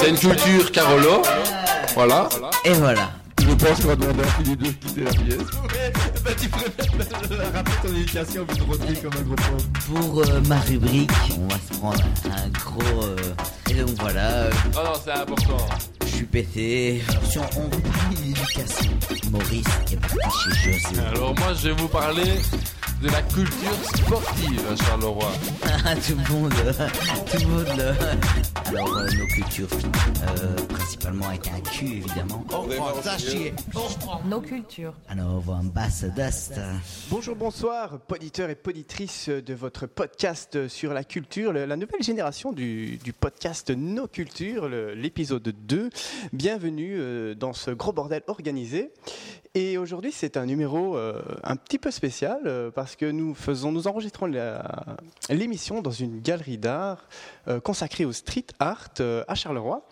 C'est une culture Carolo. Voilà. Et voilà. Je pense qu'on va demander à Philippe de quitter la pièce. Bah, tu préfères rappeler ton éducation vu de comme un gros pauvre. Pour euh, ma rubrique, on va se prendre un gros. euh, Et donc voilà, euh, Oh non, c'est important. je suis pété. Alors, si on, on vous parle d'éducation, Maurice est parti chez José. Alors moi, je vais vous parler de la culture sportive à Charleroi. Ah, tout le monde, tout le monde. Alors, euh, nos cultures, euh, principalement avec un cul évidemment. Oh, ça chie. Nos cultures. Alors, on voit un basse dust. Bonjour, bonsoir, poditeurs et poditrices de votre podcast sur la culture, le- la nouvelle génération du, du podcast Nos Cultures, le- l'épisode 2. Bienvenue euh, dans ce gros bordel organisé. Et aujourd'hui, c'est un numéro euh, un petit peu spécial euh, parce que nous faisons, nous enregistrons l'émission dans une galerie d'art euh, consacrée au street art euh, à Charleroi.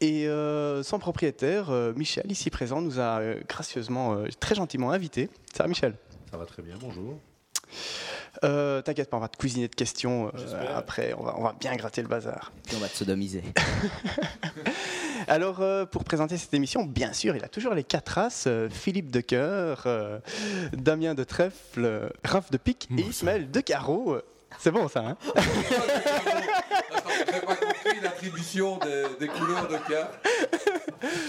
Et euh, son propriétaire, Michel, ici présent, nous a gracieusement, très gentiment invité. Ça va, Michel? Ça va très bien, bonjour. Euh, T'inquiète pas, on va te cuisiner de questions euh, après, on va, on va bien gratter le bazar. Puis on va te sodomiser. Alors, euh, pour présenter cette émission, bien sûr, il a toujours les quatre races euh, Philippe de Coeur, euh, Damien de Trèfle, euh, Raph de Pique et Ismaël de Carreau. C'est bon ça, hein L'attribution des, des couleurs de cœur.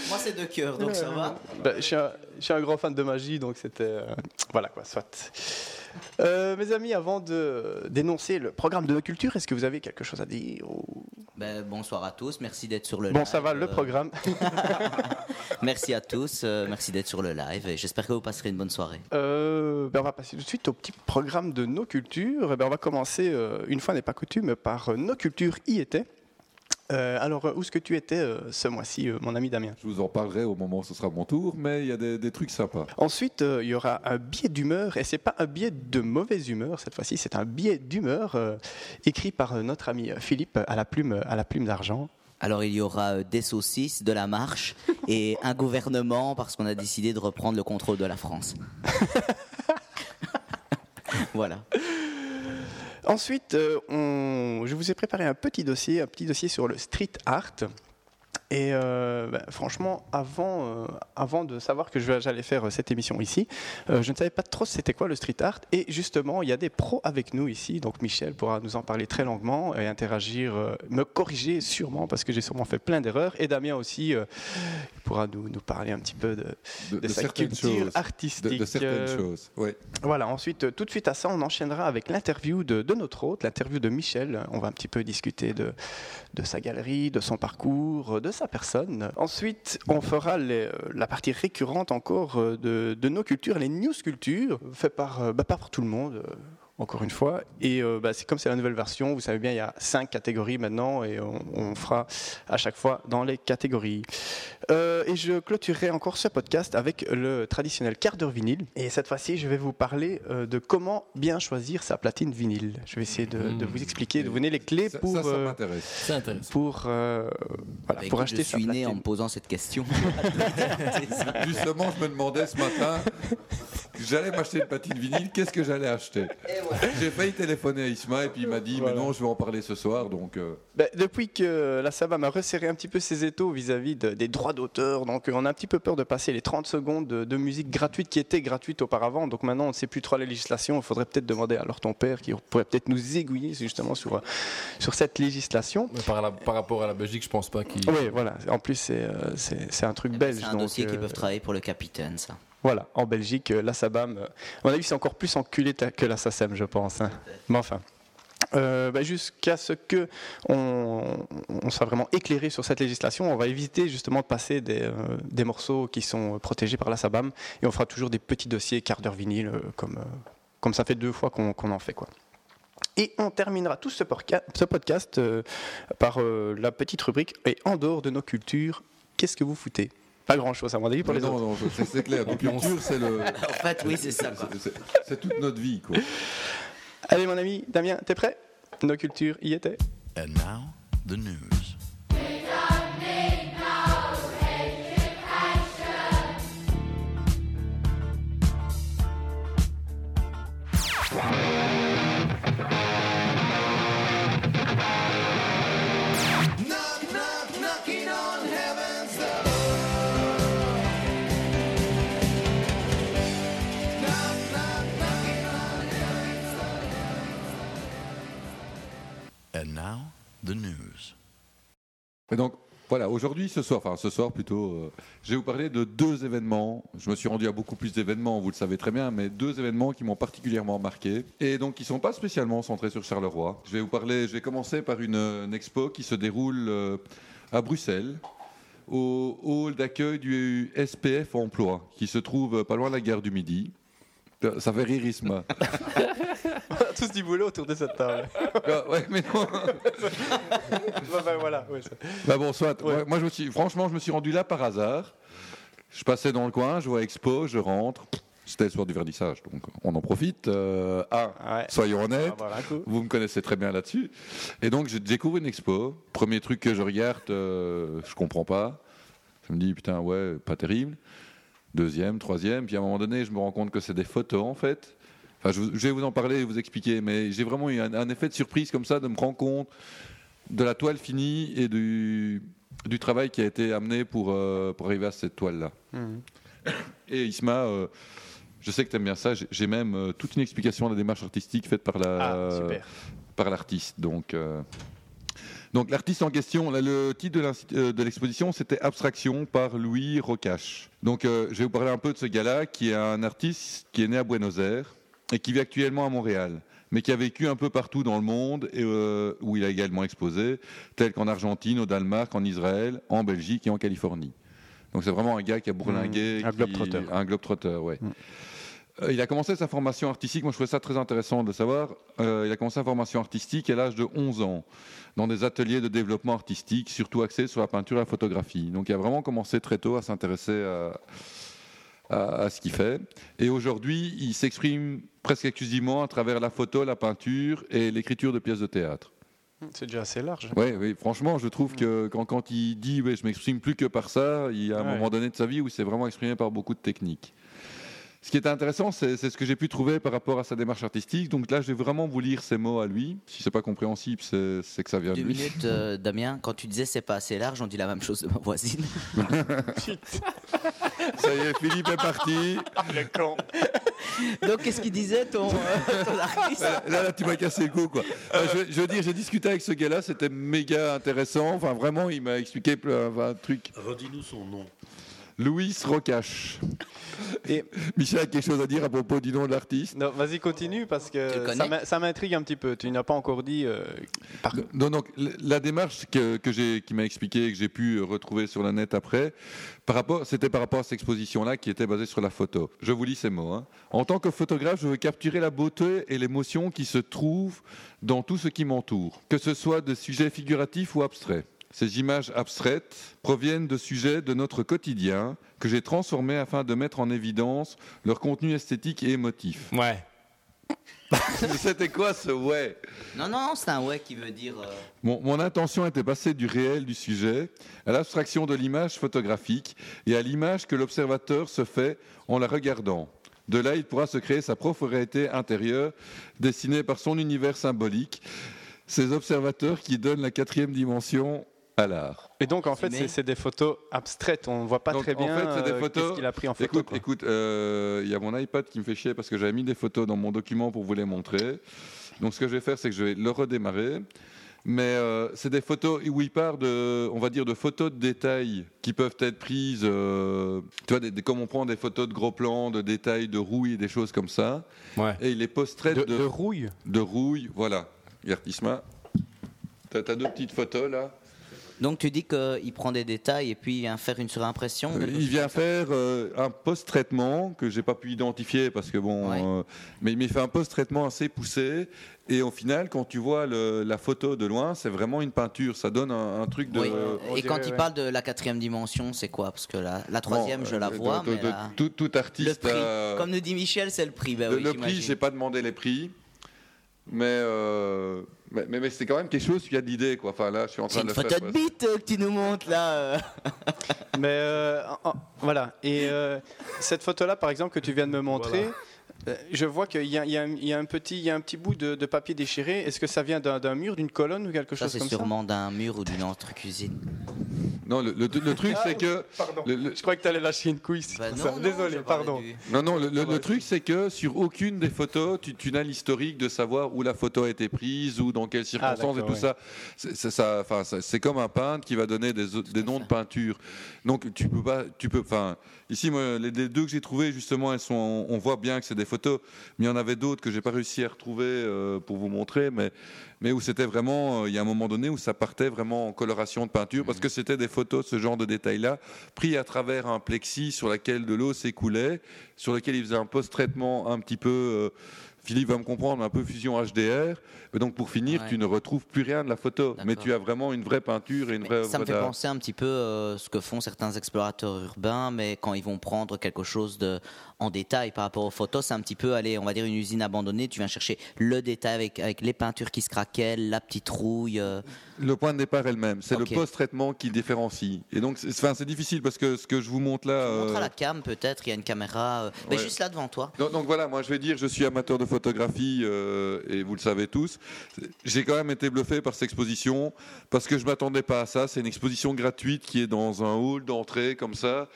Moi, c'est de cœur, donc ça va. Bah, je, suis un, je suis un grand fan de magie, donc c'était. euh, voilà quoi, soit. Euh, mes amis, avant de d'énoncer le programme de nos cultures, est-ce que vous avez quelque chose à dire ou- Ben, bonsoir à tous, merci d'être sur le Bon, live. ça va, le Euh, programme. Merci à tous, euh, merci d'être sur le live et j'espère que vous passerez une bonne soirée. Euh, ben, on va passer tout de suite au petit programme de nos cultures. Eh ben, on va commencer, euh, une fois n'est pas coutume, par euh, nos cultures y étaient. Euh, alors, où est-ce que tu étais euh, ce mois-ci, euh, mon ami Damien Je vous en parlerai au moment où ce sera mon tour, mais il y a des, des trucs sympas. Ensuite, euh, il y aura un billet d'humeur, et c'est pas un billet de mauvaise humeur cette fois-ci, c'est un billet d'humeur euh, écrit par notre ami Philippe à la plume, à la plume d'argent. Alors il y aura des saucisses, de la marche et un gouvernement parce qu'on a décidé de reprendre le contrôle de la France. voilà. Ensuite, euh, je vous ai préparé un petit dossier, un petit dossier sur le street art. Et euh, ben, franchement, avant, euh, avant de savoir que j'allais faire euh, cette émission ici, euh, je ne savais pas trop c'était quoi le street art. Et justement, il y a des pros avec nous ici. Donc Michel pourra nous en parler très longuement et interagir, me corriger sûrement parce que j'ai sûrement fait plein d'erreurs. Et Damien aussi il pourra nous, nous parler un petit peu de, De, de de sa culture artistique. de certaines choses, voilà, ensuite, tout de suite à ça, on enchaînera avec l'interview de notre hôte, l'interview de Michel. On va un petit peu discuter de, de sa galerie, de son parcours, de sa personne. Ensuite, on fera euh, la partie récurrente encore euh, de, nos cultures, les news cultures, fait par, euh, bah, par tout le monde. Encore une fois. Et euh, bah, c'est comme c'est la nouvelle version, vous savez bien, il y a cinq catégories maintenant et on, on fera à chaque fois dans les catégories. Euh, et je clôturerai encore ce podcast avec le traditionnel quart d'heure vinyle. Et cette fois-ci, je vais vous parler euh, de comment bien choisir sa platine vinyle. Je vais essayer de, de vous expliquer, de vous donner les clés Ça, pour, ça, ça euh, pour, euh, voilà, Bah, pour acheter je sa suis né en me posant cette question. Justement, je me demandais ce matin, j'allais m'acheter une patine vinyle, qu'est-ce que j'allais acheter J'ai failli téléphoner à Isma et puis il m'a dit, Voilà. mais non, je vais en parler ce soir, donc... euh, Ben, depuis que la Saba m'a resserré un petit peu ses étaux vis-à-vis de- des droits d'auteur, donc euh, on a un petit peu peur de passer les 30 secondes de, de musique gratuite qui était gratuite auparavant. Donc maintenant, on ne sait plus trop la législation. Il faudrait peut-être demander à leur ton père qui pourrait peut-être nous aiguiller justement sur, euh, sur cette législation. Mais par, la- par rapport à la Belgique, je pense pas qu'il. Oui, voilà. En plus, c'est euh, c'est- c'est un truc belge. C'est un donc, dossier qui euh, peuvent travailler pour le capitaine, ça. Voilà, en Belgique, euh, la SABAM, euh, mon avis, c'est encore plus enculé que la SACEM, je pense. hein. Mais enfin. Euh, bah, Jusqu'à ce que on, on soit vraiment éclairé sur cette législation, on va éviter justement de passer des, euh, morceaux qui sont protégés par la SABAM et on fera toujours des petits dossiers quart d'heure vinyle comme, ça fait deux fois qu'on en fait. Quoi. Et on terminera tout ce, podcast par la petite rubrique et en dehors de nos cultures, qu'est-ce que vous foutez? Pas grand chose à mon avis pour les non, autres. non, c'est- c'est clair, la culture, c'est le... En fait, oui, c'est ça. c'est- toute notre vie, quoi. Allez mon ami Damien, t'es prêt? Nos cultures y étaient. And now, the news. Et donc, voilà, aujourd'hui, ce soir, enfin ce soir plutôt, euh, je vais vous parler de deux événements. Je me suis rendu à beaucoup plus d'événements, vous le savez très bien, mais deux événements qui m'ont particulièrement marqué et donc qui ne sont pas spécialement centrés sur Charleroi. Je vais vous parler, je vais commencer par une, expo qui se déroule euh, à Bruxelles, au hall d'accueil du SPF Emploi, qui se trouve pas loin de la gare du Midi. Ça fait rire Isma. On a tous du boulot autour de cette table. Ah, ouais, mais non. Bah, bah, voilà, ouais, ça- Bah bon, soit. Ouais. Moi, je me suis, franchement, je me suis rendu là par hasard. Je passais dans le coin, je vois Expo, je rentre. C'était le soir du vernissage, donc on en profite. Euh, ah, Ouais. soyons honnêtes. Ah, voilà, cool. Vous me connaissez très bien là-dessus. Et donc, je découvre une expo. Premier truc que je regarde, euh, je comprends pas. Je me dis, putain, ouais, pas terrible. Deuxième, troisième. Puis à un moment donné, je me rends compte que c'est des photos, en fait. Enfin, je, vais vous en parler et vous expliquer. Mais j'ai vraiment eu un, un effet de surprise comme ça, de me rendre compte de la toile finie et du, du travail qui a été amené pour, euh, pour arriver à cette toile-là. Mhm. Et Isma, euh, je sais que tu aimes bien ça. J'ai- même euh, toute une explication de la démarche artistique faite par la, Ah, l'artiste. Donc, donc l'artiste en question, là, le titre de l'exposition, c'était Abstraction par Louis Rocache. Donc, euh, je vais vous parler un peu de ce gars-là, qui est un artiste qui est né à Buenos Aires et qui vit actuellement à Montréal, mais qui a vécu un peu partout dans le monde et euh, où il a également exposé, tel qu'en Argentine, au Danemark, en Israël, en Belgique et en Californie. Donc, c'est vraiment un gars qui a bourlingué, Mmh, un globe-trotter. un globe-trotter, ouais. Mm. Euh, il a commencé sa formation artistique, moi je trouvais ça très intéressant de savoir, Euh, il a commencé sa formation artistique à l'âge de 11 ans, dans des ateliers de développement artistique, surtout axés sur la peinture et la photographie. Donc il a vraiment commencé très tôt à s'intéresser à, à- à ce qu'il fait. Et aujourd'hui, il s'exprime presque exclusivement à travers la photo, la peinture et l'écriture de pièces de théâtre. C'est déjà assez large. Oui, oui, franchement, je trouve que quand, quand il dit ouais, je m'exprime plus que par ça, il y a un Ouais. moment donné de sa vie où il s'est vraiment exprimé par beaucoup de techniques. Ce qui est intéressant, c'est ce que j'ai pu trouver par rapport à sa démarche artistique. Donc là, je vais vraiment vous lire ces mots à lui. Si c'est pas compréhensible, c'est que ça vient de Deux lui. minutes, euh, Damien. Quand tu disais c'est pas assez large, on dit la même chose de ma voisine. Ça y est, Philippe est parti. Le con. Donc, qu'est-ce qu'il disait ton, euh, ton artiste Là, là, tu m'as cassé le coup, quoi. Euh, je, je veux dire, j'ai discuté avec ce gars-là, c'était méga intéressant. Enfin, vraiment, il m'a expliqué enfin, un truc. Redis-nous son nom. Louis Rocache. Et Michel a quelque chose à dire à propos du nom de l'artiste? Non, vas-y, continue parce que ça m'in- ça m'intrigue un petit peu. Tu n'as pas encore dit. euh, par- Non, donc la démarche que, que j'ai, qui m'a expliqué et que j'ai pu retrouver sur le net après, par rapport, c'était par rapport à cette exposition-là qui était basée sur la photo. Je vous lis ces mots. hein. En tant que photographe, je veux capturer la beauté et l'émotion qui se trouvent dans tout ce qui m'entoure, que ce soit de sujets figuratifs ou abstraits. Ces images abstraites proviennent de sujets de notre quotidien que j'ai transformés afin de mettre en évidence leur contenu esthétique et émotif. Ouais. C'était quoi ce ouais? Non, non, c'est un ouais qui veut dire. euh, Mon, mon intention était passée du réel du sujet à l'abstraction de l'image photographique et à l'image que l'observateur se fait en la regardant. De là, il pourra se créer sa propre réalité intérieure, dessinée par son univers symbolique, ces observateurs qui donnent la quatrième dimension à l'art. Et donc, en fait, c'est des photos abstraites. On ne voit pas Donc, très en bien fait, c'est des euh, photos- qu'est-ce qu'il a pris en photo. Écoute, euh, il y a mon iPad qui me fait chier parce que j'avais mis des photos dans mon document pour vous les montrer. Donc ce que je vais faire, c'est que je vais le redémarrer. Mais euh, c'est des photos où il part de, on va dire, de photos de détails qui peuvent être prises, euh, tu vois, des- des- comme on prend des photos de gros plans, de détails, de rouille, des choses comme ça. Ouais. Et il les post-traite de, de, de rouille? de rouille, voilà. Regarde, Isma. T'as as deux petites photos là. Donc, tu dis qu'il prend des détails et puis il vient faire une surimpression Euh, Il vient faire euh, un post-traitement que j'ai pas pu identifier parce que bon, Ouais. euh, mais, il fait un post-traitement assez poussé et au final, quand tu vois le- la photo de loin, c'est vraiment une peinture. Ça donne un, un truc de. Oui. Et quand dirait, il ouais. parle de la quatrième dimension, c'est quoi? Parce que la, la troisième, Bon, je la vois, de- de- mais de- la- tout, tout le artiste. prix, a- comme nous dit Michel, c'est le prix. Bah le, oui, le prix, j'ai pas demandé les prix, mais euh, mais, mais, mais c'est quand même quelque chose qui a de l'idée quoi. Enfin là, je suis en C'est train une de le photo faire. de bite euh, que tu nous montres là. Mais euh, voilà. Et euh, cette photo-là, par exemple, que tu viens de me montrer, je vois qu'il y, a- il y a un- il y a un petit, il y a un petit bout de, de papier déchiré. Est-ce que ça vient d'un mur, d'une colonne ou quelque Ça, chose c'est comme sûrement d'un mur ou d'une autre cuisine. Non, le, le- le truc, c'est que. Pardon. le- le- Je crois que tu allais lâcher une couille. Bah pour non, ça. non, Désolé, pardon. du- Non, non, le, le- le truc, c'est que sur aucune des photos, tu, tu n'as l'historique de savoir où la photo a été prise ou dans quelles circonstances et tout ouais. ça. C'est- C'est ça, enfin, ça- c'est comme un peintre qui va donner des, noms de peinture. Donc, tu peux pas. Tu peux, enfin, ici, moi, les, les deux que j'ai trouvées, justement, elles sont, on voit bien que c'est des photos, mais il y en avait d'autres que j'ai pas réussi à retrouver euh, pour vous montrer, mais, mais où c'était vraiment, euh, il y a un moment donné où ça partait vraiment en coloration de peinture, parce que c'était des photos, ce genre de détails-là, pris à travers un plexi sur lequel de l'eau s'écoulait, sur lequel il faisait un post-traitement un petit peu, euh, Philippe va me comprendre, un peu fusion HDR. Mais donc pour finir, Ouais. tu ne retrouves plus rien de la photo, mais tu as vraiment une vraie peinture et une Mais vraie ça me fait penser un petit peu euh, ce que font certains explorateurs urbains, mais quand ils vont prendre quelque chose de, en détail par rapport aux photos, c'est un petit peu, allez, on va dire une usine abandonnée, tu viens chercher le détail avec, avec les peintures qui se craquellent, la petite rouille. euh, Le point de départ est le même, c'est le post-traitement qui différencie. Et donc, c'est difficile parce que ce que je vous montre là. tu montres euh, à la cam peut-être, il y a une caméra, euh, mais juste là devant toi. Donc, donc voilà, moi je vais dire, je suis amateur de photographie euh, et vous le savez tous. J'ai quand même été bluffé par cette exposition parce que je m'attendais pas à ça. C'est une exposition gratuite qui est dans un hall d'entrée comme ça,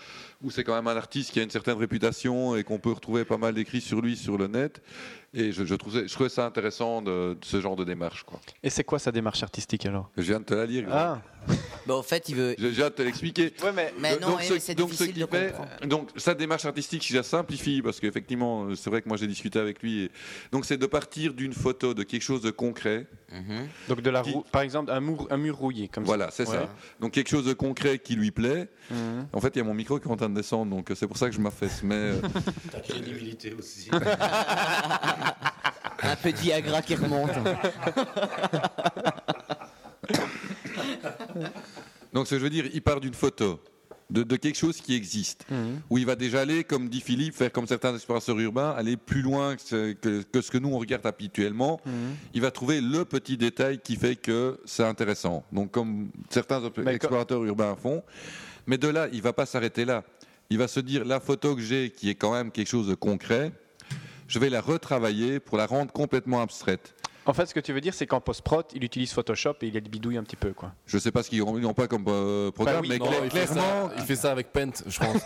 où c'est quand même un artiste qui a une certaine réputation et qu'on peut retrouver pas mal d'écrits sur lui sur le net. Et je, je trouvais, je trouvais ça intéressant de, de ce genre de démarche. Quoi. Et c'est quoi sa démarche artistique alors? Je viens de te la lire. Ah, Bah, au fait, il veut. Je je viens de te l'expliquer. ouais, mais Mais Donc, non, donc, ce- c'est donc, ce difficile qui de fait- comprendre. Donc sa démarche artistique, si je la simplifie, parce qu'effectivement, c'est vrai que moi j'ai discuté avec lui. et- donc c'est de partir d'une photo, de quelque chose de concret. Mhm. donc de la Qui- roue, par exemple un mur, un mur rouillé comme Voilà, c'est Ouais. ça. Donc quelque chose de concret qui lui plaît. ça. Mhm. En fait, il y a mon micro qui est en train de descendre, donc c'est pour ça que je m'affaisse. Mais euh, Ta crédibilité aussi. Un peu de Viagra qui remonte. donc ce que je veux dire, il part d'une photo. De, de quelque chose qui existe, Mhm. où il va déjà aller, comme dit Philippe, faire comme certains explorateurs urbains, aller plus loin que ce que, que ce que nous on regarde habituellement. Mhm. il va trouver le petit détail qui fait que c'est intéressant. Donc, comme certains Mais explorateurs urbains font. Mais de là, il va pas s'arrêter là. Il va se dire la photo que j'ai, qui est quand même quelque chose de concret, je vais la retravailler pour la rendre complètement abstraite. En fait, ce que tu veux dire, c'est qu'en post-prod, il utilise Photoshop et il bidouille un petit peu, quoi. Je sais pas ce qu'ils ont, ils ont pas comme euh, programme, Bah oui, mais Non, il, fait clairement, ça, il fait ça avec Paint, je pense.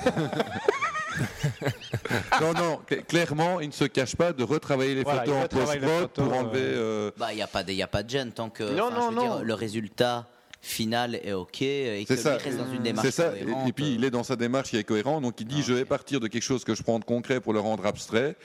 non, non, cl- clairement, il ne se cache pas de retravailler les Voilà, photos en les post-prod pour enlever. euh, euh, Bah, il n'y a, pas de- y a pas de gêne tant que Non, non, je veux dire, non. le résultat final est OK et que ça. reste dans une démarche C'est ça. Et, cohérente. et puis il est dans sa démarche qui est cohérent. Donc il dit Ah, je vais partir de quelque chose que je prends de concret pour le rendre abstrait.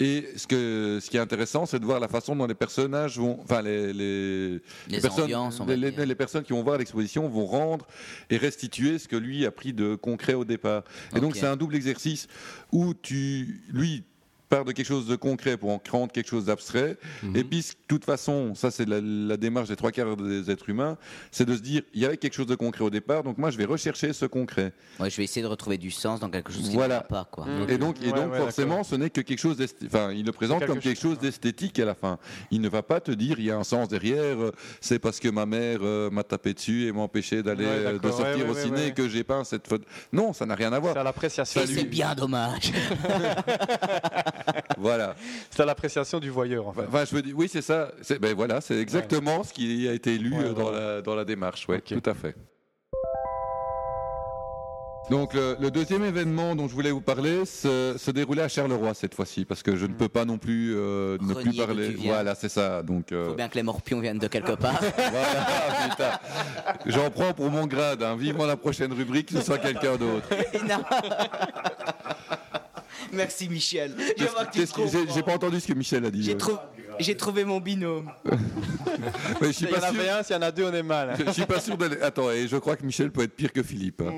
Et ce que ce qui est intéressant, c'est de voir la façon dont les personnages vont, enfin les les, Les personnes, ambiances, les, personnes qui vont voir l'exposition vont rendre et restituer ce que lui a pris de concret au départ. Et donc c'est un double exercice où tu lui part de quelque chose de concret pour en rendre quelque chose d'abstrait. Mhm. Et puis, de toute façon, ça c'est la, la démarche des trois quarts des êtres humains, c'est de se dire, il y avait quelque chose de concret au départ, donc moi je vais rechercher ce concret. Ouais, je vais essayer de retrouver du sens dans quelque chose qui Voilà. ne va pas. Quoi. Et donc, et Ouais, donc ouais, forcément, ce n'est que quelque chose Enfin, il le présente quelque comme quelque chose- chose d'esthétique à la fin. Il ne va pas te dire, il y a un sens derrière, euh, c'est parce que ma mère euh, m'a tapé dessus et m'a empêché d'aller Ouais, euh, de sortir Ouais, au ciné ouais. que j'ai peint cette photo. Non, ça n'a rien à voir. C'est à l'appréciation. C'est bien dommage. Voilà. C'est à l'appréciation du voyeur, en fait. Enfin, je veux dire, oui, c'est ça. C'est- Ben voilà, c'est exactement ce qui a été lu Ouais, euh, dans, voilà. la, dans la démarche. Ouais, Ok. tout à fait. Donc le, le deuxième événement dont je voulais vous parler se, se déroulait à Charleroi cette fois-ci parce que je ne peux pas non plus euh, ne plus Renier parler. Voilà, c'est ça. Donc euh, faut bien que les morpions viennent de quelque part. voilà, putain. J'en prends pour mon grade. Hein. Vivement la prochaine rubrique, que ce soit quelqu'un d'autre. Merci Michel. Je vois que tu Qu'est-ce que- J'ai j'ai pas entendu ce que Michel a dit. J'ai euh. trou- j'ai trouvé mon binôme. Mais je suis Il y en pas sûr. avait un, s'il y en a deux, on est mal. Je, je suis pas sûr d'aller. Attends, et je crois que Michel peut être pire que Philippe. hein.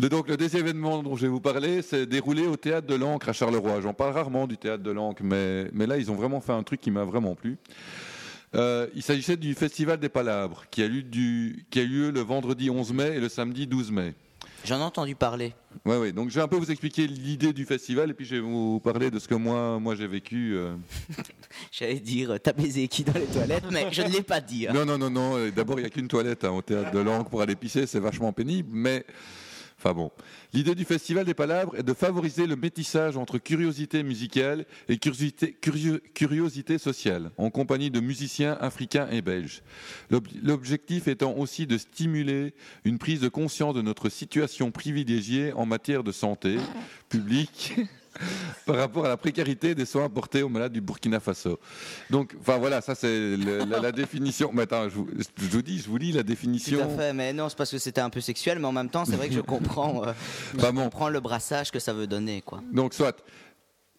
Le, donc, le deuxième événement dont je vais vous parler, c'est déroulé au théâtre de l'Ancre à Charleroi. J'en parle rarement du théâtre de l'Ancre, mais, mais là, ils ont vraiment fait un truc qui m'a vraiment plu. Euh, il s'agissait du Festival des Palabres, qui a, lieu du, qui a lieu le vendredi 11 mai et le samedi 12 mai. J'en ai entendu parler. Ouais, ouais. Donc, je vais un peu vous expliquer l'idée du festival et puis je vais vous parler de ce que moi, moi j'ai vécu. euh. J'allais dire, t'as baisé qui dans les toilettes, mais je ne l'ai pas dit. hein. Non, non, non, non. euh, D'abord, il n'y a qu'une toilette hein, au théâtre de l'Ancre pour aller pisser, c'est vachement pénible. Mais Enfin bon. L'idée du Festival des Palabres est de favoriser le métissage entre curiosité musicale et curiosité, curio- curiosité sociale, en compagnie de musiciens africains et belges. L'ob- L'objectif étant aussi de stimuler une prise de conscience de notre situation privilégiée en matière de santé publique par rapport à la précarité des soins apportés aux malades du Burkina Faso. Donc, enfin voilà, ça c'est la, la définition. Mais attends, je vous, je vous dis, je vous lis la Tout définition. à fait, mais non, c'est parce que c'était un peu sexuel, mais en même temps, c'est vrai que je comprends, euh, je Bah bon. comprends le brassage que ça veut donner, quoi. Donc, soit.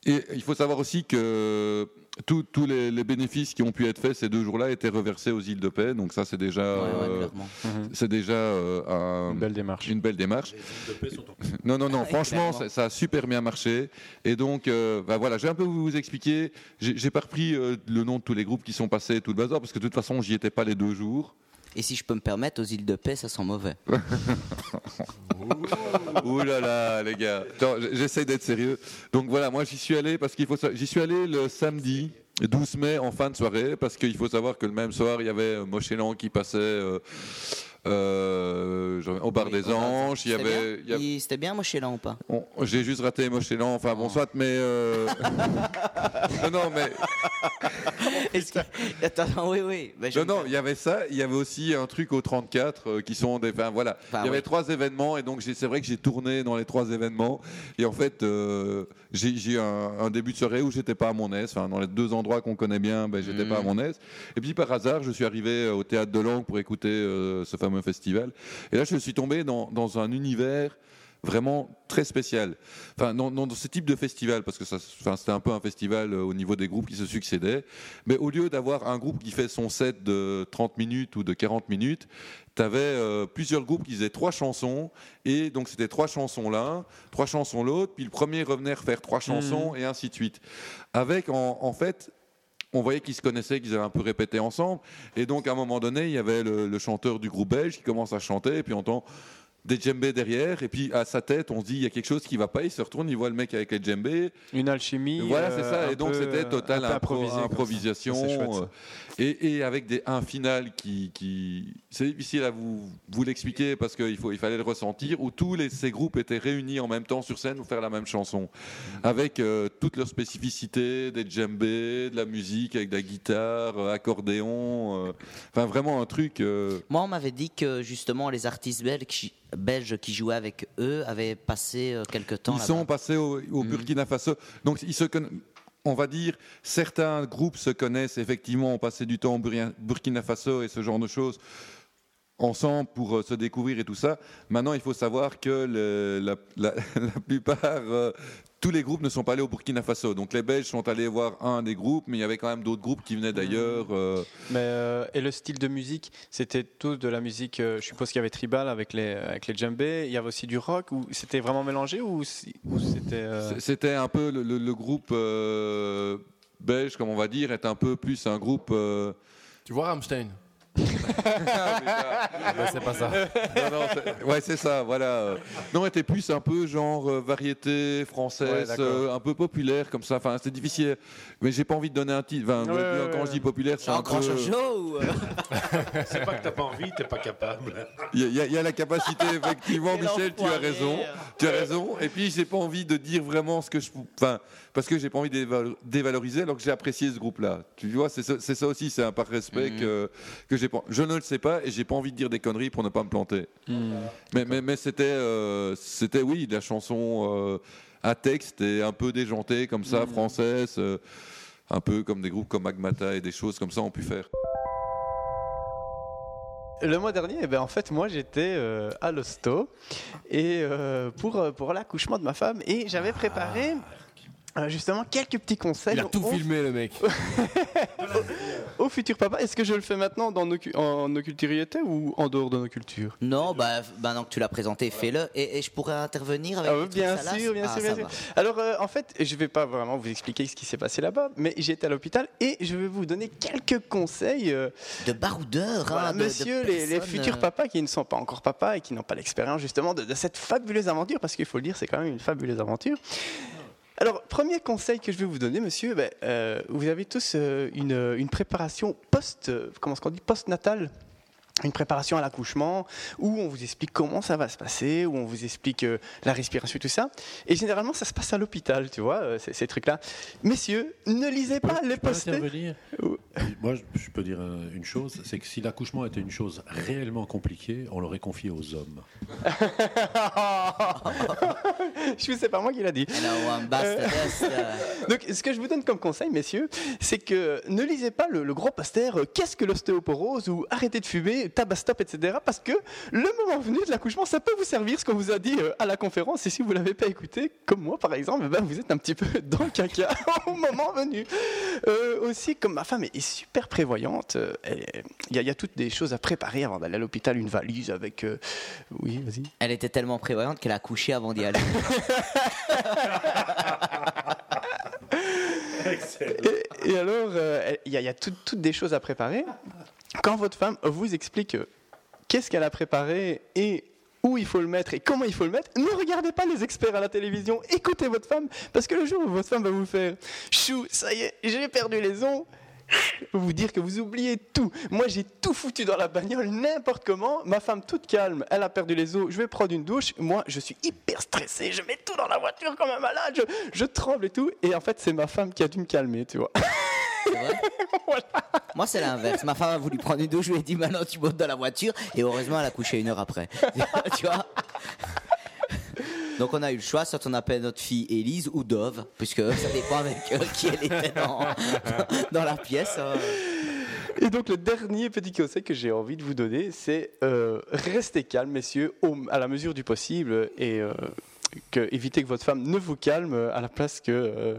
Et il faut savoir aussi que tous les, les bénéfices qui ont pu être faits ces deux jours-là étaient reversés aux îles de paix. Donc ça, c'est déjà, Ouais, ouais, euh, clairement. c'est déjà euh, un- Une belle démarche. une belle démarche. Les îles de paix sont en- Non, non, non. Ouais, franchement, ça, ça a super bien marché. Et donc, euh, bah voilà, j'ai un peu vous, vous expliquer. J'ai j'ai pas repris euh, le nom de tous les groupes qui sont passés, tout le bazar, parce que de toute façon, j'y étais pas les deux jours. Et si je peux me permettre, aux îles de paix, ça sent mauvais. Ouh là là, les gars. J'essaie d'être sérieux. Donc voilà, moi j'y suis allé parce qu'il faut. J'y suis allé le samedi. 12 mai en fin de soirée parce qu'il faut savoir que le même soir il y avait euh, Mochelan qui passait euh, euh, genre, au bar Oui, des anges il y avait, bien il y avait- Il- C'était bien, là ou pas? J'ai juste raté Mochelan enfin bon Oh. soit mais euh, non non mais Est-ce que- Attends, oui, oui. bah, non non il y avait ça il y avait aussi un truc au 34 euh, qui sont des enfin voilà Enfin, il y avait oui. trois événements et donc c'est vrai que j'ai tourné dans les trois événements et en fait j'ai eu un, un début de soirée où j'étais pas à mon aise enfin dans les deux endroits qu'on connaît bien ben j'étais pas à mon aise et puis par hasard je suis arrivé au théâtre de Langue pour écouter ce fameux festival. Et là je suis tombé dans, dans un univers vraiment très spécial. Enfin, dans, dans ce type de festival, parce que ça, enfin, c'était un peu un festival euh, au niveau des groupes qui se succédaient, mais au lieu d'avoir un groupe qui fait son set de 30 minutes ou de 40 minutes, tu avais plusieurs groupes qui faisaient trois chansons, et donc c'était trois chansons l'un, trois chansons l'autre, puis le premier revenait refaire trois chansons, et ainsi de suite. Avec, en, en fait, on voyait qu'ils se connaissaient, qu'ils avaient un peu répété ensemble. Et donc, à un moment donné, il y avait le, chanteur du groupe belge qui commence à chanter, et puis on entend des djembés derrière, et puis à sa tête, on se dit, il y a quelque chose qui va pas, il se retourne, il voit le mec avec les djembés. Une alchimie. Voilà, c'est euh, ça. Et donc, c'était total impro- improvisation. Euh, et, et avec des, un final qui. qui c'est difficile à vous, vous l'expliquer parce qu'il faut, il fallait le ressentir, où tous les, ces groupes étaient réunis en même temps sur scène pour faire la même chanson. Avec euh, toutes leurs spécificités, des djembés, de la musique avec de la guitare, euh, accordéon. euh, Enfin, vraiment un truc. euh, Moi, on m'avait dit que justement les artistes belges belges qui jouaient avec eux avaient passé euh, quelque temps Ils sont passés au, au Mhm. Burkina Faso. Donc, ils se on va dire, certains groupes se connaissent effectivement, ont passé du temps au Burkina- Faso et ce genre de choses ensemble pour euh, se découvrir et tout ça. Maintenant, il faut savoir que le- la, la- la plupart, euh, tous les groupes ne sont pas allés au Burkina Faso. Donc les Belges sont allés voir un des groupes, mais il y avait quand même d'autres groupes qui venaient d'ailleurs. euh, Mais, euh, et le style de musique, c'était tout de la musique, euh, je suppose qu'il y avait tribal avec les, avec les djembés, il y avait aussi du rock, ou c'était vraiment mélangé, ou, c'était... euh, C'était un peu le, le- le groupe euh, belge, comme on va dire, est un peu plus un groupe. euh, Tu vois Rammstein? Ben, C'est pas ça. Non, non, c'est- ouais, c'est ça, voilà. euh. Non, était plus un peu genre euh, variété française, euh, un peu populaire comme ça. Enfin, c'est difficile, mais j'ai pas envie de donner un titre. Enfin, Ouais, ouais, quand ouais. je dis populaire, c'est un Encore peu. Ou, euh, C'est pas que t'as pas envie, t'es pas capable. Il y, a- y y la capacité, effectivement, Michel, tu as raison. Tu as raison. Et puis, j'ai pas envie de dire vraiment ce que je. Enfin, parce que j'ai pas envie de déval- dévaloriser alors que j'ai apprécié ce groupe-là. Tu vois, c'est ça, aussi, c'est un par respect Mhm. que, que j'ai pas. Je ne le sais pas et j'ai pas envie de dire des conneries pour ne pas me planter. hmm. Mais, mais, mais c'était, euh, c'était, oui, de la chanson euh, à texte et un peu déjantée comme ça, française. euh, un peu comme des groupes comme Magmata et des choses comme ça ont pu faire. Le mois dernier, eh ben, en fait, moi, j'étais euh, à l'hosto et euh, pour, pour l'accouchement de ma femme et j'avais préparé euh, justement quelques petits conseils Il a tout au, filmé, le mec. au futur papa. Est-ce que je le fais maintenant dans nos, cu- en nos ou en dehors de nos cultures? Non, bah, maintenant que tu l'as présenté, fais-le. Et, et je pourrais intervenir avec Ah oui, bien sûr, bien Ah, sûr, bien sûr. Alors, euh, en fait, je vais pas vraiment vous expliquer ce qui s'est passé là-bas, mais j'étais à l'hôpital et je vais vous donner quelques conseils. euh, De baroudeur, Voilà, hein, de- de monsieur, les, les futurs papas qui ne sont pas encore papas et qui n'ont pas l'expérience justement de, de cette fabuleuse aventure, parce qu'il faut le dire, c'est quand même une fabuleuse aventure. Alors, premier conseil que je vais vous donner, monsieur, ben, euh, vous avez tous euh, une, préparation post, euh, comment est-ce dit, post-natale? Une préparation à l'accouchement où on vous explique comment ça va se passer, où on vous explique euh, la respiration et tout ça. Et généralement, ça se passe à l'hôpital, tu vois, euh, ces, ces trucs-là. Messieurs, ne lisez pas les Je posters. Moi, je- peux dire euh, une chose, c'est que si l'accouchement était une chose réellement compliquée, on l'aurait confié aux hommes. je sais pas moi qui l'a dit. Euh, Donc, ce que je vous donne comme conseil, messieurs, c'est que ne lisez pas le, le gros poster Qu'est-ce que l'ostéoporose ou Arrêtez de fumer, tabastop, etc. Parce que le moment venu de l'accouchement, ça peut vous servir ce qu'on vous a dit euh, à la conférence. Et si vous l'avez pas écouté, comme moi par exemple, eh ben, vous êtes un petit peu dans le caca au moment venu. Euh, aussi, comme ma femme est super prévoyante, euh, il y, a- il y a toutes des choses à préparer avant d'aller à l'hôpital, une valise avec. euh, Oui, vas-y. Elle était tellement prévoyante qu'elle a couché avant d'y aller. Et, et alors, euh, il y a, il y a tout- toutes des choses à préparer. Quand votre femme vous explique euh, qu'est-ce qu'elle a préparé et où il faut le mettre et comment il faut le mettre, ne regardez pas les experts à la télévision, écoutez votre femme, parce que le jour où votre femme va vous faire chou, ça y est, j'ai perdu les ongles, vous dire que vous oubliez tout. Moi, j'ai tout foutu dans la bagnole, n'importe comment. Ma femme, toute calme, elle a perdu les os. Je vais prendre une douche. Moi, je suis hyper stressé. Je mets tout dans la voiture comme un malade. Je, je tremble et tout. Et en fait, c'est ma femme qui a dû me calmer, tu vois. Moi, c'est l'inverse. Ma femme a voulu prendre une douche, je lui ai dit maintenant tu montes dans la voiture. Et heureusement, elle a couché une heure après. tu vois Donc, on a eu le choix soit on appelle notre fille Élise ou Dove, puisque ça dépend avec euh, qui elle était dans, dans la pièce. hein. Et donc le dernier petit conseil que j'ai envie de vous donner, c'est euh, restez calme, messieurs, au- à la mesure du possible, et euh, que, évitez que votre femme ne vous calme à la place que euh,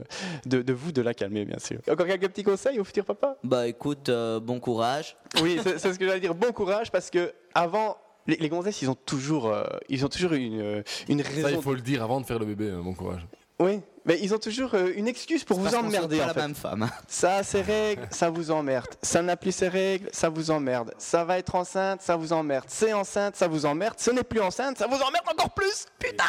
de, de vous de la calmer, bien sûr. Encore quelques petits conseils au futur papa? Bah, écoute, euh, bon courage. Oui, c'est ce que j'allais dire. Bon courage, parce que avant. Les, les gonzesses, ils ont toujours, euh, ils ont toujours une, une Ça, raison. il faut le dire avant de faire le bébé, hein, bon courage. Oui, mais ils ont toujours euh, une excuse pour vous emmerder. pas en la fait. même femme. Ça a ses règles, ça vous emmerde. Ça n'a plus ses règles, ça vous emmerde. Ça va être enceinte, ça vous emmerde. C'est enceinte, ça vous emmerde. Ce n'est plus enceinte, ça vous emmerde encore plus. Putain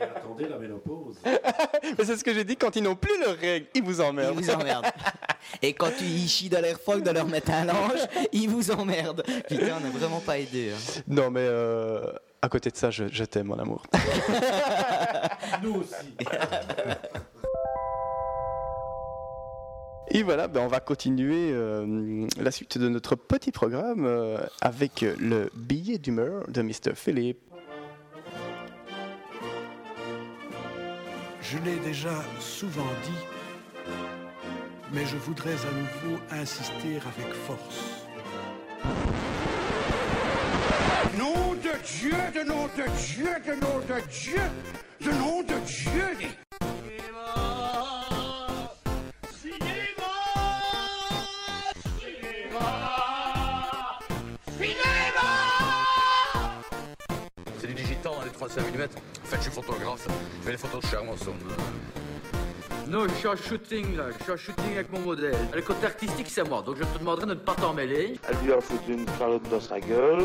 Et attendez la ménopause. Mais c'est ce que j'ai dit, quand ils n'ont plus leurs règles, ils vous Ils emmerdent. vous emmerdent. Et quand tu y chies dans l'air froid de leur mettre un linge, ils vous emmerdent. Putain, on n'a vraiment pas aidé. hein. Non mais euh, à côté de ça, je, je t'aime mon amour. Nous aussi. Et voilà, ben on va continuer euh, la suite de notre petit programme euh, avec le billet d'humeur de Mr. Philippe. Je l'ai déjà souvent dit, mais je voudrais à nouveau insister avec force. Nom de Dieu, de nom de Dieu, de nom de Dieu, de nom de Dieu. C'est du digital dans les 35 mm. En fait, je suis photographe. Je fais les photos chères, moi, ça. Non, je suis en shooting là, je suis en shooting avec mon modèle. Le côté artistique, c'est moi, donc je te demanderai de ne pas t'en mêler. Elle lui a foutu une calotte dans sa gueule.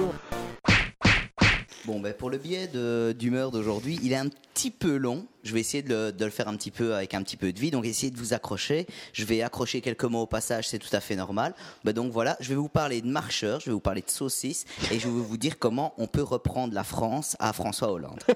Bon, ben pour le de- d'humeur d'aujourd'hui, il est un petit peu long. Je vais essayer de le, de le faire un petit peu avec un petit peu de vie. Donc, essayez de vous accrocher. Je vais accrocher quelques mots au passage, c'est tout à fait normal. Ben donc voilà, je vais vous parler de marcheurs, je vais vous parler de saucisses et je vais vous dire comment on peut reprendre la France à François Hollande.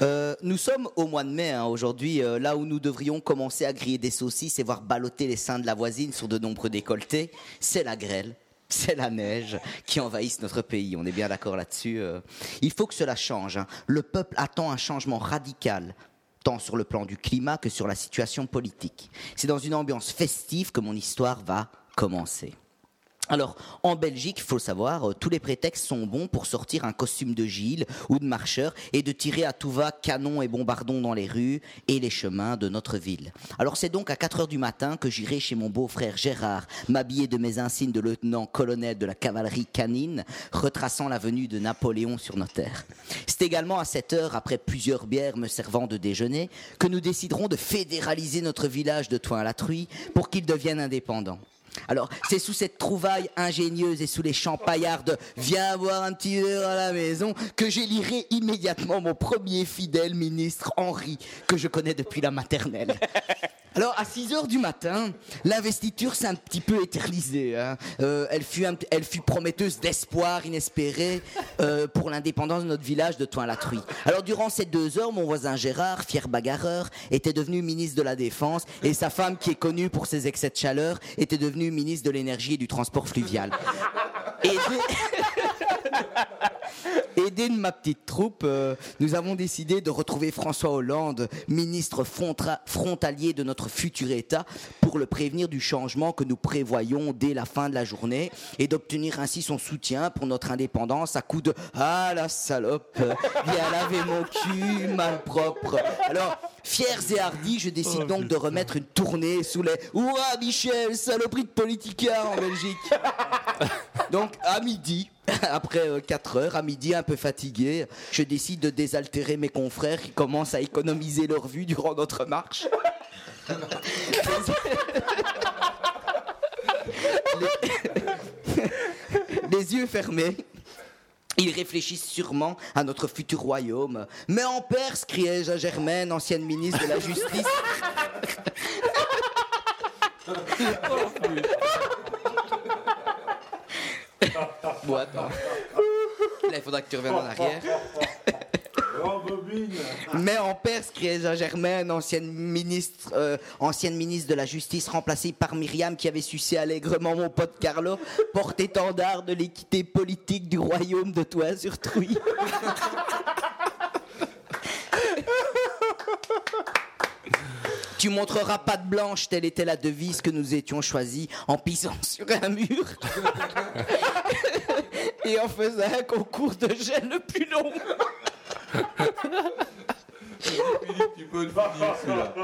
Euh, nous sommes au mois de mai hein, aujourd'hui, euh, là où nous devrions commencer à griller des saucisses et voir balloter les seins de la voisine sur de nombreux décolletés. C'est la grêle. C'est la neige qui envahissent notre pays, on est bien d'accord là-dessus. euh. Il faut que cela change. hein. Le peuple attend un changement radical, tant sur le plan du climat que sur la situation politique. C'est dans une ambiance festive que mon histoire va commencer. Alors, en Belgique, il faut le savoir, euh, tous les prétextes sont bons pour sortir un costume de Gilles ou de marcheur et de tirer à tout va canons et bombardons dans les rues et les chemins de notre ville. Alors, c'est donc à 4 heures du matin que j'irai chez mon beau-frère Gérard, m'habiller de mes insignes de lieutenant-colonel de la cavalerie canine, retraçant la venue de Napoléon sur nos terres. C'est également à 7 heures, après plusieurs bières me servant de déjeuner, que nous déciderons de fédéraliser notre village de Toin-la-Truie pour qu'il devienne indépendant. Alors, c'est sous cette trouvaille ingénieuse et sous les champaillards de Viens boire un petit verre à la maison que j'élirai immédiatement mon premier fidèle ministre Henri, que je connais depuis la maternelle. Alors, à 6 heures du matin, l'investiture s'est un petit peu éternisée. hein. Euh, elle, fut un- elle fut prometteuse d'espoir inespéré euh, pour l'indépendance de notre village de Toin-la-Truie. Alors, durant ces deux heures, mon voisin Gérard, fier bagarreur, était devenu ministre de la Défense et sa femme, qui est connue pour ses excès de chaleur, était devenue ministre de l'Énergie et du Transport fluvial. aidé de ma petite troupe, euh, nous avons décidé de retrouver François Hollande, ministre frontalier de notre futur État, pour le prévenir du changement que nous prévoyons dès la fin de la journée et d'obtenir ainsi son soutien pour notre indépendance à coup de Ah la salope, viens laver mon cul, malpropre. Alors, fiers et hardis, je décide donc de remettre une tournée sous les Ouah Michel, saloperie de politica en Belgique. Donc à midi, après 4 heures, à midi un peu fatigué, je décide de désaltérer mes confrères qui commencent à économiser leur vue durant notre marche. Les, les yeux fermés. Ils réfléchissent sûrement à notre futur royaume. Mais en Perse, criai-je à Germaine, ancienne ministre de la Justice. Bon, attends. Là, il faudra que tu reviennes en arrière. Mais en Perse, Germaine, ancienne ministre, euh, ancienne ministre de la Justice, remplacée par Myriam, qui avait sucé allègrement mon pote Carlo, porte-étendard de l'équité politique du royaume de Tois sur Trouille. Tu montreras patte blanche, telle était la devise que nous étions choisis en pissant sur un mur et en faisant un concours de gel le plus long. tu peux le finir celui-là.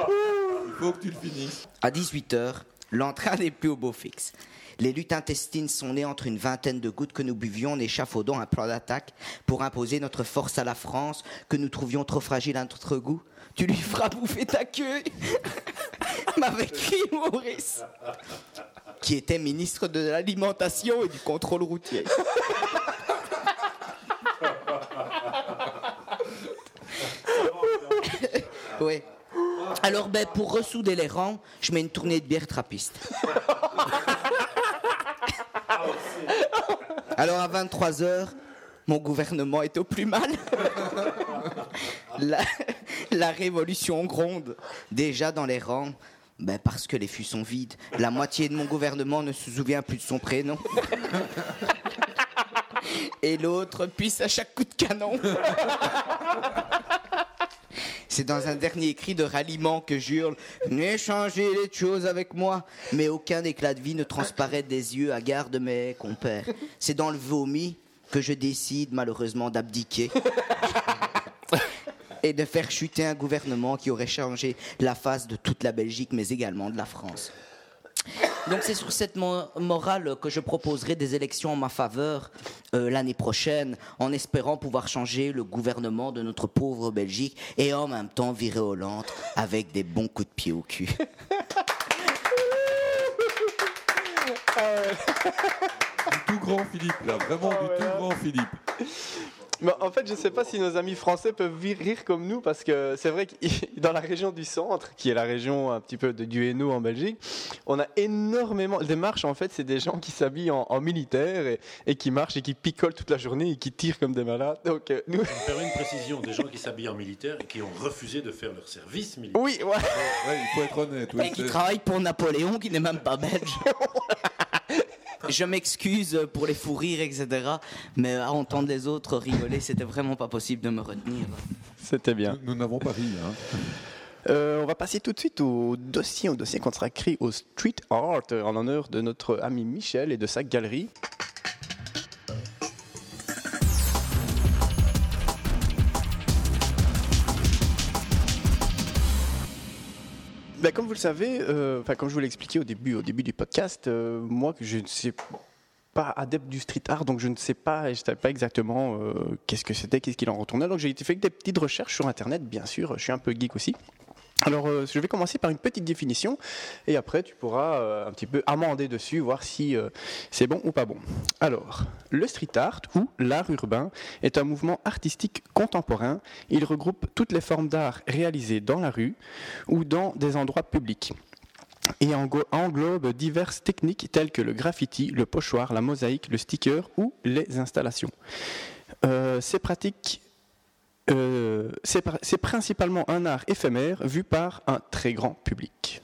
Il faut que tu le finisses. À 18h, l'entrain n'est plus au beau fixe. Les luttes intestines sont nées entre une vingtaine de gouttes que nous buvions en échafaudant un plan d'attaque pour imposer notre force à la France que nous trouvions trop fragile à notre goût. Tu lui feras bouffer ta queue m'avait crié Maurice, qui était ministre de l'Alimentation et du Contrôle routier. Oui. Alors, ben, pour ressouder les rangs, je mets une tournée de bière trappiste. Alors, à 23h, mon gouvernement est au plus mal. La, révolution gronde. Déjà dans les rangs, ben, parce que les fûts sont vides. La moitié de mon gouvernement ne se souvient plus de son prénom. Et l'autre pisse à chaque coup de canon. C'est dans un dernier cri de ralliement que j'hurle Venez changer les choses avec moi. Mais aucun éclat de vie ne transparaît des yeux hagards de mes compères. C'est dans le vomi que je décide malheureusement d'abdiquer. Et de faire chuter un gouvernement qui aurait changé la face de toute la Belgique, mais également de la France. Donc c'est sur cette mo- morale que je proposerai des élections en ma faveur euh, l'année prochaine, en espérant pouvoir changer le gouvernement de notre pauvre Belgique et en même temps virer Hollande avec des bons coups de pied au cul. Du tout grand Philippe, là. Vraiment du tout grand Philippe. Mais en fait, je ne sais pas si nos amis français peuvent rire comme nous, parce que c'est vrai que dans la région du centre, qui est la région un petit peu de, du Hainaut en Belgique, on a énormément. Les marches, en fait, c'est des gens qui s'habillent en, en militaire et, et qui marchent et qui picolent toute la journée et qui tirent comme des malades. Donc, euh, nous. Je me permets une précision des gens qui s'habillent en militaire et qui ont refusé de faire leur service militaire. Oui, ouais. Ouais, il faut être honnête. oui, Et qui c'est- travaille pour Napoléon, qui n'est même pas belge. Je m'excuse pour les fous rires, etc. Mais à entendre les autres rigoler, c'était vraiment pas possible de me retenir. C'était bien. Nous n'avons pas ri. Hein. Euh, on va passer tout de suite au dossier, au dossier consacré au street art, euh, en l'honneur de notre ami Michel et de sa galerie. Ben, comme vous le savez, euh, enfin, comme je vous l'ai expliqué au début, au début du podcast, euh, moi, je ne sais pas adepte du street art, donc je ne sais pas, je savais pas exactement euh, qu'est-ce que c'était, qu'est-ce qu'il en retournait. Donc j'ai fait des petites recherches sur Internet, bien sûr, je suis un peu geek aussi. Alors, euh, je vais commencer par une petite définition et après tu pourras euh, un petit peu amender dessus, voir si euh, c'est bon ou pas bon. Alors, le street art ou l'art urbain est un mouvement artistique contemporain. Il regroupe toutes les formes d'art réalisées dans la rue ou dans des endroits publics et englobe diverses techniques telles que le graffiti, le pochoir, la mosaïque, le sticker ou les installations. Ces pratiques euh, c'est principalement un art éphémère vu par un très grand public.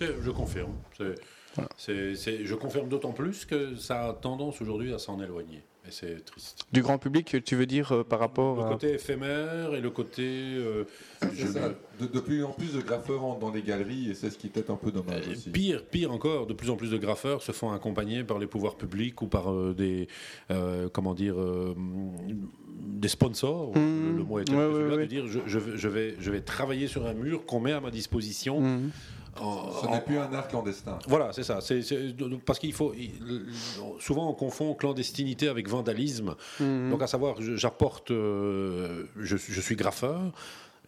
Je confirme. Je confirme d'autant plus que ça a tendance aujourd'hui à s'en éloigner. Et c'est triste. Du grand public, tu veux dire euh, par rapport Le à... côté éphémère et le côté. euh, je De, de plus en plus de graffeurs rentrent dans les galeries et c'est ce qui est peut-être un peu dommage aussi. Pire, pire encore, de plus en plus de graffeurs se font accompagner par les pouvoirs publics ou par euh, des, euh, comment dire, euh, des sponsors. le, le mot est Mmh. Ouais, ouais, celui-là, ouais. de dire je, je vais- je vais, je vais travailler sur un mur qu'on met à ma disposition. Mmh. En- Ce n'est plus un art clandestin. Voilà, c'est ça. C'est, c'est- parce qu'il faut. il- souvent, on confond clandestinité avec vandalisme. Mhm. Donc, à savoir, j'apporte. euh, je, je suis graffeur.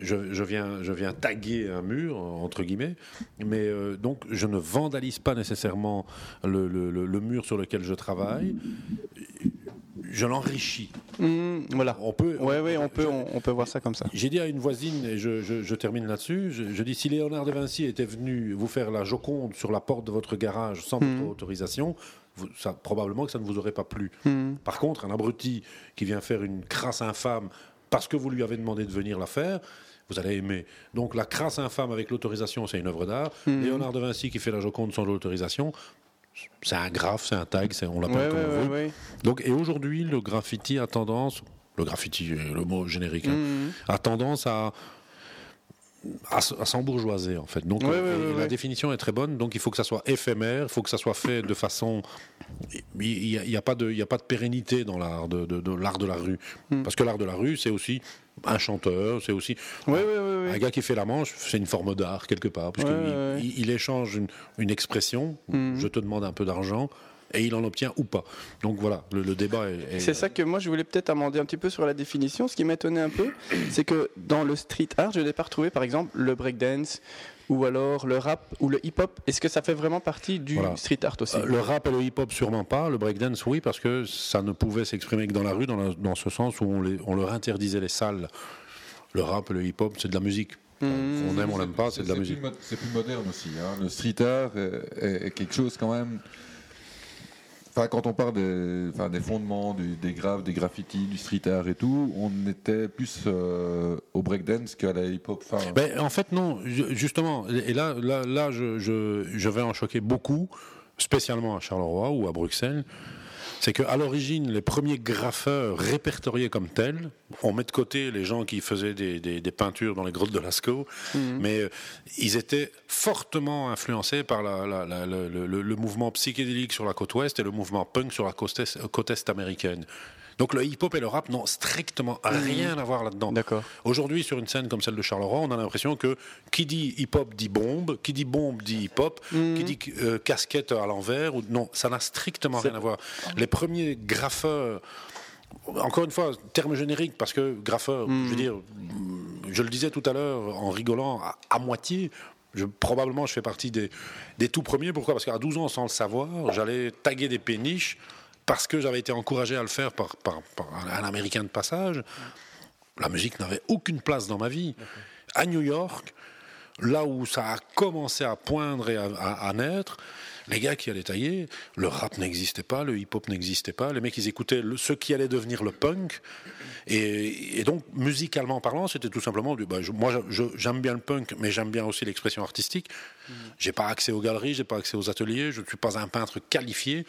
Je, je viens, je viens taguer un mur, entre guillemets, mais euh, donc je ne vandalise pas nécessairement le, le- le- le mur sur lequel je travaille. Je l'enrichis. Mmh, voilà. On peut. Ouais, ouais, on peut, on, on peut voir ça comme ça. J'ai dit à une voisine, et je, je- je termine là-dessus, je, je dis si Léonard de Vinci était venu vous faire la Joconde sur la porte de votre garage sans Mhm. votre autorisation, vous- ça, probablement que ça ne vous aurait pas plu. Mhm. Par contre, un abruti qui vient faire une crasse infâme parce que vous lui avez demandé de venir la faire, vous allez aimer. Donc la crasse infâme avec l'autorisation, c'est une œuvre d'art. Léonard de Vinci qui fait la Joconde sans l'autorisation, c'est un graphe, c'est un tag, c'est- on l'appelle Ouais, comme ouais, on veut. ouais. Donc, et aujourd'hui, le graffiti a tendance, le graffiti, est le mot générique, hein, Mhm. a tendance à à, s'embourgeoiser en fait. Donc Ouais, euh, ouais, la ouais. définition est très bonne. Donc il faut que ça soit éphémère, il faut que ça soit fait de façon. Il n'y a, pas de, il y a pas de pérennité dans l'art de, de- de l'art de la rue, Hmm. parce que l'art de la rue c'est aussi un chanteur, c'est aussi Ouais, ouais, ouais, ouais. un gars qui fait la manche, c'est une forme d'art quelque part, puisqu'il il, il échange une, une expression. Hmm. Je te demande un peu d'argent. Et il en obtient ou pas. Donc voilà, le, le débat est. est- C'est ça que moi je voulais peut-être amender un petit peu sur la définition. Ce qui m'étonnait un peu, c'est que dans le street art, je n'ai pas retrouvé par exemple le breakdance ou alors le rap ou le hip-hop. Est-ce que ça fait vraiment partie du Voilà. street art aussi Euh, le rap et le hip-hop, sûrement pas. Le breakdance, oui, parce que ça ne pouvait s'exprimer que dans la rue, dans, la- dans ce sens où on, les- on leur interdisait les salles. Le rap et le hip-hop, c'est de la musique. Mmh. On aime, on l'aime pas, c'est de la musique. C'est plus moderne aussi. hein. Le street art est, est- est quelque chose quand même. Quand on parle des, fondements, des graves, des graffitis, du street art et tout, on était plus euh, au breakdance qu'à la hip-hop. Ben, en fait, non, ju- justement. Et là, là, là je- je vais en choquer beaucoup, spécialement à Charleroi ou à Bruxelles. C'est qu'à l'origine, les premiers graffeurs répertoriés comme tels, on met de côté les gens qui faisaient des, des- des peintures dans les grottes de Lascaux, mais euh, ils étaient fortement influencés par la- la- la- le, le- le mouvement psychédélique sur la côte ouest et le mouvement punk sur la côte est, côte est américaine. Donc le hip-hop et le rap n'ont strictement rien à voir là-dedans. D'accord. Aujourd'hui, sur une scène comme celle de Charleroi, on a l'impression que qui dit hip-hop dit bombe, qui dit bombe dit hip-hop, qui dit euh, casquette à l'envers. Ou... Non, ça n'a strictement rien à voir. Les premiers graffeurs. Encore une fois, terme générique, parce que graffeur, je veux dire, je le disais tout à l'heure en rigolant à, à moitié, je, probablement je fais partie des, des tout premiers. Pourquoi? Parce qu'à 12 ans, sans le savoir, j'allais taguer des péniches parce que j'avais été encouragé à le faire par, un Américain de passage. La musique n'avait aucune place dans ma vie. À New York, là où ça a commencé à poindre et à, naître, les gars qui allaient tailler, le rap n'existait pas, le hip-hop n'existait pas, les mecs ils écoutaient ce qui allait devenir le punk. Et, donc, musicalement parlant, c'était tout simplement du. bah, moi, j'aime bien le punk, mais j'aime bien aussi l'expression artistique. J'ai pas accès aux galeries, j'ai pas accès aux ateliers, je ne suis pas un peintre qualifié.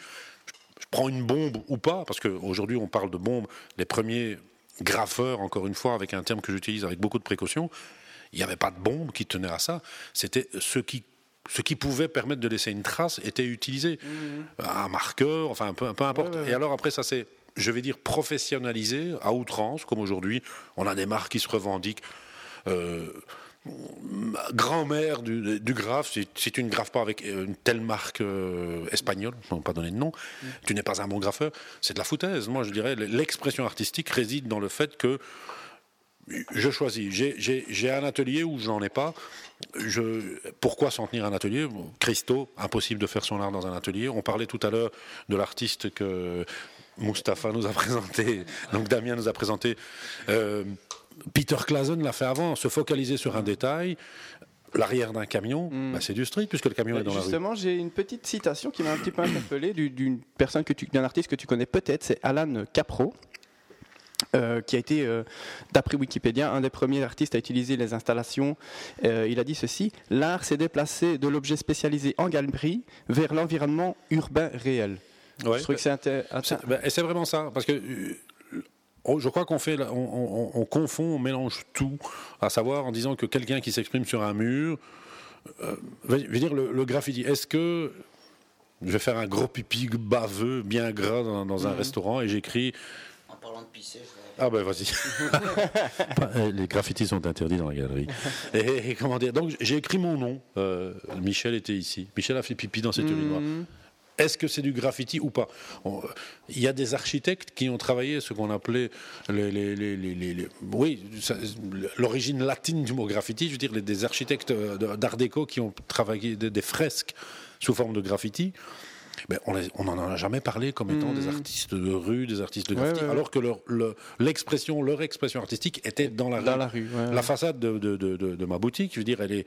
Je, prends une bombe ou pas, parce qu'aujourd'hui on parle de bombe. Les premiers graffeurs, encore une fois, avec un terme que j'utilise avec beaucoup de précaution, il n'y avait pas de bombe qui tenait à ça. C'était ce qui ce qui pouvait permettre de laisser une trace était utilisé. Un marqueur, enfin peu, peu importe. Et alors après, ça s'est, je vais dire, professionnalisé à outrance, comme aujourd'hui. On a des marques qui se revendiquent. Euh, grand-mère du, du graphe, si, si tu ne graves pas avec euh, une telle marque euh, espagnole, on ne va pas donner de nom, tu n'es pas un bon graffeur, c'est de la foutaise. Moi, je dirais, l'expression artistique réside dans le fait que je choisis. J'ai- un atelier où je n'en ai pas. Je, pourquoi s'en tenir à un atelier? Christo, impossible de faire son art dans un atelier. On parlait tout à l'heure de l'artiste que Mustapha nous a présenté, donc Damien nous a présenté. Euh, Peter Clasen l'a fait avant, se focaliser sur un détail. L'arrière d'un camion, bah, c'est du street puisque le camion est dans la rue. Justement, j'ai une petite citation qui m'a un petit peu interpellé du- d'une personne que tu, d'un artiste que tu connais peut-être, c'est Alan Capro. euh, qui a été, euh, d'après Wikipédia, un des premiers artistes à utiliser les installations. Euh, il a dit ceci L'art s'est déplacé de l'objet spécialisé en galerie vers l'environnement urbain réel. Ouais. Je trouve que c'est ben, et c'est vraiment ça, parce que on- je crois qu'on fait, on, on- on confond, on mélange tout, à savoir en disant que quelqu'un qui s'exprime sur un mur, euh, veut dire le, le graffiti. Est-ce que je vais faire un gros pipi baveux, bien gras dans, dans un Mhm. restaurant et j'écris En parlant de pisser, ah ben vas-y. Euh, Les graffitis sont interdits dans la galerie. Et, et comment dire? Donc j'ai écrit mon nom. Euh, Michel était ici. Michel a fait pipi dans cette urinoir. Est-ce que c'est du graffiti ou pas euh, Il y a des architectes qui ont travaillé ce qu'on appelait les, les- les- les- oui, l'origine latine du mot graffiti. Je veux dire, les- des architectes euh, d'art déco qui ont travaillé des, des fresques sous forme de graffiti. Ben, on n'en a jamais parlé comme étant des artistes de rue, des artistes de graffiti, ouais, ouais. alors que leur, le- l'expression, leur expression artistique était dans la Dans rue. la rue, La façade de, de- de- de- de ma boutique, je veux dire, elle est,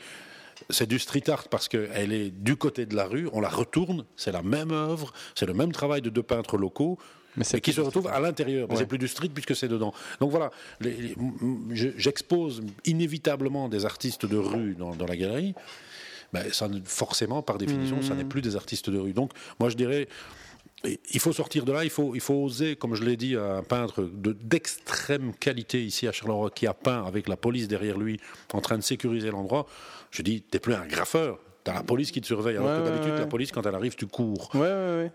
c'est du street art parce qu'elle est du côté de la rue, on la retourne, c'est la même œuvre, c'est le même travail de deux peintres locaux. Mais c'est et qui se retrouvent à l'intérieur. Mais Ouais. c'est plus du street puisque c'est dedans. Donc voilà, j'expose inévitablement des artistes de rue dans, dans la galerie. Ben, ça, forcément, par définition, ça n'est plus des artistes de rue. Donc, moi, je dirais, il faut sortir de là, il faut, il faut oser, comme je l'ai dit à un peintre de- d'extrême qualité ici à Charleroi, qui a peint avec la police derrière lui, en train de sécuriser l'endroit. Je dis, t'es plus un graffeur, t'as la police qui te surveille. Alors Ouais, que d'habitude, ouais. la police, quand elle arrive, tu cours.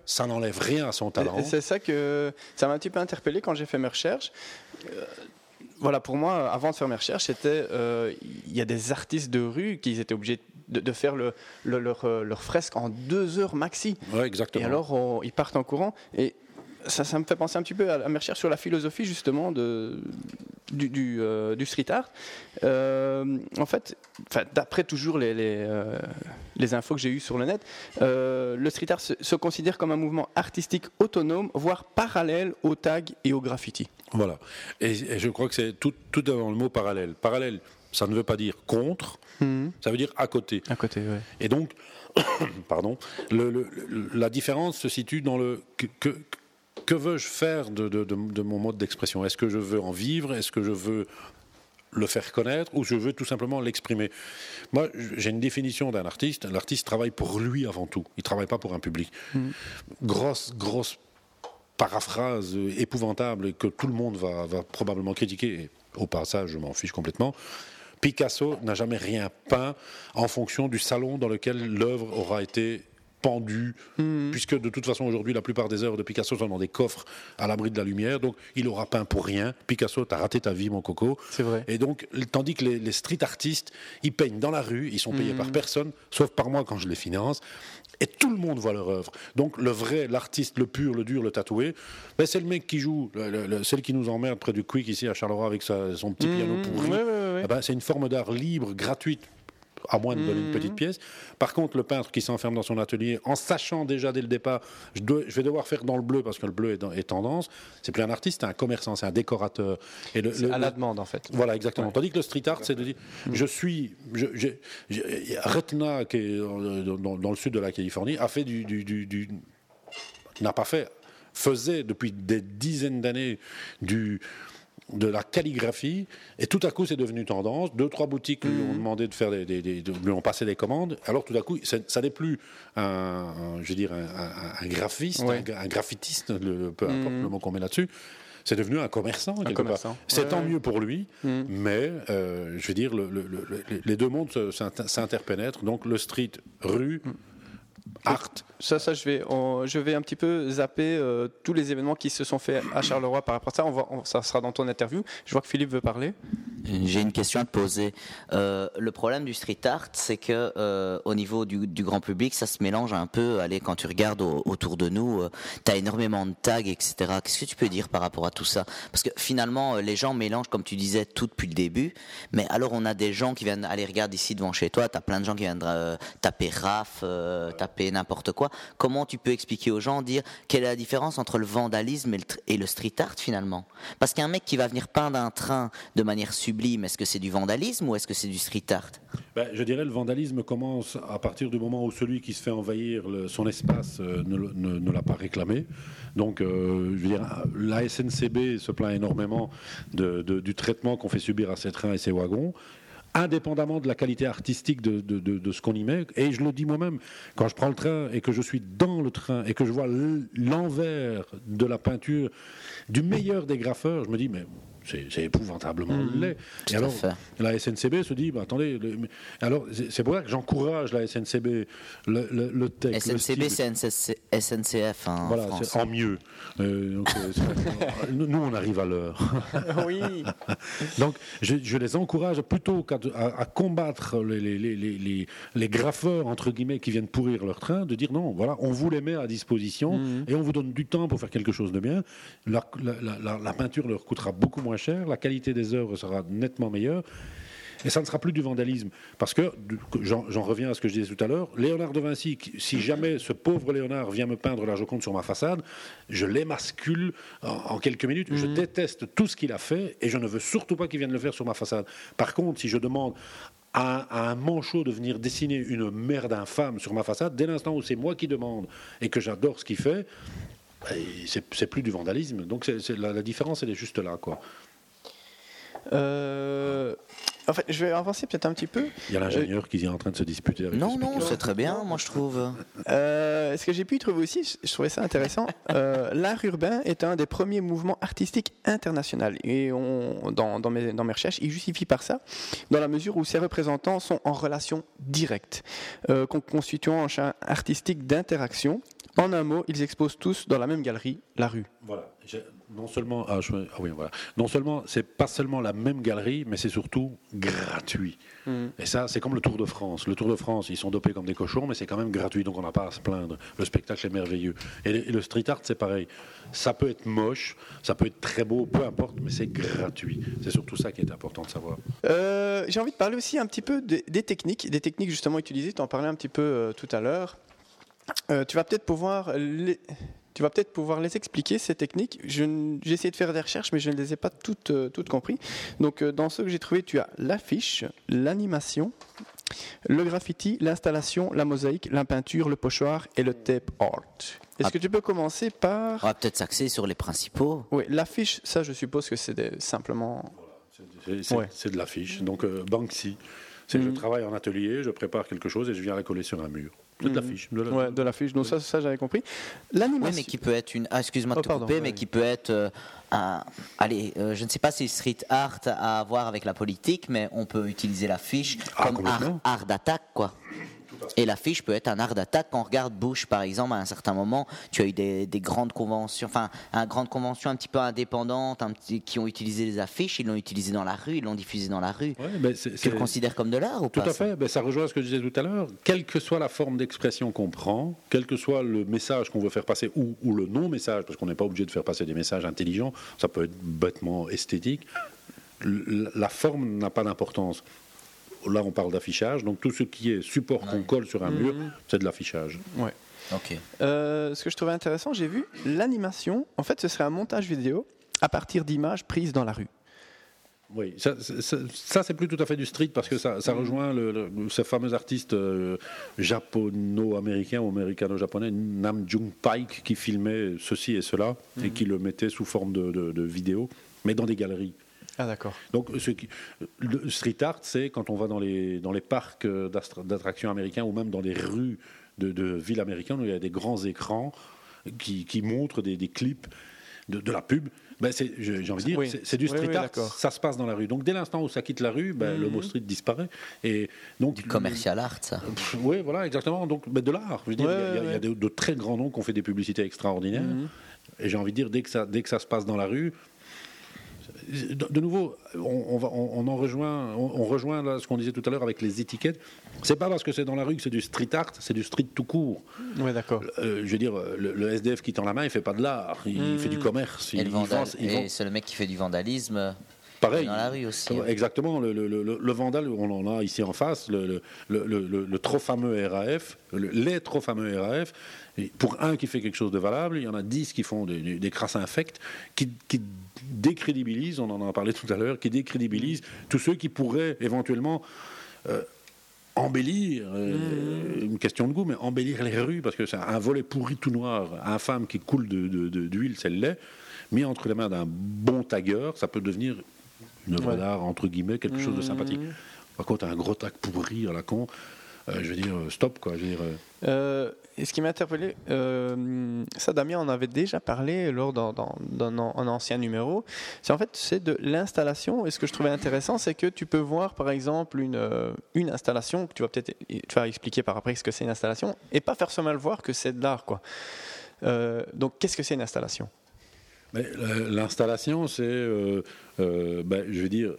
Ça n'enlève rien à son talent. C'est ça que ça m'a un petit peu interpellé quand j'ai fait mes recherches. Euh, voilà, pour moi, avant de faire mes recherches, c'était euh, il y a des artistes de rue qui étaient obligés de, de faire le, le- leur, euh, leur fresque en deux heures maxi. Ouais, exactement. Et alors, on- ils partent en courant. Et ça, ça me fait penser un petit peu à, mes recherches sur la philosophie, justement, de, du, du, euh, du street art. Euh, en fait, d'après toujours les, les, euh, les infos que j'ai eues sur le net, le street art se, se considère comme un mouvement artistique autonome, voire parallèle au tag et au graffiti. Voilà. Et, et je crois que c'est tout, tout dans le mot parallèle. Parallèle, ça ne veut pas dire contre, ça veut dire à côté. À côté, oui. Et donc, pardon, le- le- le- la différence se situe dans le que, que, que veux-je faire de, de- de- de mon mode d'expression? Est-ce que je veux en vivre? Est-ce que je veux le faire connaître? Ou je veux tout simplement l'exprimer? Moi, j'ai une définition d'un artiste. L'artiste travaille pour lui avant tout. Il travaille pas pour un public. Grosse, grosse paraphrase épouvantable que tout le monde va, va probablement critiquer. Au passage, je m'en fiche complètement. Picasso n'a jamais rien peint en fonction du salon dans lequel l'œuvre aura été pendue, puisque de toute façon aujourd'hui la plupart des œuvres de Picasso sont dans des coffres à l'abri de la lumière, donc il aura peint pour rien. Picasso, t'as raté ta vie mon coco. C'est vrai. Et donc, tandis que les, les street artistes, ils peignent dans la rue, ils sont payés par personne, sauf par moi quand je les finance, et tout le monde voit leur œuvre. Donc le vrai, l'artiste, le pur, le dur, le tatoué, ben, c'est le mec qui joue, le- le- le- celle qui nous emmerde près du Quick ici à Charleroi avec sa- son petit piano pourri. ouais, ouais, ouais. Eh ben, c'est une forme d'art libre, gratuite à moins de donner une petite pièce. Par contre, le peintre qui s'enferme dans son atelier en sachant déjà dès le départ, je, dois- je vais devoir faire dans le bleu parce que le bleu est, dans- est tendance, c'est plus un artiste, c'est un commerçant, c'est un décorateur. Et le- C'est le- à la demande, en fait. voilà, exactement. Tandis que le street art, c'est de dire, je suis, je, je- je- Retna, qui est dans, dans- dans le sud de la Californie, a fait du, du- du- du- n'a pas fait, faisait depuis des dizaines d'années du de la calligraphie et tout à coup c'est devenu tendance deux trois boutiques lui ont demandé de faire des, des- des- de- lui ont passé des commandes alors tout à coup ça n'est plus un, un- je veux dire un, graphiste Ouais. un, gra- un graffitiste le- peu importe le mot qu'on met là-dessus c'est devenu un commerçant. C'est Ouais, tant ouais. mieux pour lui, mais euh, je veux dire, le- le- le- le- les deux mondes s'interpénètrent. Donc le street, rue, art. Ça, ça je, vais, je vais un petit peu zapper euh, tous les événements qui se sont faits à Charleroi par rapport à ça. Ça sera dans ton interview. Je vois que Philippe veut parler. J'ai une question à te poser. Euh, le problème du street art, c'est que euh, au niveau du, grand public, ça se mélange un peu. Allez, quand tu regardes au- autour de nous, tu as énormément de tags, etc. Qu'est-ce que tu peux dire par rapport à tout ça? Parce que finalement, euh, les gens mélangent, comme tu disais, tout depuis le début. Mais alors, on a des gens qui viennent aller regarder ici devant chez toi. Tu as plein de gens qui viennent euh, taper RAF, euh, taper n'importe quoi. Comment tu peux expliquer aux gens, dire quelle est la différence entre le vandalisme et le, tr- et le street art finalement? Parce qu'un mec qui va venir peindre un train de manière est-ce que c'est du vandalisme ou est-ce que c'est du street art? Ben, je dirais le vandalisme commence à partir du moment où celui qui se fait envahir son espace euh, ne, l'a pas réclamé. Donc, euh, je veux dire, la SNCB se plaint énormément du traitement qu'on fait subir à ses trains et ses wagons indépendamment de la qualité artistique de, de- ce qu'on y met. Et je le dis moi-même, quand je prends le train et que je suis dans le train et que je vois l'envers de la peinture du meilleur des graffeurs, je me dis, mais c'est épouvantablement Mhm. laid. Et alors, la SNCB se dit, bah, attendez, le- alors c'est pour ça que j'encourage la SNCB, le, le, le texte, SNCB, c'est SNCF hein, en Voilà, mieux. Euh, donc, euh, nous, on arrive à l'heure. oui. Donc, je, je les encourage plutôt qu'à à, à combattre les, les, les, les, les- les graffeurs, entre guillemets, qui viennent pourrir leur train, de dire non, voilà, on vous les met à disposition Mhm. et on vous donne du temps pour faire quelque chose de bien. La, la- la- la- la peinture leur coûtera beaucoup moins cher, la qualité des œuvres sera nettement meilleure. Et ça ne sera plus du vandalisme. Parce que, j'en reviens à ce que je disais tout à l'heure, Léonard de Vinci, si jamais ce pauvre Léonard vient me peindre la Joconde sur ma façade, je l'émascule en, en quelques minutes. Je déteste tout ce qu'il a fait et je ne veux surtout pas qu'il vienne le faire sur ma façade. Par contre, si je demande à, à un manchot de venir dessiner une merde infâme sur ma façade, dès l'instant où c'est moi qui demande et que j'adore ce qu'il fait, c'est plus du vandalisme. Donc la différence, elle est juste là. Quoi. Euh, en fait, je vais avancer peut-être un petit peu. Il y a l'ingénieur qui est en train de se disputer avec Non, non, c'est très bien, moi je trouve. Euh, ce que j'ai pu y trouver aussi, je- trouvais ça intéressant. euh, L'art urbain est un des premiers mouvements artistiques internationaux. Et on, dans, dans mes, dans mes recherches, il justifie par ça, dans la mesure où ses représentants sont en relation directe, euh, con- constituant un champ artistique d'interaction. En un mot, ils exposent tous dans la même galerie, la rue. Voilà. Non seulement, ah, je- ah oui, voilà. Non seulement, c'est pas seulement la même galerie, mais c'est surtout gratuit. Et ça, c'est comme le Tour de France. Le Tour de France, ils sont dopés comme des cochons, mais c'est quand même gratuit, donc on n'a pas à se plaindre. Le spectacle est merveilleux. Et le, et le street art, c'est pareil. Ça peut être moche, ça peut être très beau, peu importe, mais c'est gratuit. C'est surtout ça qui est important de savoir. Euh, J'ai envie de parler aussi un petit peu des, des techniques, des techniques justement utilisées. Tu en parlais un petit peu euh, tout à l'heure. Euh, tu vas peut-être pouvoir les, tu vas peut-être pouvoir les expliquer ces techniques. J'ai essayé de faire des recherches, mais je ne les ai pas toutes, euh, toutes compris. Donc, euh, dans ce que j'ai trouvé, tu as l'affiche, l'animation, le graffiti, l'installation, la mosaïque, la peinture, le pochoir et le tape art. Est-ce Ah. que tu peux commencer par On va peut-être s'axer sur les principaux. oui, l'affiche Ça, je suppose que c'est des- simplement. C'est c'est- Ouais. c'est de l'affiche. Donc, euh, Banksy. C'est je Mhm. travaille en atelier, je prépare quelque chose et je viens la coller sur un mur. De Mhm. l'affiche. de la- Ouais, de l'affiche. Donc ça, ça j'avais compris. Oui, L'animation. mais qui peut être une. Ah, excuse-moi de Oh, te pardon, couper, ouais. mais qui peut être euh, un. Allez, euh, je ne sais pas si street art a à voir avec la politique, mais on peut utiliser l'affiche Ah, comme art d'attaque, quoi. Et l'affiche peut être un art d'attaque. Quand on regarde Bush, par exemple, à un certain moment, tu as eu des, des grandes conventions, enfin, une grande convention un petit peu indépendante, un petit- qui ont utilisé les affiches, ils l'ont utilisé dans la rue, ils l'ont diffusé dans la rue. Ouais, ben, c'est- Tu c'est- le considères comme de l'art ou Tout pas à ça fait. Ben, ça rejoint ce que je disais tout à l'heure. Quelle que soit la forme d'expression qu'on prend, quel que soit le message qu'on veut faire passer ou, ou le non-message, parce qu'on n'est pas obligé de faire passer des messages intelligents, ça peut être bêtement esthétique, la forme n'a pas d'importance. Là, on parle d'affichage, donc tout ce qui est support qu'on colle sur un mur, Mhm. c'est de l'affichage. Ouais. Ok. Euh, ce que je trouvais intéressant, j'ai vu l'animation. En fait, ce serait un montage vidéo à partir d'images prises dans la rue. Oui, ça, ça- ça- ça, c'est plus tout à fait du street parce que ça, ça rejoint le, le- ce fameux artiste euh, japono-américain ou américano-japonais, Nam Jung Paik, qui filmait ceci et cela et qui le mettait sous forme de, de- de vidéo, mais dans des galeries. Ah d'accord. Donc, ce qui- le street art, c'est quand on va dans les, dans les parcs d'attractions américains ou même dans les rues de, de villes américaines où il y a des grands écrans qui, qui montrent des, des clips de, de la pub. Ben, c'est- j'ai envie de dire, Oui. c'est c'est du street oui, art, ça se passe dans la rue. Donc, dès l'instant où ça quitte la rue, ben, le Mhm. mot street disparaît. Et donc, Du commercial art, ça. oui, voilà, exactement. Donc, ben, de l'art. Je veux dire, Ouais, il y a- y a, de, de très grands noms qui ont fait des publicités extraordinaires. Mhm. Et j'ai envie de dire, dès que ça, dès que ça se passe dans la rue, de, nouveau, on, on va, on, on en rejoint, on, on rejoint là ce qu'on disait tout à l'heure avec les étiquettes. C'est pas parce que c'est dans la rue que c'est du street art, c'est du street tout court. Ouais, d'accord. Euh, je veux dire, le, le SDF qui tend la main, il fait pas de l'art, il Mm. fait du commerce. Et, il, le il vandal- vend- il et c'est le mec qui fait du vandalisme Pareil. dans la rue aussi. hein. Exactement, le, le, le, le vandal, on en a ici en face, le, le, le, le- le- le trop fameux RAF, le- les trop fameux RAF. Et pour un qui fait quelque chose de valable, il y en a dix qui font des, des, crasses infects, qui, qui décrédibilisent, on en a parlé tout à l'heure, qui décrédibilisent tous ceux qui pourraient éventuellement euh, embellir, euh, une question de goût, mais embellir les rues, parce que c'est un volet pourri tout noir, infâme qui coule de- de- de- d'huile, c'est le lait, mis entre les mains d'un bon tagueur, ça peut devenir une œuvre Ouais. d'art, entre guillemets, quelque chose de Mhm. sympathique. Par contre, un gros tag pourri à la con, euh, je veux dire, stop, quoi. Je veux dire, Euh, et ce qui m'a interpellé, euh, ça Damien en avait déjà parlé lors d'un d'un- d'un an- un ancien numéro, c'est en fait c'est de l'installation. Et ce que je trouvais intéressant, c'est que tu peux voir par exemple une, euh, installation, que tu vas peut-être tu vas expliquer par après ce que c'est une installation, et pas faire seulement le voir que c'est de l'art. Euh, donc qu'est-ce que c'est une installation? L'installation, c'est, ben, je veux dire,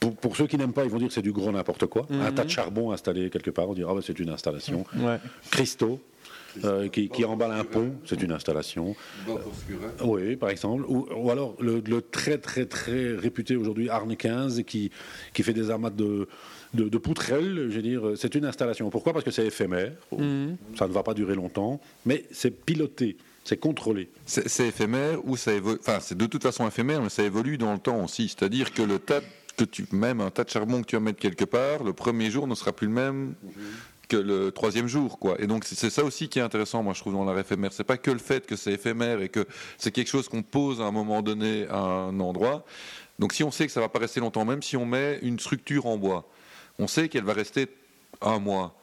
pour, pour ceux qui n'aiment pas, ils vont dire que c'est du gros n'importe quoi. Un Mhm. tas de charbon installé quelque part, on dira ah ben, c'est une installation. Ouais. Cristaux. euh, qui, qui emballe un pont, c'est une installation. Oui, par exemple. Ou, ou alors le, le très très très réputé aujourd'hui Arne 15 qui, qui fait des armades de, de, de poutrelles, je veux dire, c'est une installation. Pourquoi? Parce que c'est éphémère, Mhm. ça ne va pas durer longtemps, mais c'est piloté, c'est contrôlé. C'est c'est éphémère ou ça évolue. Enfin, c'est de toute façon éphémère, mais ça évolue dans le temps aussi. C'est-à-dire que le tas que tu, même un tas de charbon que tu vas mettre quelque part, le premier jour ne sera plus le même que le troisième jour, quoi. Et donc c'est ça aussi qui est intéressant, moi je trouve dans l'art éphémère. C'est pas que le fait que c'est éphémère et que c'est quelque chose qu'on pose à un moment donné à un endroit. Donc si on sait que ça va pas rester longtemps, même si on met une structure en bois, on sait qu'elle va rester un mois.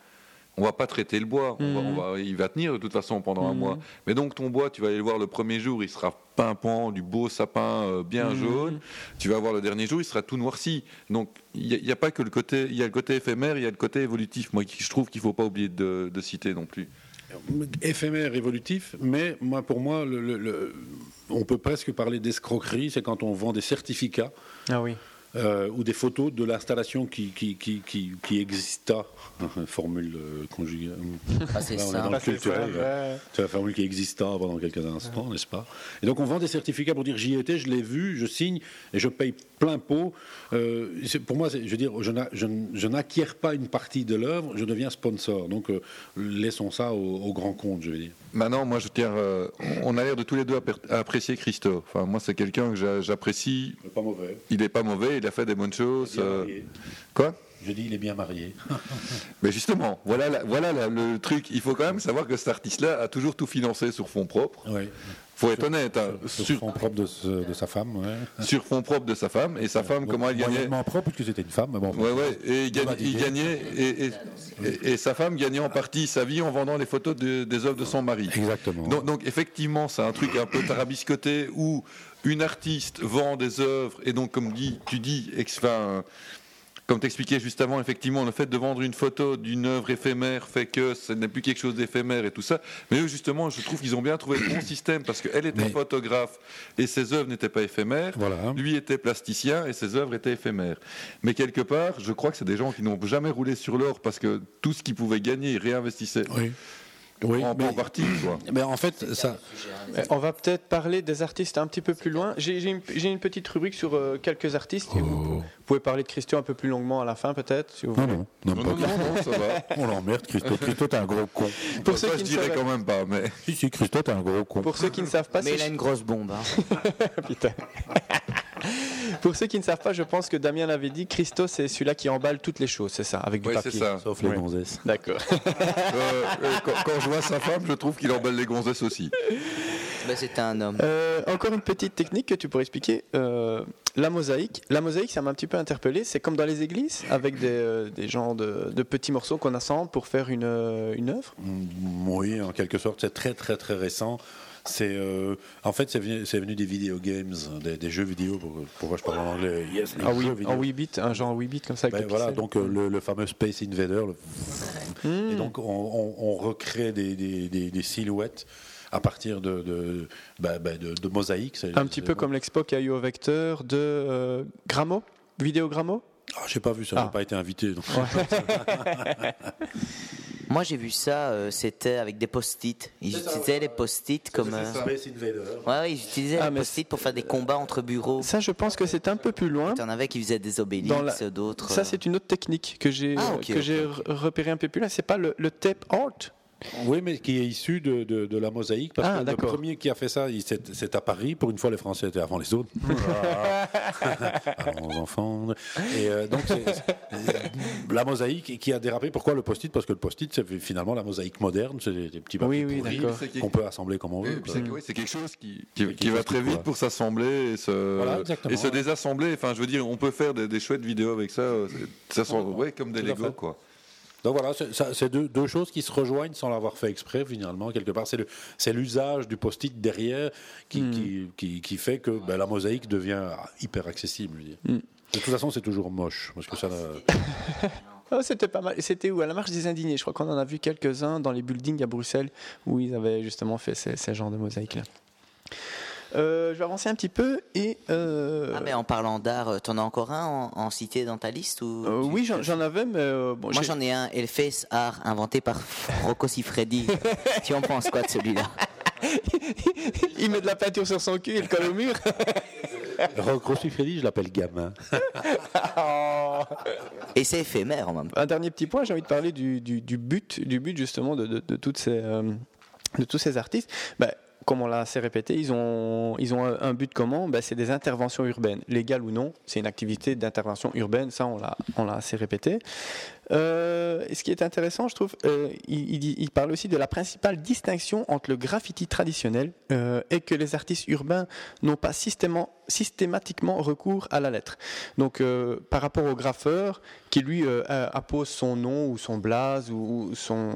On va pas traiter le bois, on va- on va- il va tenir de toute façon pendant un Mhm. mois. Mais donc ton bois, tu vas aller le voir le premier jour, il sera pimpant, du beau sapin euh, bien Mhm. jaune. Tu vas voir le dernier jour, il sera tout noirci. Donc il n'y a, pas que le côté, il y a le côté éphémère, il y a le côté évolutif. Moi, qui- je trouve qu'il faut pas oublier de, de citer non plus. éphémère, évolutif, mais moi, pour moi, le- le- le- on peut presque parler d'escroquerie, c'est quand on vend des certificats Ah oui. Euh, ou des photos de l'installation qui, qui, qui, qui, qui exista, formule euh, conjugale. Passé Là, on est simple. dans le Passé culturel. simple, là. ouais. C'est la formule qui exista pendant quelques instants, n'est-ce pas? Et donc on vend des certificats pour dire j'y étais, je l'ai vu, je signe et je paye plein pot. Euh, pour moi, je veux dire, je n'a- je n- je n'acquiers pas une partie de l'œuvre, je deviens sponsor. Donc euh, laissons ça au, au grand compte, je veux dire. Maintenant, moi, je tiens. euh, on a l'air de tous les deux à apprécier Christophe. Enfin, moi, c'est quelqu'un que j'a- j'apprécie. Pas mauvais. Il n'est pas mauvais, il a fait des bonnes choses. Quoi? Je dis il est bien marié. Mais justement, voilà, la- voilà la- le truc. Il faut quand même savoir que cet artiste-là a toujours tout financé sur fonds propres. Oui. faut être honnête. hein, Sur, sur, fonds propres de, ce- de sa femme, ouais. sur fonds propres de sa femme. Et sa femme, comment elle gagnait Moyennement propre, puisque c'était une femme, mais bon. Ouais, ouais, et il, gagne- gagnait, et, et- et- et sa femme gagnait en partie sa vie en vendant les photos de- des œuvres de son mari. Exactement. Donc, donc, effectivement, c'est un truc un peu tarabiscoté où une artiste vend des œuvres, et donc, comme dit, tu dis, ex- enfin, comme t'expliquais juste avant, effectivement, le fait de vendre une photo d'une œuvre éphémère fait que ce n'est plus quelque chose d'éphémère et tout ça. Mais eux, justement, je trouve qu'ils ont bien trouvé le bon système parce qu'elle était Mais- photographe et ses œuvres n'étaient pas éphémères. Voilà. Lui était plasticien et ses œuvres étaient éphémères. Mais quelque part, je crois que c'est des gens qui n'ont jamais roulé sur l'or parce que tout ce qu'ils pouvaient gagner, ils réinvestissaient Oui. Oui, en, mais- partie. Quoi. Mais en fait, ça. On va peut-être parler des artistes un petit peu plus loin. J'ai une, petite rubrique sur euh, quelques artistes. et Vous, vous pouvez parler de Christian un peu plus longuement à la fin, peut-être. Si vous Non, voulez. non, non, Non, pas non, non, non, ça va. On l'emmerde, Christo. Christo, t'es un gros con. Pour ça, ceux je qui ne dirais savaient- quand même pas. Mais Si, si, Christo, t'es un gros con. Pour ceux qui ne savent pas, Mais c'est il a une grosse bombe. hein. Putain. Pour ceux qui ne savent pas, je pense que Damien l'avait dit, Christo, c'est celui-là qui emballe toutes les choses, c'est ça, avec du Ouais, papier. c'est ça. Sauf les Ouais. gonzesses. D'accord. euh, euh, quand, quand je vois sa femme, je trouve qu'il emballe les gonzesses aussi. Ben, C'était un homme. Euh, encore une petite technique que tu pourrais expliquer. Euh, la mosaïque. La mosaïque, ça m'a un petit peu interpellé. C'est comme dans les églises, avec des, euh, des genres de, de petits morceaux qu'on assemble pour faire une, une œuvre. Mm, Oui, en quelque sorte, c'est très très très récent. C'est euh, en fait c'est venu, des video games, des, des jeux vidéo. Pour- Pourquoi je parle en anglais? Yes, les En 8 jeux vidéo. en 8 bits, un genre 8 bits comme ça. Avec Ben voilà, pixels. donc euh, le, le fameux Space Invader. le- Hmm. Et donc on, on- on recrée des, des- des- des silhouettes à partir de, de, bah, bah, de, de mosaïques. Un petit peu comme l'expo qu'il y a eu au vecteur de euh, Grammo, Vidéo Grammo. Ah, j'ai pas vu ça, Ah. j'ai pas été invité. donc. Moi, j'ai vu ça, euh, c'était avec des post-it. Ils C'est ça, utilisaient ouais. les post-it comme. euh, Space Invader. Ouais, ouais, ils utilisaient Ah, les mais post-it pour faire des combats entre bureaux. Ça, je pense que c'est un peu plus loin. Il y en avait qui faisaient des Dans obélix, la- d'autres. Ça, euh, c'est une autre technique que j'ai Ah, ok, que ok, j'ai ok. re- repéré un peu plus loin. C'est pas le, le tape art. Oui, mais qui est issu de, de, de la mosaïque. Parce Ah, que le premier qui a fait ça, il- c'est c'est à Paris. Pour une fois, les Français étaient avant les autres. Allons, enfants. Et euh, donc, c'est- c'est- la mosaïque qui a dérapé. Pourquoi le post-it? Parce que le post-it, c'est finalement la mosaïque moderne. C'est des, petits papiers Oui, qu'on peut assembler comme on veut. c'est oui, c'est quelque chose qui, qui, Qui qui va très vite quoi. pour s'assembler et se, Voilà, et se désassembler. Enfin, je veux dire, on peut faire des, des chouettes vidéos avec ça. Ça sent ouais, comme des Lego, quoi. Donc voilà, c'est deux, deux choses qui se rejoignent sans l'avoir fait exprès finalement quelque part. C'est l'usage du post-it derrière qui, Hmm. qui, qui- qui fait que ben, la mosaïque devient hyper accessible. je veux dire. Hmm. De toute façon, c'est toujours moche parce que ça. Oh, c'était pas mal. C'était où? À la marche des Indignés. Je crois qu'on en a vu quelques-uns dans les buildings à Bruxelles où ils avaient justement fait ces, ces genres de mosaïques-là. Euh, je vais avancer un petit peu et. euh, Ah, mais en parlant d'art, euh, t'en as encore un en, en cité dans ta liste ou euh, tu- oui, j'en avais, mais euh, bon, Moi j'en ai un, Elface Art, inventé par Rocco Siffredi. tu en penses quoi de celui-là? Il met de la peinture sur son cul et le colle au mur. Rocco Freddy, je l'appelle gamin. Et c'est éphémère en même temps. Un dernier petit point, j'ai envie de parler du, du- du but, du but justement de, de- de toutes ces, euh, de tous ces artistes. Ben, comme on l'a assez répété, ils ont, un, but commun, ben, c'est des interventions urbaines, légales ou non. C'est une activité d'intervention urbaine, ça on l'a assez répété. Euh, et ce qui est intéressant, je trouve, euh, il, il dit- il parle aussi de la principale distinction entre le graffiti traditionnel euh, et que les artistes urbains n'ont pas systéma- systématiquement recours à la lettre. Donc, par rapport au graffeur qui lui appose son nom ou son blaze ou, son,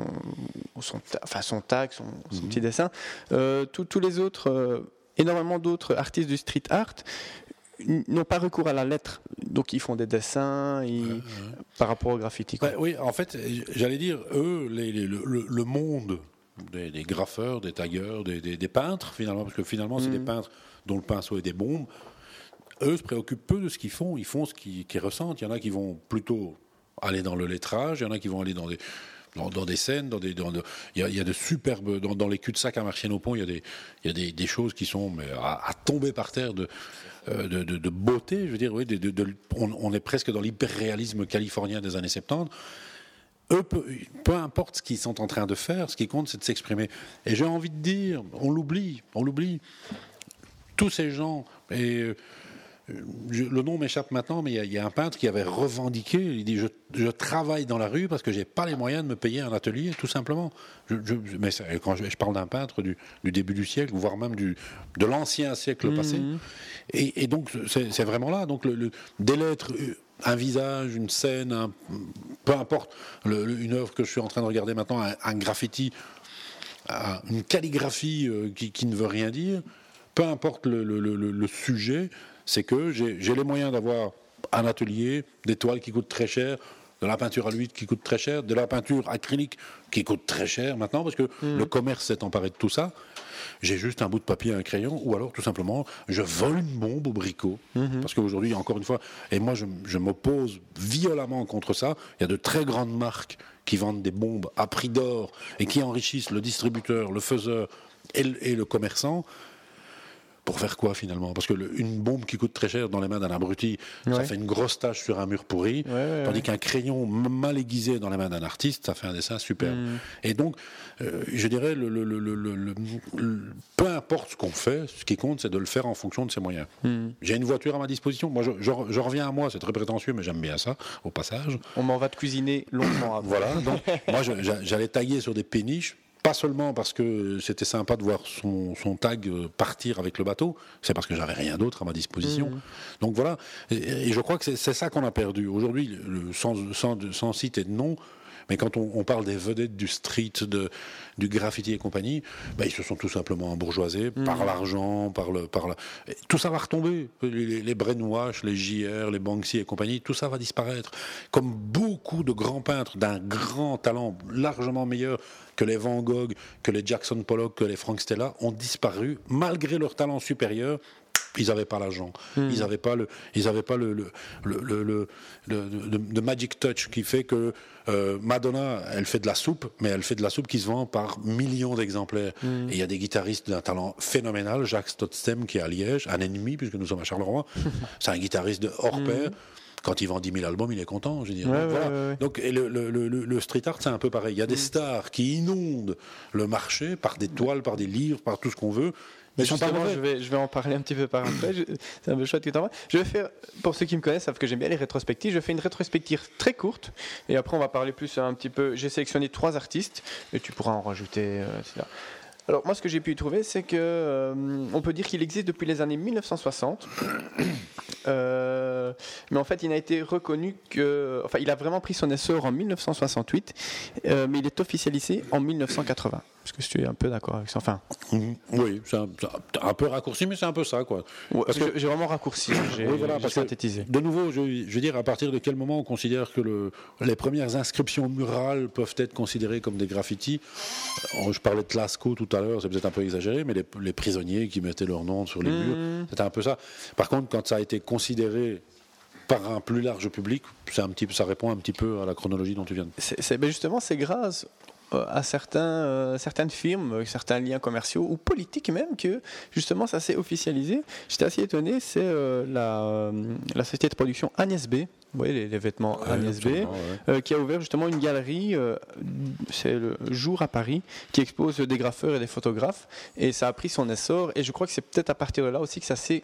enfin, son tag, son, son petit dessin, tous- les autres, énormément d'autres artistes du street art n'ont pas recours à la lettre. Donc, ils font des dessins ils- par rapport au graffiti. Ouais, oui, en fait, j'allais dire, eux, les- les- le, le- le monde des, des graffeurs, des taggeurs, des, des- des peintres, finalement, parce que finalement, c'est des peintres dont le pinceau est des bombes, eux se préoccupent peu de ce qu'ils font, ils font ce qu'ils ressentent. Il y en a qui vont plutôt aller dans le lettrage, il y en a qui vont aller dans des, dans, dans des scènes, dans des, dans il, y a, il y a de superbes, dans, dans les cul-de-sac à Marchienne-au-Pont, il y a, des, il y a des, des choses qui sont mais, à, à tomber par terre de, de, de- beauté, je veux dire, oui, on est presque dans l'hyper-réalisme californien des années 70 eux, peu, peu importe ce qu'ils sont en train de faire, ce qui compte, c'est de s'exprimer. Et j'ai envie de dire, on l'oublie, on l'oublie. Tous ces gens, et euh, je- le nom m'échappe maintenant, mais il y a- il y, a un peintre qui avait revendiqué, il dit, je, je travaille dans la rue parce que j'ai pas les moyens de me payer un atelier, tout simplement. Je, mais ça- quand je, parle d'un peintre du, du début du siècle, voire même du, de l'ancien siècle passé. Et, et donc, c'est vraiment là. Donc, le, le- des lettres, euh, un visage, une scène, un- peu importe, le- le- une œuvre que je suis en train de regarder maintenant, un, un graffiti, un- une calligraphie euh, qui, qui ne veut rien dire, peu importe le sujet, c'est que j'ai les moyens d'avoir un atelier, des toiles qui coûtent très cher, de la peinture à l'huile qui coûte très cher, de la peinture acrylique qui coûte très cher maintenant, parce que le commerce s'est emparé de tout ça. J'ai juste un bout de papier et un crayon, ou alors tout simplement, je vole une bombe au bricot. Parce qu'aujourd'hui, encore une fois, et moi je, je m'oppose violemment contre ça, il y a de très grandes marques qui vendent des bombes à prix d'or et qui enrichissent le distributeur, le faiseur et le, et le commerçant. Pour faire quoi finalement? Parce que le- une bombe qui coûte très cher dans les mains d'un abruti, ça fait une grosse tache sur un mur pourri, Ouais, ouais, tandis qu'un crayon mal aiguisé dans les mains d'un artiste, ça fait un dessin superbe. Mm. Et donc, euh, je dirais, le, peu importe ce qu'on fait, ce qui compte, c'est de le faire en fonction de ses moyens. Mm. J'ai une voiture à ma disposition. Moi, je, je- je reviens à moi, c'est très prétentieux, mais j'aime bien ça, au passage. On m'en va te cuisiner longuement après. Voilà, donc moi j'allais taguer sur des péniches, pas seulement parce que c'était sympa de voir son, son tag euh, partir avec le bateau, c'est parce que j'avais rien d'autre à ma disposition. Donc voilà, et, et je crois que c'est ça qu'on a perdu. Aujourd'hui, sans, sans, sans site et de nom, Mais quand on, on parle des vedettes du street, de, du graffiti et compagnie, ben, ils se sont tout simplement embourgeoisés Mm. par l'argent, par le, par et Tout ça va retomber. Les, les, les Brainwash, les JR, les Banksy et compagnie, tout ça va disparaître. Comme beaucoup de grands peintres d'un grand talent largement meilleur que les Van Gogh, que les Jackson Pollock, que les Frank Stella ont disparu malgré leur talent supérieur. Ils n'avaient pas l'argent, ils n'avaient pas le, ils avaient pas le, le, le, le, le- magic touch qui fait que euh, Madonna, elle fait de la soupe, mais elle fait de la soupe qui se vend par millions d'exemplaires. Et il y a des guitaristes d'un talent phénoménal, Jacques Stotstem qui est à Liège, un ennemi puisque nous sommes à Charleroi. C'est un guitariste de hors pair. Quand il vend 10 000 albums, il est content, je veux dire. Ouais, Donc, ouais, voilà. ouais. Donc, et le, le- le- le- le street art, c'est un peu pareil. Il y a des stars qui inondent le marché par des toiles, par des livres, par tout ce qu'on veut. Mais justement, je vais, je vais en parler un petit peu par après. C'est un peu chouette que tu en parles. Je vais faire, pour ceux qui me connaissent, savent que j'aime bien les rétrospectives. Je fais une rétrospective très courte et après on va parler plus un petit peu. J'ai sélectionné trois artistes et tu pourras en rajouter, euh, etc. Alors moi, ce que j'ai pu y trouver, c'est que euh, on peut dire qu'il existe depuis les années 1960. Euh, mais en fait, il n'a été reconnu que, enfin, il a vraiment pris son essor en 1968, euh, mais il est officialisé en 1980. Parce que tu es un peu d'accord avec ça. Enfin, Mhm. Oui, c'est un, peu raccourci, mais c'est un peu ça, quoi. Ouais, Parce que- j'ai- vraiment raccourci, j'ai Oui, voilà, synthétisé. De nouveau, je, je veux dire, à partir de quel moment on considère que le, les premières inscriptions murales peuvent être considérées comme des graffitis? Je parlais de Lascaux tout à l'heure, c'est peut-être un peu exagéré, mais les, les prisonniers qui mettaient leur nom sur les Mhm. murs, c'était un peu ça. Par contre, quand ça a été considéré par un plus large public, c'est un petit, ça répond un petit peu à la chronologie dont tu viens de C'est- ben justement, c'est grâce euh, à certains, euh, certaines firmes, euh, certains liens commerciaux ou politiques même que justement ça s'est officialisé. J'étais assez étonné, c'est euh, la, euh, la société de production Agnès B. Voyez les, les vêtements Ouais, Agnès B, absolument, ouais. euh, qui a ouvert justement une galerie, euh, c'est le jour à Paris, qui expose des graffeurs et des photographes. Et ça a pris son essor. Et je crois que c'est peut-être à partir de là aussi que ça s'est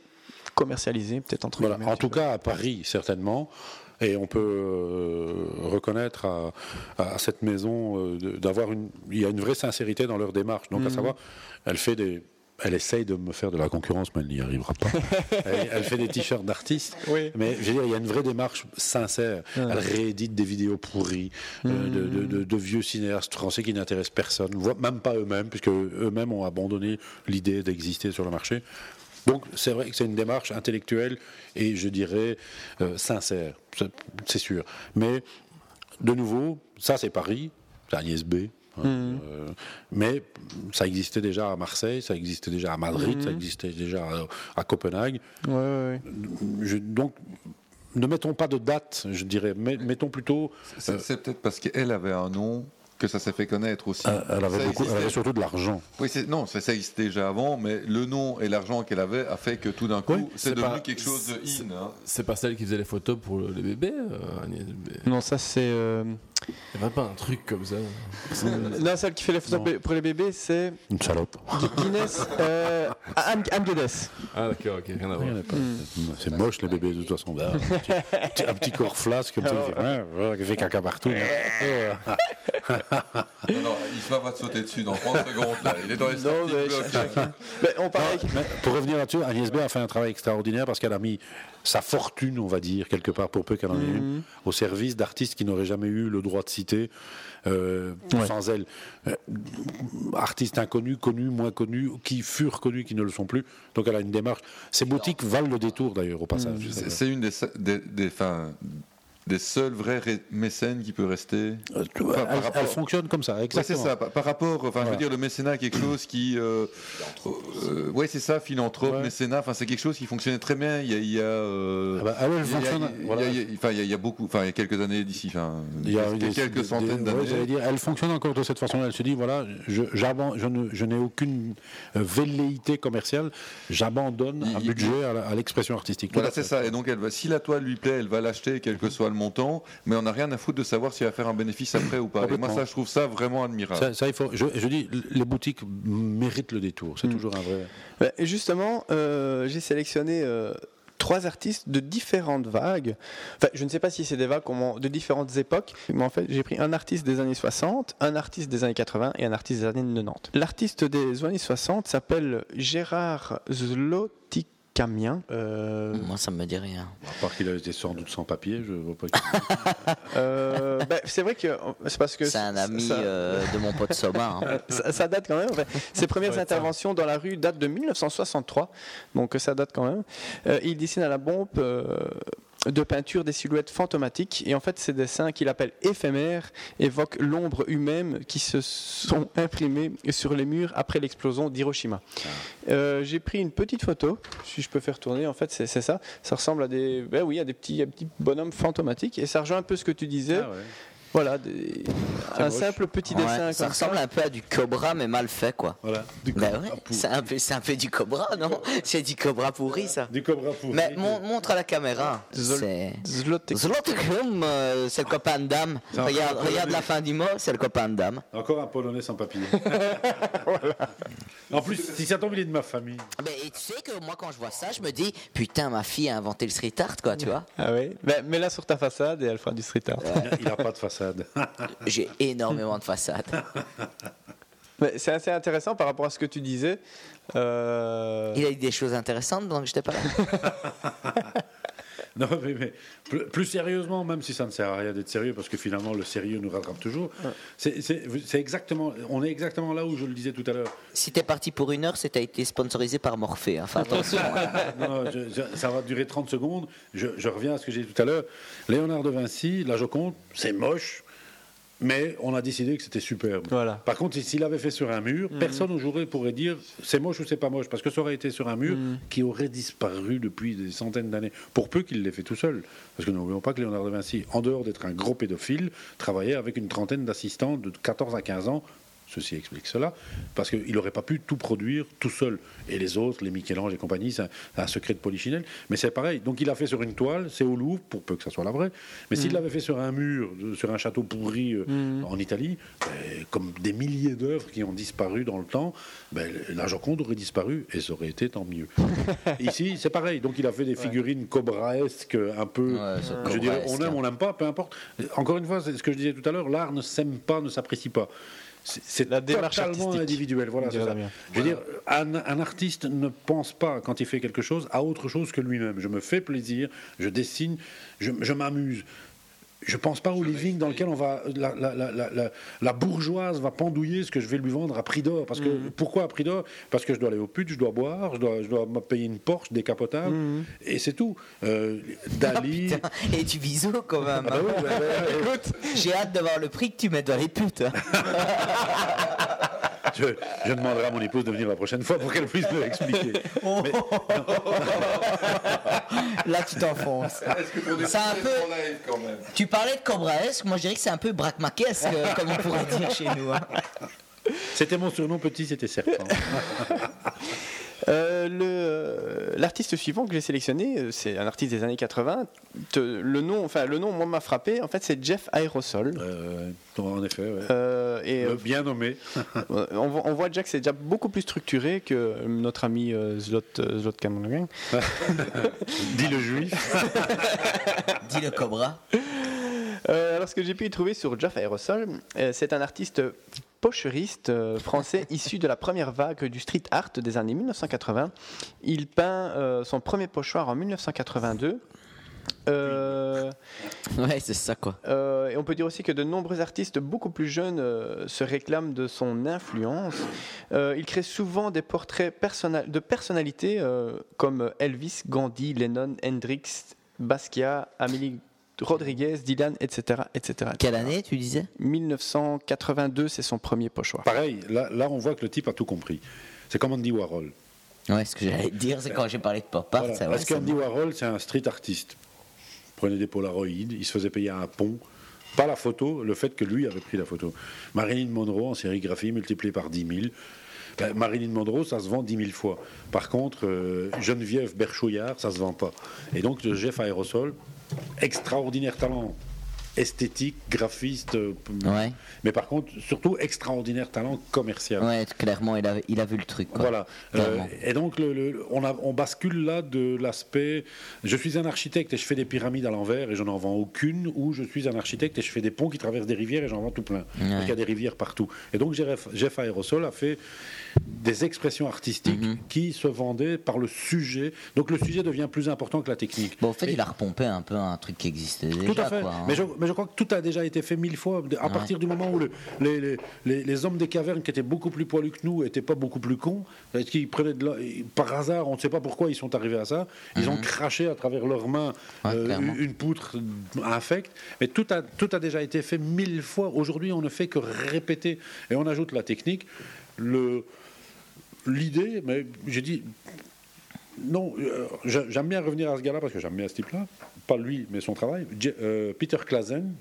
commercialisé, peut-être entre Voilà, en tout cas à Paris, certainement. Et on peut euh, reconnaître à, à cette maison d'avoir une. Il y a une vraie sincérité dans leur démarche. Donc, à Mhm. savoir, elle fait des. Elle essaye de me faire de la concurrence, mais elle n'y arrivera pas. elle, elle fait des t-shirts d'artistes, Oui. mais je veux dire, il y a une vraie démarche sincère. Ouais. Elle réédite des vidéos pourries euh, de, de- de- de vieux cinéastes français qui n'intéressent personne, même pas eux-mêmes, puisque eux-mêmes ont abandonné l'idée d'exister sur le marché. Donc c'est vrai que c'est une démarche intellectuelle et je dirais euh, sincère, c'est- c'est sûr. Mais de nouveau, ça c'est Paris, c'est Agnès B. hein, Mhm. euh, mais ça existait déjà à Marseille, ça existait déjà à Madrid, ça existait déjà à, à Copenhague. Ouais, ouais, ouais. Je- donc ne mettons pas de date, je dirais, mais mettons plutôt. C'est euh, c'est peut-être parce qu'elle avait un nom que ça s'est fait connaître aussi. Euh, elle avait beaucoup- elle avait surtout de l'argent. Oui, c'est- non, ça, ça existait déjà avant, mais le nom et l'argent qu'elle avait a fait que tout d'un coup, Oui, c'est c'est devenu pas- quelque chose de c'est- in. hein. C'est pas celle qui faisait les photos pour le- les bébés, euh, Agnès B. Non, ça c'est. euh, Il y avait pas un truc comme ça. Non, celle qui fait les photos pour les bébés, c'est Une salope. Gu- Guinness. euh, Anne, Anne Guedes. Ah d'accord, ok, rien à voir. C'est moche les bébés de toute façon. Ben, un, petit, un petit corps flasque comme ça, qui fait, caca partout. Non, non, Isma va te sauter dessus dans 30 secondes. Là. Il est dans les Non, mais Mais on parlait. Mais pour revenir là-dessus, Agnès B a fait un travail extraordinaire parce qu'elle a mis sa fortune, on va dire, quelque part, pour peu qu'elle en ait une, au service d'artistes qui n'auraient jamais eu le droit de citer euh, sans elle. Euh, artistes inconnus, connus, moins connus, qui furent connus, qui ne le sont plus. Donc elle a une démarche. Ces boutiques valent le détour d'ailleurs, au passage. C'est c'est une des, des, des, enfin, des seules vraies ré- mécènes qui peut rester. Enfin, par elle, rapport- elle fonctionne comme ça, Ouais, c'est exactement. ça. Par, par rapport, enfin, je veux dire, le mécénat est quelque chose qui, euh, euh, ouais, c'est ça, philanthrope, Ouais. mécénat. Enfin, c'est quelque chose qui fonctionnait très bien. Il y a, il y a, euh, Ah bah, elle il y fonctionne, il a- beaucoup, enfin, il y a quelques années d'ici, enfin, Il y a des- quelques des- centaines ouais, d'années. elle fonctionne encore de cette façon-là. Elle se dit voilà, je, je n'ai aucune euh, velléité commerciale, j'abandonne un budget à, l'expression artistique. Voilà, c'est ça. Et donc, elle va, si la toile lui plaît, elle va l'acheter, quel que soit le montant. Mais on n'a rien à foutre de savoir si elle va faire un bénéfice après ou pas. Et moi, ça, je trouve ça vraiment admirable. Ça, ça, il faut, je, je dis, les boutiques méritent le détour. C'est toujours un vrai. Et justement, euh, j'ai sélectionné euh, trois artistes de différentes vagues. Enfin, je ne sais pas si c'est des vagues de différentes époques, mais en fait, j'ai pris un artiste des années 60, un artiste des années 80 et un artiste des années 90. L'artiste des années 60 s'appelle Gérard Camien. Euh, Moi, ça me dit rien. À part qu'il a été sans doute sans papier, je vois pas. euh, ben, c'est vrai que c'est parce que C'est un ami ça- euh, de mon pote Soma. hein. ça, ça date quand même. Enfin, ses premières Ouais, interventions dans la rue datent de 1963, donc ça date quand même. Euh, il dessine à la bombe euh, de peinture des silhouettes fantomatiques, et en fait, ces dessins qu'il appelle éphémères évoquent l'ombre humaine qui se sont imprimés sur les murs après l'explosion d'Hiroshima. Euh, J'ai pris une petite photo, si je peux faire tourner. En fait, c'est c'est ça. Ça ressemble à des, ben oui, à des petits, à des petits bonhommes fantomatiques, et ça rejoint un peu ce que tu disais. Ah ouais. Voilà, des- un simple petit Ouais, dessin. ça ressemble un peu à du cobra, mais mal fait, quoi. Voilà. Bah ouais, c'est un, peu- c'est un peu du cobra, non C'est du cobra pourri, ça. Du cobra pourri. Mais mon- montre à la caméra. Zlotek. Euh, c'est le copain de dame. Regarde, la fin du mot, c'est le copain de dame. Encore un Polonais sans papier. En plus, si ça tombe, il est de ma famille. Mais et tu sais que moi, quand je vois ça, je me dis, putain, ma fille a inventé le street art, quoi, tu vois. Ah oui Mets-la sur ta façade et elle fera du street art. Il n'a pas de façade. J'ai énormément de façades. Mais C'est assez intéressant par rapport à ce que tu disais. Euh, Il a dit des choses intéressantes, donc j'étais pas là. Non, mais, mais plus, plus sérieusement, même si ça ne sert à rien d'être sérieux, parce que finalement le sérieux nous rattrape toujours, c'est- exactement, on est exactement là où je le disais tout à l'heure. Si t'es parti pour une heure, c'est t'as été sponsorisé par Morphée. hein. Fais attention. Non, non, je- je- ça va durer 30 secondes. Je, je reviens à ce que j'ai dit tout à l'heure. Léonard de Vinci, la Joconde, c'est moche, mais on a décidé que c'était superbe. Voilà. Par contre, s'il avait fait sur un mur, personne aujourd'hui pourrait dire c'est moche ou c'est pas moche, parce que ça aurait été sur un mur qui aurait disparu depuis des centaines d'années, pour peu qu'il l'ait fait tout seul. Parce que n'oublions pas que Léonard de Vinci, en dehors d'être un gros pédophile, travaillait avec une trentaine d'assistants de 14 à 15 ans. Ceci explique cela, parce qu'il n'aurait pas pu tout produire tout seul. Et les autres, les Michel-Ange et compagnie, c'est un, un secret de Polichinelle. Mais c'est pareil. Donc il a fait sur une toile, c'est au Louvre, pour peu que ça soit la vraie. Mais s'il l'avait fait sur un mur, de- sur un château pourri euh, en Italie, ben, comme des milliers d'œuvres qui ont disparu dans le temps, ben, la Joconde aurait disparu et ça aurait été tant mieux. Ici, c'est pareil. Donc il a fait des figurines cobraesques, un peu. Ouais, dirais, on cobraesque, aime, hein. on n'aime pas, peu importe. Encore une fois, c'est ce que je disais tout à l'heure, l'art ne s'aime pas, ne s'apprécie pas. C'est- La démarche totalement artistique, individuel. Voilà, ça. Je veux dire, un, un artiste ne pense pas, quand il fait quelque chose, à autre chose que lui-même. Je me fais plaisir, je dessine, je, je m'amuse. Je pense pas au living dans lequel on va la, la- la- la- la- la bourgeoise va pendouiller ce que je vais lui vendre à prix d'or. Parce que Mhm. pourquoi à prix d'or? Parce que je dois aller au put, je dois boire, je dois, je dois me payer une Porsche décapotable Mhm. et c'est tout. Euh, Dali. Putain, Et du bisou quand même. Ah bah oui, bah, bah, j'ai hâte de voir le prix que tu mets dans les putes. je, je demanderai à mon épouse de venir la prochaine fois pour qu'elle puisse me l'expliquer. Mais- Là, tu t'enfonces. C'est un peu. quand même? Tu parlais de cobraesque, moi je dirais que c'est un peu braquemaquesque, euh, comme on pourrait dire chez nous. hein. C'était mon surnom petit, c'était serpent. Euh, euh, L'artiste suivant que j'ai sélectionné, euh, c'est un artiste des années 80. Te- le nom, enfin le nom moi m'a frappé. En fait, c'est Jeff Aerosol. Euh, en effet, ouais. Euh, et Le bien nommé. on, voit, on voit déjà que c'est déjà beaucoup plus structuré que notre ami euh, Zlot, euh, Monogang. Dit le juif. Dis le cobra. Euh, alors, ce que j'ai pu y trouver sur Jeff Aerosol, euh, c'est un artiste pocheriste euh, français issu de la première vague du street art des années 1980. Il peint euh, son premier pochoir en 1982. Euh, Ouais, c'est ça quoi. euh, et on peut dire aussi que de nombreux artistes beaucoup plus jeunes euh, se réclament de son influence. Il crée souvent des portraits personna- de personnalités comme Elvis, Gandhi, Lennon, Hendrix, Basquiat, Amélie Rodriguez, Dylan, etc. etc. Quelle année tu disais? 1982, c'est son premier pochoir. Pareil, là, là, on voit que le type a tout compris. C'est comme Andy Warhol. Ouais, ce que j'allais te dire, c'est quand j'ai parlé de pop art, Voilà. Parce qu'Andy Warhol, c'est un street artiste? Il prenait des polaroïdes, il se faisait payer un pont. Pas la photo, le fait que lui avait pris la photo. Marilyn Monroe en sérigraphie multipliée par 10 000. Ben, Marilyn Monroe, ça se vend 10 000 fois. Par contre, euh, Geneviève Berchouillard, ça se vend pas. Et donc, le Jeff Aerosol, extraordinaire talent esthétique, graphiste. euh, Ouais. Mais par contre, surtout extraordinaire talent commercial. Ouais, clairement, il a, il a vu le truc. quoi. Voilà. Euh, et donc, le- le- on, a- on bascule là de l'aspect. Je suis un architecte et je fais des pyramides à l'envers et je n'en vends aucune, ou je suis un architecte et je fais des ponts qui traversent des rivières et j'en vends tout plein. Ouais. Donc, il y a des rivières partout. Et donc, Jeff, Jeff Aerosol a fait des expressions artistiques Mhm. qui se vendaient par le sujet. Donc, le sujet devient plus important que la technique. Bon, en fait, Et- il a repompé un peu un truc qui existait déjà. tout à fait. quoi, hein. mais, je, mais je crois que tout a déjà été fait mille fois. À Ouais. partir du moment où le- les, les- les- les hommes des cavernes, qui étaient beaucoup plus poilus que nous, n'étaient pas beaucoup plus cons, qu'ils prenaient de la- par hasard, on ne sait pas pourquoi ils sont arrivés à ça, ils ont Mhm. craché à travers leurs mains Ouais, euh, une poutre infecte. Mais tout a, tout a déjà été fait mille fois. Aujourd'hui, on ne fait que répéter. Et on ajoute la technique. Le, l'idée, mais j'ai dit. Non, euh, j'a- j'aime bien revenir à ce gars-là parce que j'aime bien ce type-là. Pas lui, mais son travail. Euh, Peter Klazen,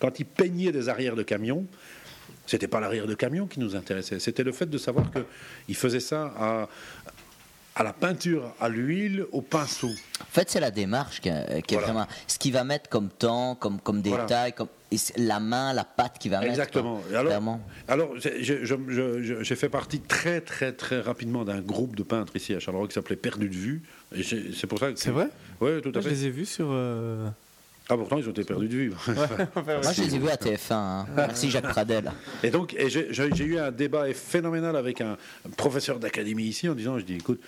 quand il peignait des arrières de camions, c'était pas l'arrière de camion qui nous intéressait, c'était le fait de savoir qu'il faisait ça à, à la peinture, à l'huile, au pinceau. En fait, c'est la démarche qui, est- qui est Voilà. vraiment. Ce qu'il va mettre comme temps, comme, comme Voilà. détail, comme, et c'est la main, la patte qu'il va Exactement. mettre. Quoi. alors, j'ai- je- je- je- je- fait partie très très très rapidement d'un groupe de peintres ici à Charleroi qui s'appelait Perdu de vue. C'est pour ça que C'est vrai? Oui, tout à Moi, je fait. les ai vus sur. euh, Ah pourtant ils ont été perdus de vue. Moi, je les ai vus à TF1. hein. Merci Jacques Pradel. Et donc, j'ai eu un débat phénoménal avec un professeur d'académie ici en disant, je dis, écoute,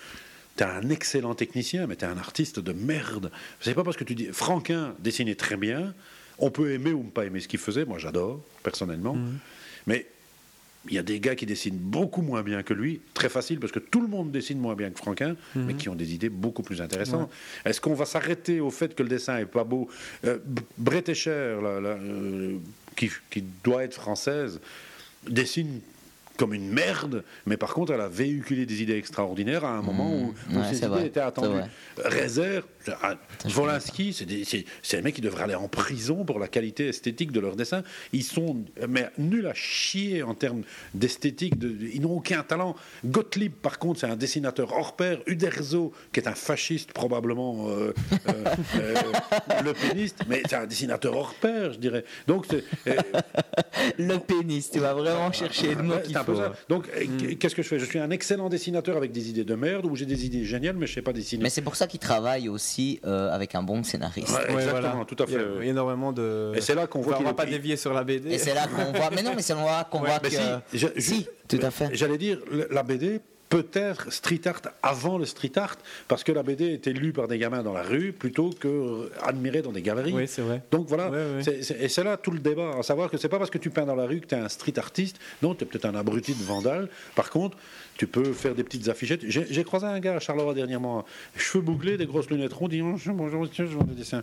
t'es un excellent technicien, mais t'es un artiste de merde. C'est pas parce que tu dis, Franquin dessinait très bien, on peut aimer ou ne pas aimer ce qu'il faisait, moi j'adore, personnellement, mais il y a des gars qui dessinent beaucoup moins bien que lui, très facile, parce que tout le monde dessine moins bien que Franquin, mais qui ont des idées beaucoup plus intéressantes. Est-ce qu'on va s'arrêter au fait que le dessin est pas beau? Euh, Brett Escher, euh, qui, qui doit être française, dessine comme une merde, mais par contre, elle a véhiculé des idées extraordinaires à un moment où, où ouais, idées vrai, étaient attendues. Réserve, Volinsky, c'est des mecs qui devraient aller en prison pour la qualité esthétique de leurs dessins. Ils sont mais nuls à chier en termes d'esthétique, de- ils n'ont aucun talent. Gottlieb, par contre, c'est un dessinateur hors pair. Uderzo, qui est un fasciste, probablement euh, euh, euh, le péniste, mais c'est un dessinateur hors pair, je dirais. Donc, c'est- Le pénis, tu vas vraiment chercher le mot qu'il un faut. ça. Donc, euh, qu'est-ce que je fais? Je suis un excellent dessinateur avec des idées de merde, ou j'ai des idées géniales, mais je sais pas dessiner. Mais c'est pour ça qu'il travaille aussi euh, avec un bon scénariste. Ouais, exactement, voilà. tout à Il y a fait. énormément de. Et c'est là qu'on voit Enfin, on qu'il va est- pas dévier sur la BD. Et c'est là qu'on voit. Mais non, mais c'est là qu'on voit que. si, je- je- Si, tout à fait. J'allais dire, la BD peut être street art avant le street art, parce que la BD était lue par des gamins dans la rue plutôt que euh, admirée dans des galeries. Oui, c'est vrai. Donc voilà, et c'est là tout le débat, à savoir que c'est pas parce que tu peins dans la rue que tu es un street artiste, non, tu es peut-être un abruti de vandale. Par contre, tu peux faire des petites affichettes. J'ai j'ai croisé un gars à Charleroi dernièrement, cheveux bouclés, des grosses lunettes rondes, il dit bonjour, bonjour, monsieur, je vends des dessins.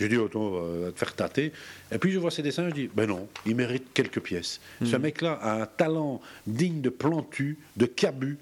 Je dis, autant euh, te faire tâter. Et puis je vois ses dessins, je dis, ben non, il mérite quelques pièces. Ce mec-là a un talent digne de Plantu, de Cabu.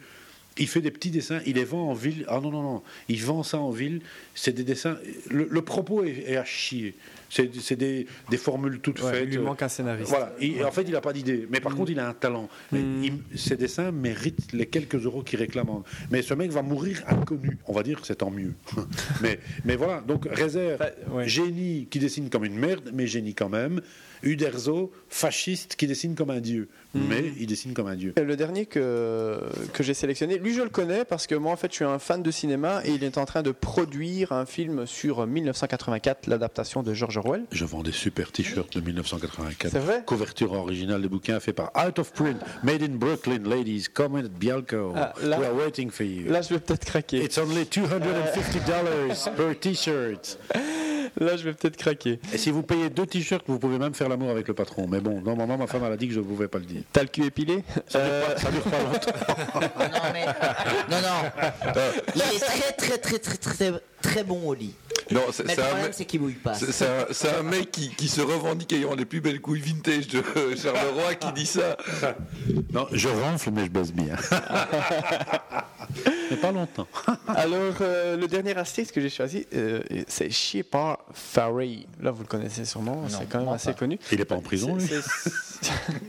Il fait des petits dessins, il les vend en ville. Ah non, non, non, il vend ça en ville. C'est des dessins. Le, le propos est, est à chier. C'est des, des formules toutes Ouais, faites. il lui manque un scénariste. Voilà. Il- En fait, il n'a pas d'idée. Mais par contre, il a un talent. Mais il- ses dessins méritent les quelques euros qu'il réclame. Mais ce mec va mourir inconnu. On va dire que c'est tant mieux. mais, mais voilà. Donc, réserve. ouais. Génie qui dessine comme une merde, mais génie quand même. Uderzo, fasciste qui dessine comme un dieu. Mais il dessine comme un dieu. Et Le dernier que, que j'ai sélectionné, lui je le connais parce que moi en fait je suis un fan de cinéma et il est en train de produire un film sur 1984, l'adaptation de George Orwell. Je vends des super t-shirts de 1984. C'est vrai Couverture originale des bouquins fait par Out of Print, Made in Brooklyn, ladies. Come in at Bialco. Ah, là- We are waiting for you. Là je vais peut-être craquer. It's only $250 per t-shirt. Là je vais peut-être craquer. Et si vous payez deux t-shirts, vous pouvez même faire l'amour avec le patron. Mais bon, normalement, ma femme elle a dit que je ne pouvais pas le dire. T'as le cul épilé Ça dure pas, ça dure pas longtemps. Non, mais- non, non. Il est très, très, très, très, très, très bon au lit. Non, c'est le un, problème, mec- c'est qu'il mouille pas. c'est- c'est un- c'est un mec qui, qui se revendique ayant les plus belles couilles vintage de Charleroi qui dit ça. Non, je ronfle, mais je baisse bien. mais pas longtemps. Alors euh, le dernier artiste que j'ai choisi, euh, c'est Shepard Fairey. Là vous le connaissez sûrement, c'est quand même assez pas. connu. Il n'est pas en prison, lui.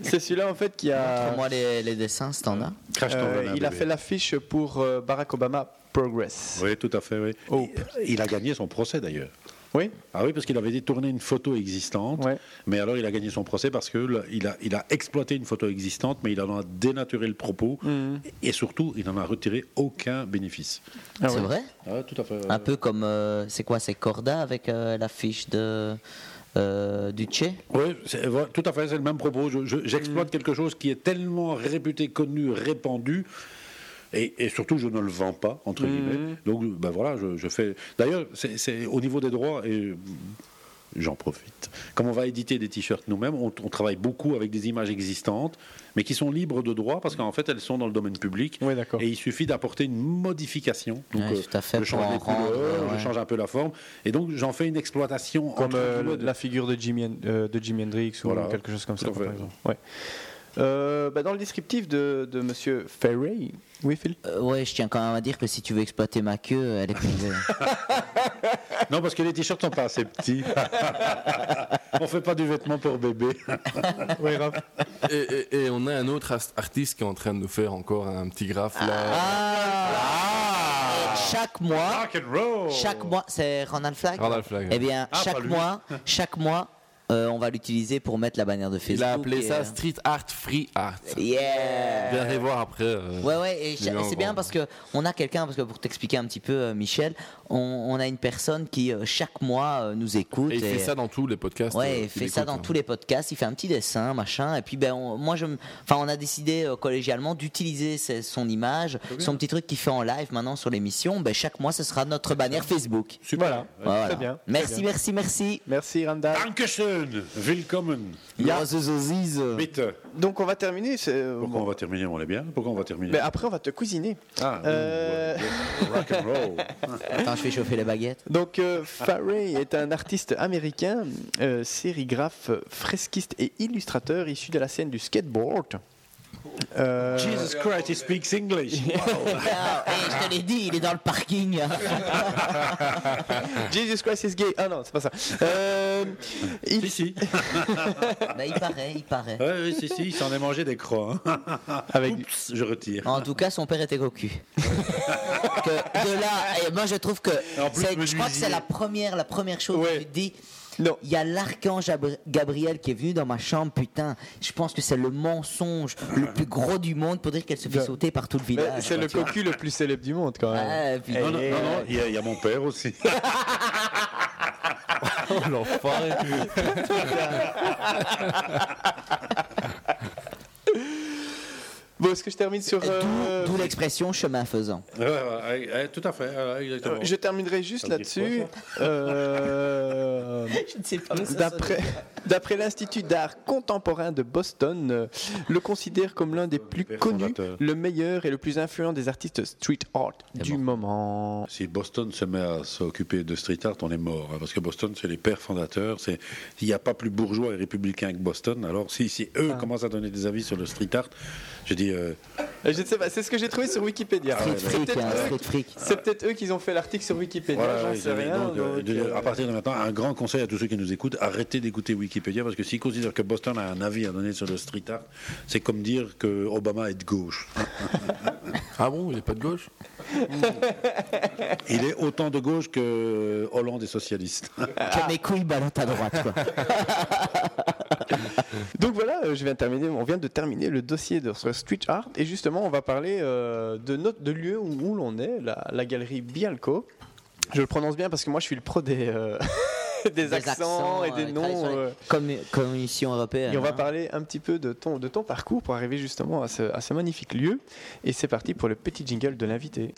C'est- celui-là en fait qui a. Moi, les, les dessins, c'est en a. Crash ton Euh, il a fait l'affiche pour euh, Barack Obama Progress. Oui, tout à fait, oui. Oh. Il, il a gagné son procès, d'ailleurs. Oui. Ah oui, parce qu'il avait détourné une photo existante. Mais alors, il a gagné son procès parce que là, il a, il a exploité une photo existante, mais il en a dénaturé le propos. Mhm. Et surtout, il n'en a retiré aucun bénéfice. c'est vrai Ah, tout à fait. Un peu comme, euh, c'est quoi, c'est Corda avec euh, l'affiche de euh, du Che Oui, tout à fait, c'est le même propos. Je- je- J'exploite Mm. quelque chose qui est tellement réputé, connu, répandu. Et, et surtout, je ne le vends pas, entre Mm. guillemets. Donc, ben voilà, je, je fais. D'ailleurs, c'est c'est au niveau des droits, et j'en profite. Comme on va éditer des t-shirts nous-mêmes, on, on travaille beaucoup avec des images existantes, mais qui sont libres de droit parce qu'en fait, elles sont dans le domaine public. et il suffit d'apporter une modification. Donc, Ouais, euh, tout à fait, je change les rendre, couleurs, ouais. je change un peu la forme. Et donc, j'en fais une exploitation. Comme entre euh, la figure de Jimi, euh, de Jimi Hendrix ou Voilà. quelque chose comme ça, par exemple. Ouais. Euh, bah, dans le descriptif de, de Monsieur Ferry, oui Phil Euh, Ouais, je tiens quand même à dire que si tu veux exploiter ma queue, elle est privée. Non, parce que les t-shirts sont pas assez petits. on fait pas du vêtement pour bébé. oui, Raph. Et, et- et on a un autre artiste qui est en train de nous faire encore un petit graphe là. Ah. chaque mois, chaque mois, c'est Ronald Flag. Ronald Flag, Eh ouais. bien, Ah, chaque mois, chaque mois, euh, on va l'utiliser pour mettre la bannière de Facebook. Il a appelé et, ça euh, Street Art Free Art. Yeah. Viens aller voir après. euh, Ouais, ouais, et c'est bien parce que on a quelqu'un, parce que pour t'expliquer un petit peu, euh, Michel, on, on a une personne qui euh, chaque mois euh, nous écoute. Et il fait ça dans tous les podcasts. Ouais, euh, il fait ça écoute, dans hein. tous les podcasts. Il fait un petit dessin, machin. Et puis, ben, on- moi, je, me- enfin, on a décidé euh, collégialement d'utiliser ses- son image, son petit truc qu'il fait en live maintenant sur l'émission. Ben, chaque mois, ce sera notre bannière Facebook. Voilà. Voilà. Très bien. très Merci, bien. merci, merci. Merci Randall. Dankeschön, willkommen. Ja. Bitte. Donc on va terminer. c'est, euh, Pourquoi bon. on va terminer? On est bien? Pourquoi on va terminer? Mais après, on va te cuisiner. Ah, Euh, rock and roll. Attends, je fais chauffer les baguettes. Donc, euh, Farrey est un artiste américain, euh, sérigraphe, fresquiste et illustrateur issu de la scène du skateboard. Euh, Jesus Christ, he speaks English. Hey, je te l'ai dit, il est dans le parking. Jesus Christ is gay. Ah non, c'est pas ça. Euh, il... Si, si. Ben, il paraît, il paraît. Oui, oui, si, si, il s'en est mangé des croix. hein. Avec... Oups, je retire. En tout cas, son père était cocu. que de là, et moi je trouve que En plus, c'est- je crois que c'est la première, la première chose que tu dis. Non. Il y a l'archange Abri- Gabriel qui est venu dans ma chambre, putain. Je pense que c'est le mensonge le plus gros du monde pour dire qu'elle se fait sauter par tout le Mais village. c'est quoi, le cocu le plus célèbre du monde quand même. Ah, puis- Non, non, Eh, non, non, il y, a- il y a mon père aussi. Oh, l'enfoiré. Bon, est-ce que je termine sur. D'où- euh, D'où l'expression chemin faisant. Ouais, ouais, ouais, ouais, tout à fait, ouais, exactement. Je terminerai juste là-dessus. Euh, Je ne sais pas. mais ça D'après, l'Institut d'art contemporain de Boston, euh, le considère comme l'un des plus connus, fondateur. le meilleur et le plus influent des artistes street art du moment. Si Boston se met à s'occuper de street art, on est mort. hein, parce que Boston, c'est les pères fondateurs. Il n'y a pas plus bourgeois et républicain que Boston. Alors, si, si eux Ah. commencent à donner des avis sur le street art, je dis. Euh, Je ne sais pas, c'est ce que j'ai trouvé sur Wikipédia. Ouais, C'est Freak, peut-être hein, eux, street freak. c'est peut-être eux qui ont fait l'article sur Wikipédia, voilà, j'en sais rien. donc, euh, donc, de- euh, à partir de maintenant, un grand conseil à tous ceux qui nous écoutent arrêtez d'écouter Wikipédia parce que s'ils considèrent que Boston a un avis à donner sur le street art, c'est comme dire que Obama est de gauche. Ah bon, il n'est pas de gauche? Il est autant de gauche que Hollande est socialiste. Que mes couilles ballottent à droite, quoi. Donc voilà, je viens de terminer, on vient de terminer le dossier de sur art et justement on va parler euh, de notre de lieu où, où l'on est, la, la galerie Bialco. Je le prononce bien parce que moi je suis le pro des, euh, des, accents, et des euh, noms. Commu- Commission européenne. et on va hein. parler un petit peu de ton, de ton parcours pour arriver justement à ce, à ce magnifique lieu. Et c'est parti pour le petit jingle de l'invité.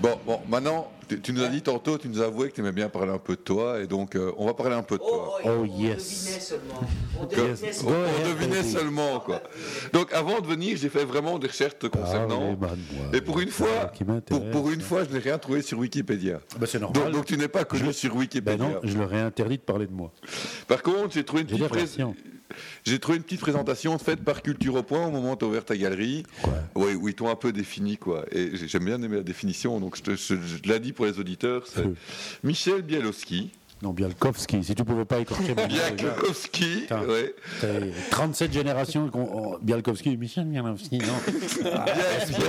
Bon, bon, maintenant, tu, tu nous as dit tantôt, tu nous as avoué que tu aimais bien parler un peu de toi, et donc euh, on va parler un peu de toi. Oh, yes. Que- on, on devinait seulement, quoi. Donc avant de venir, j'ai fait vraiment des recherches te concernant. Et pour une fois, pour, pour une fois, je n'ai rien trouvé sur Wikipédia. Bah, c'est normal. Donc, donc tu n'es pas connu sur Ben Wikipédia. non, je leur ai interdit de parler de moi. Par contre, j'ai trouvé une petite versions. J'ai trouvé une petite présentation faite par Culture au Point au moment où tu as ouvert ta galerie. Oui, où ils t'ont un peu défini, quoi. Et j'ai- j'aime bien aimer la définition, donc je, te, je, je l'ai dit pour les auditeurs. C'est Michel Bielowski, Non, Bialkowski. Si tu pouvais pas écorcher mon Putain, ouais. t'as 37 générations. qu'on- Bialkowski, Michel Bialkowski, non? Ah.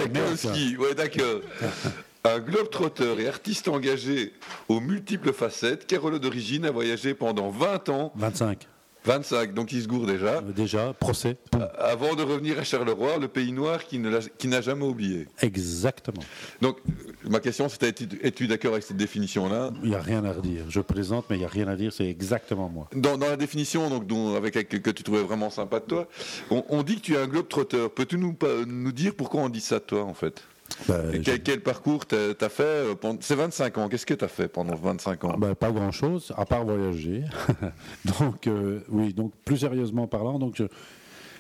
Bialkowski, ouais, d'accord. Un globe-trotteur et artiste engagé aux multiples facettes, Carolo d'origine a voyagé pendant 20 ans. 25. 25, donc il se gourre déjà. Déjà, procès. Avant de revenir à Charleroi, le pays noir qui ne l'a- qui n'a jamais oublié. Exactement. Donc, euh, ma question c'était es-tu- d'accord avec cette définition-là? Il n'y a rien à redire. Je présente, mais il n'y a rien à dire. C'est exactement moi. dans, dans la définition donc, dont, avec, avec- que tu trouvais vraiment sympa de toi, on, on dit que tu es un globe-trotteur. Peux-tu nous, nous dire pourquoi on dit ça de toi, en fait? Bah, Et quel, quel parcours t'as as fait pendant... C'est 25 ans. Qu'est-ce que tu as fait pendant 25 ans? Ben, pas grand chose, à part voyager. donc, euh, oui, donc plus sérieusement parlant, donc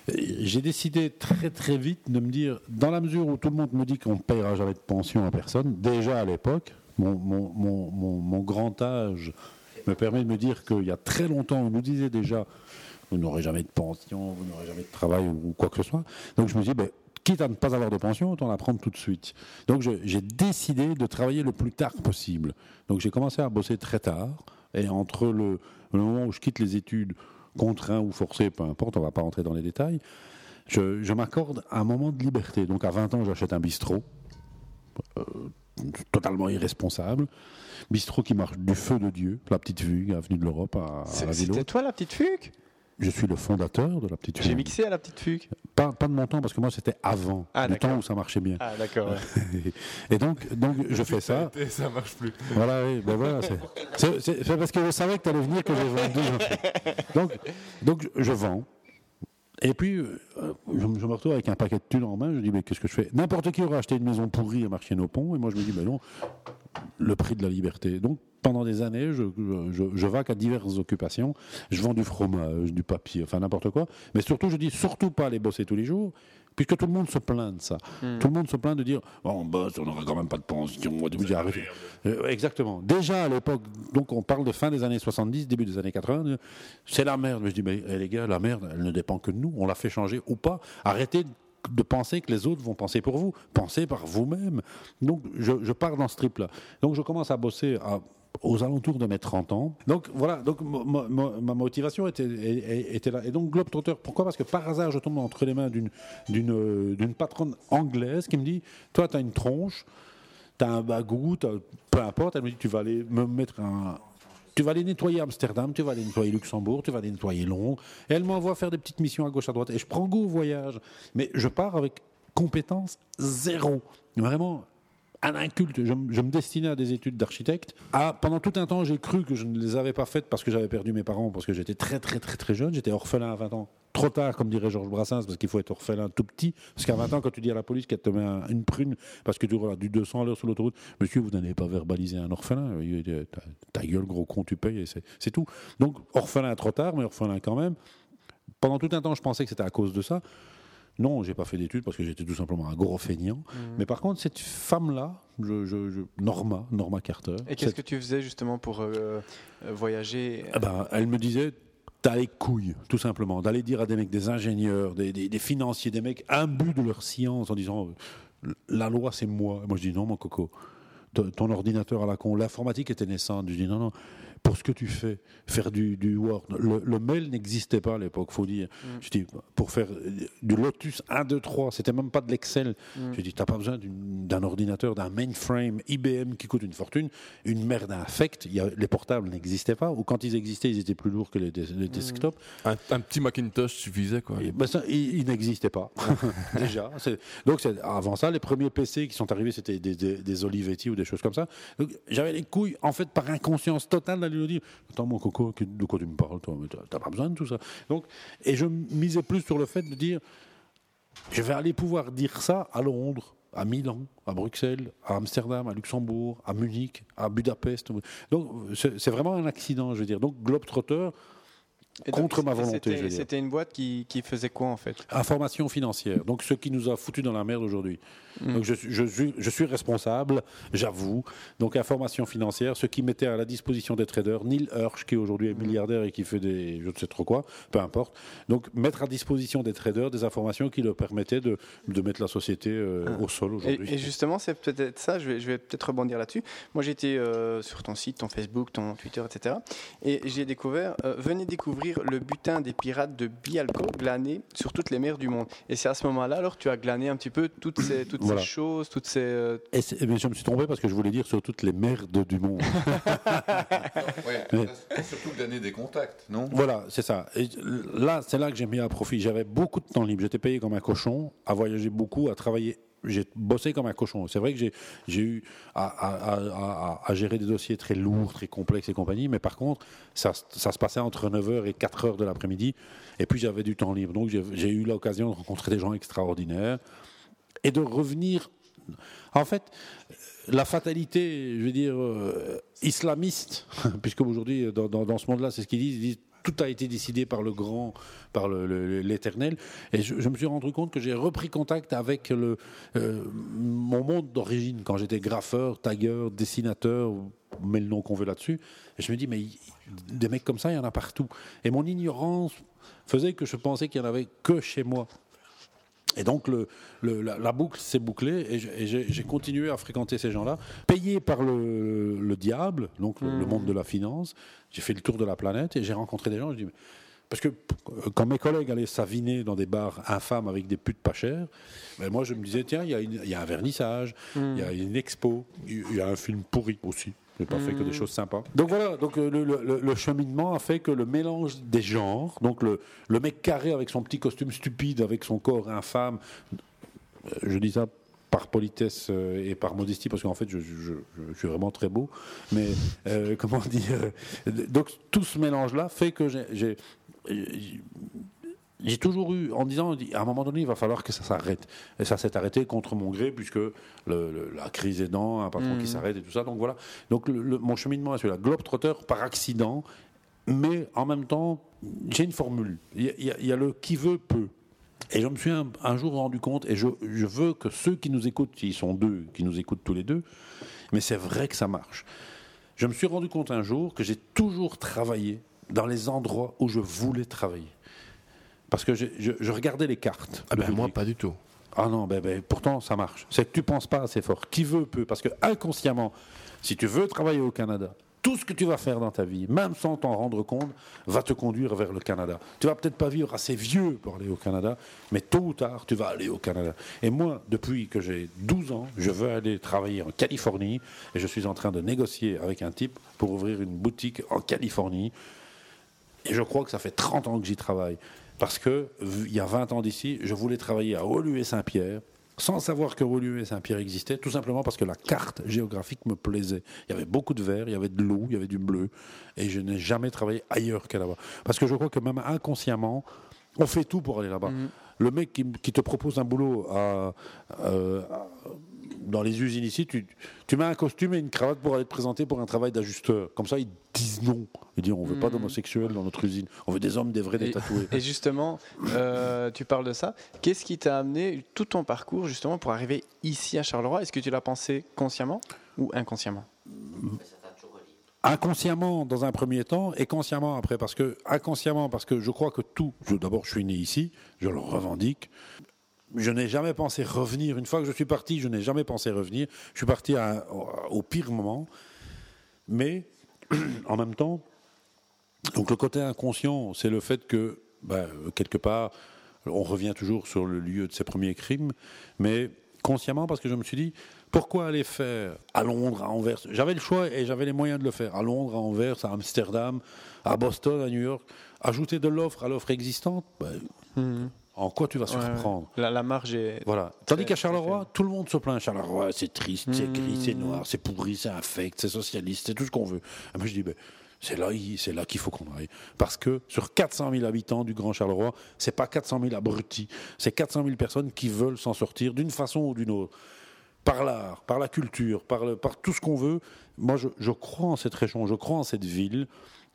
j'ai décidé très très vite de me dire, dans la mesure où tout le monde me dit qu'on ne payera jamais de pension à personne, déjà à l'époque, mon, mon- mon- mon- mon grand âge me permet de me dire qu'il y a très longtemps, on nous disait déjà, vous n'aurez jamais de pension, vous n'aurez jamais de travail ou, ou quoi que ce soit. Donc je me dis, ben, quitte à ne pas avoir de pension, autant la prendre tout de suite. Donc j'ai décidé de travailler le plus tard possible. Donc j'ai commencé à bosser très tard, et entre le, le moment où je quitte les études, contraint ou forcé, peu importe, on ne va pas rentrer dans les détails, je, je m'accorde un moment de liberté. Donc à 20 ans, j'achète un bistrot, euh, totalement irresponsable. Bistrot qui marche du feu de Dieu, la petite Fugue, avenue de l'Europe à, à C'est- la C'était toi la petite fugue? Je suis le fondateur de la petite Fugue. J'ai mixé à la petite fugue. Pas, pas de mon temps, parce que moi c'était avant, Ah, du temps où ça marchait bien. Ah, d'accord, ouais. Et donc, donc je fais ça. Et ça marche plus. Voilà, oui, ben voilà, c'est- parce que je savais que tu allais venir que j'ai vendu. Donc, donc je vends. Et puis, euh, je, me- je me retrouve avec un paquet de thunes en main. Je dis, mais qu'est-ce que je fais? N'importe qui aurait acheté une maison pourrie à Marchienne-au-Pont. Et moi, je me dis, mais non, le prix de la liberté. Donc, pendant des années, je, je, je vaque à diverses occupations. Je vends du fromage, du papier, enfin n'importe quoi. Mais surtout, je dis surtout pas aller bosser tous les jours, puisque tout le monde se plaint de ça. Hmm. Tout le monde se plaint de dire Bon, on bosse, on n'aura quand même pas de pension. Euh, exactement. Déjà à l'époque, donc on parle de fin des années 70, début des années 80, euh, c'est la merde. Mais je dis Mais eh, les gars, la merde, elle ne dépend que de nous. On la fait changer ou pas. Arrêtez de penser que les autres vont penser pour vous. Pensez par vous-même. Donc, je, je pars dans ce trip-là. Donc, je commence à bosser à- aux alentours de mes 30 ans. Donc, voilà. Donc, ma motivation était, là. Et donc, Globetrotter, pourquoi? Parce que par hasard, je tombe entre les mains d'une, euh, patronne anglaise qui me dit Toi, tu as une tronche, tu as un bagou, t'as- peu importe. Elle me dit Tu vas aller me mettre un. Tu vas aller nettoyer Amsterdam, tu vas aller nettoyer Luxembourg, tu vas aller nettoyer Londres. Et elle m'envoie faire des petites missions à gauche, à droite. Et je prends goût au voyage. Mais je pars avec compétence zéro. Vraiment, un inculte. Je, me- destinais à des études d'architecte. Ah, pendant tout un temps, j'ai cru que je ne les avais pas faites parce que j'avais perdu mes parents, parce que j'étais très, très, très, très jeune. J'étais orphelin à 20 ans. Trop tard, comme dirait Georges Brassens, parce qu'il faut être orphelin tout petit. Parce qu'à 20 ans, quand tu dis à la police qu'elle te met un- une prune parce que tu roules du 200 à l'heure sur l'autoroute, monsieur, vous n'allez pas verbaliser un orphelin. Ta, gueule, gros con, tu payes, c'est tout. Donc, orphelin trop tard, mais orphelin quand même. Pendant tout un temps, je pensais que c'était à cause de ça. Non, j'ai pas fait d'études parce que j'étais tout simplement un gros feignant. Mais par contre, cette femme-là, je, je- je- Norma, Norma Carter. Et qu'est-ce cette- que tu faisais justement pour euh, euh, voyager? Ah ben, elle me disait, t'as les couilles, tout simplement, d'aller dire à des mecs, des ingénieurs, des, des- des financiers, des mecs imbus de leur science en disant, euh, la loi c'est moi. Et moi je dis, non mon coco, ton ordinateur à la con, l'informatique était naissante. Je dis, non, non, pour ce que tu fais, faire du, du Word, le, le mail n'existait pas à l'époque, faut dire. Je dis, pour faire du Lotus 1, 2, 3, c'était même pas de l'Excel. Mm. Je dis, t'as pas besoin d'un ordinateur, d'un mainframe IBM qui coûte une fortune, une merde infecte. Il y a- les portables n'existaient pas, ou quand ils existaient, ils étaient plus lourds que les, des- les desktops. Un, un petit Macintosh suffisait, quoi. Et ben ça, il, il n'existait pas déjà. Donc avant ça, les premiers PC qui sont arrivés, c'était des, des, des Olivetti ou des choses comme ça. Donc j'avais les couilles, en fait, par inconscience totale, lui dire "Attends, mon coco, de quoi tu me parles, toi t'as- pas besoin de tout ça." Donc, et je misais plus sur le fait de dire "Je vais aller pouvoir dire ça à Londres." à Milan, à Bruxelles, à Amsterdam, à Luxembourg, à Munich, à Budapest. Donc c'est vraiment un accident, je veux dire. Donc Globetrotter, Et contre ma volonté. C'était une boîte qui, qui faisait quoi en fait? Information financière, donc ce qui nous a foutu dans la merde aujourd'hui. Mm. Donc je, suis- je suis, je suis responsable, j'avoue. Donc information financière, ce qui mettait à la disposition des traders, Neil Hirsch qui aujourd'hui est Mm. milliardaire et qui fait des, je ne sais trop quoi, peu importe. Donc mettre à disposition des traders des informations qui leur permettaient de, de mettre la société euh, au sol aujourd'hui. et justement, c'est peut-être ça, je vais, je vais peut-être rebondir là-dessus. Moi, j'étais euh, sur ton site, ton Facebook, ton Twitter, etc. Et j'ai découvert, euh, venez découvrir le butin des pirates de Bialco glané sur toutes les mers du monde. Et c'est à ce moment-là, alors, tu as glané un petit peu toutes ces, toutes Voilà. ces choses, toutes ces... euh, Et mais je me suis trompé parce que je voulais dire sur toutes les merdes du monde. Ouais, Mais- surtout gagner des contacts, non? Voilà, c'est ça. Et là, c'est là que j'ai mis à profit. J'avais beaucoup de temps libre. J'étais payé comme un cochon, à voyager beaucoup, à travailler. J'ai bossé comme un cochon. C'est vrai que j'ai eu à, gérer des dossiers très lourds, très complexes et compagnie, mais par contre, ça, se passait entre 9h et 4h de l'après-midi, et puis j'avais du temps libre. Donc j'ai eu l'occasion de rencontrer des gens extraordinaires et de revenir. En fait, la fatalité, je veux dire, euh, islamiste, puisque aujourd'hui, dans, dans- dans ce monde-là, c'est ce qu'ils disent, ils disent tout a été décidé par le grand, par l'éternel. Et je, me suis rendu compte que j'ai repris contact avec le, euh, mon monde d'origine, quand j'étais graffeur, tagueur, dessinateur, met le nom qu'on veut là-dessus. Je me dis, mais des mecs comme ça, il y en a partout. Et mon ignorance faisait que je pensais qu'il n'y en avait que chez moi. Et donc le, le- la, la boucle s'est bouclée et j'ai continué à fréquenter ces gens-là, payés par le, le diable, donc le, le monde de la finance. J'ai fait le tour de la planète et j'ai rencontré des gens. Je dis, parce que euh, quand mes collègues allaient s'aviner dans des bars infâmes avec des putes pas chères, ben moi je me disais tiens il y, a y un vernissage, il y a une expo, il il y a un film pourri aussi. Je n'ai pas fait que des choses sympas. Donc voilà, donc euh, le, le- le- le cheminement a fait que le mélange des genres, donc le, le mec carré avec son petit costume stupide, avec son corps infâme, euh, je dis ça par politesse euh, et par modestie, parce qu'en fait, je, je- je- je suis vraiment très beau. Mais euh, comment dire Donc, tout ce mélange-là fait que j'ai- j'ai. toujours eu, en disant, à un moment donné, il va falloir que ça s'arrête. Et ça s'est arrêté contre mon gré, puisque le- le- la crise aidant, un patron qui s'arrête et tout ça. Donc voilà. Donc le- mon cheminement est celui-là. Globetrotter par accident, mais en même temps, j'ai une formule. Il y, a- y y le qui veut peut. Et je me suis un, un jour rendu compte, et je, je veux que ceux qui nous écoutent, ils sont deux, qui nous écoutent tous les deux, mais c'est vrai que ça marche. Je me suis rendu compte un jour que j'ai toujours travaillé dans les endroits où je voulais travailler. Parce que je, je regardais les cartes. Ah ben, moi, pas du tout. Ah non, ben, ben, pourtant ça marche. C'est que tu penses pas assez fort. Qui veut peut. Parce que inconsciemment, si tu veux travailler au Canada, tout ce que tu vas faire dans ta vie, même sans t'en rendre compte, va te conduire vers le Canada. Tu vas peut-être pas vivre assez vieux pour aller au Canada, mais tôt ou tard, tu vas aller au Canada. Et moi, depuis que j'ai 12 ans, je veux aller travailler en Californie et je suis en train de négocier avec un type pour ouvrir une boutique en Californie. Et je crois que ça fait 30 ans que j'y travaille. Parce que, il y a 20 ans d'ici, je voulais travailler à Woluwe-Saint-Pierre, sans savoir que Woluwe-Saint-Pierre existait, tout simplement parce que la carte géographique me plaisait. Il y avait beaucoup de vert, il y avait de l'eau, il y avait du bleu, et je n'ai jamais travaillé ailleurs qu'à là-bas. Parce que je crois que même inconsciemment, on fait tout pour aller là-bas. Le mec qui, qui te propose un boulot à- euh, à- dans les usines ici, tu, tu mets un costume et une cravate pour aller te présenter pour un travail d'ajusteur. Comme ça, ils disent non. Ils disent on veut pas Mhm. d'homosexuels dans notre usine. On veut des hommes, des vrais, des Et, tatoués. et justement, euh, tu parles de ça. Qu'est-ce qui t'a amené tout ton parcours justement pour arriver ici à Charleroi? Est-ce que tu l'as pensé consciemment ou inconsciemment? Inconsciemment dans un premier temps et consciemment après parce que inconsciemment parce que je crois que tout. D'abord, je suis né ici, je le revendique. Je n'ai jamais pensé revenir. Une fois que je suis parti, je n'ai jamais pensé revenir. Je suis parti au, pire moment, mais en même temps, donc le côté inconscient, c'est le fait que ben, quelque part, on revient toujours sur le lieu de ses premiers crimes, mais consciemment parce que je me suis dit pourquoi aller faire à Londres, à Anvers? J'avais le choix et j'avais les moyens de le faire à Londres, à Anvers, à Amsterdam, à Boston, à New York. Ajouter de l'offre à l'offre existante, ben, en quoi tu vas Ouais, ouais. surprendre la, la marge est. Voilà. Tandis qu'à Charleroi, tout le monde se plaint. Charleroi, c'est triste, c'est gris, c'est Mm. noir, c'est pourri, c'est infect, c'est socialiste, c'est tout ce qu'on veut. Et moi, je dis, ben, c'est là, c'est là qu'il faut qu'on aille. Parce que sur 400 000 habitants du Grand Charleroi, c'est pas 400 000 abrutis, c'est 400 000 personnes qui veulent s'en sortir d'une façon ou d'une autre. Par l'art, par la culture, par, le- par tout ce qu'on veut. Moi, je, je crois en cette région, je crois en cette ville.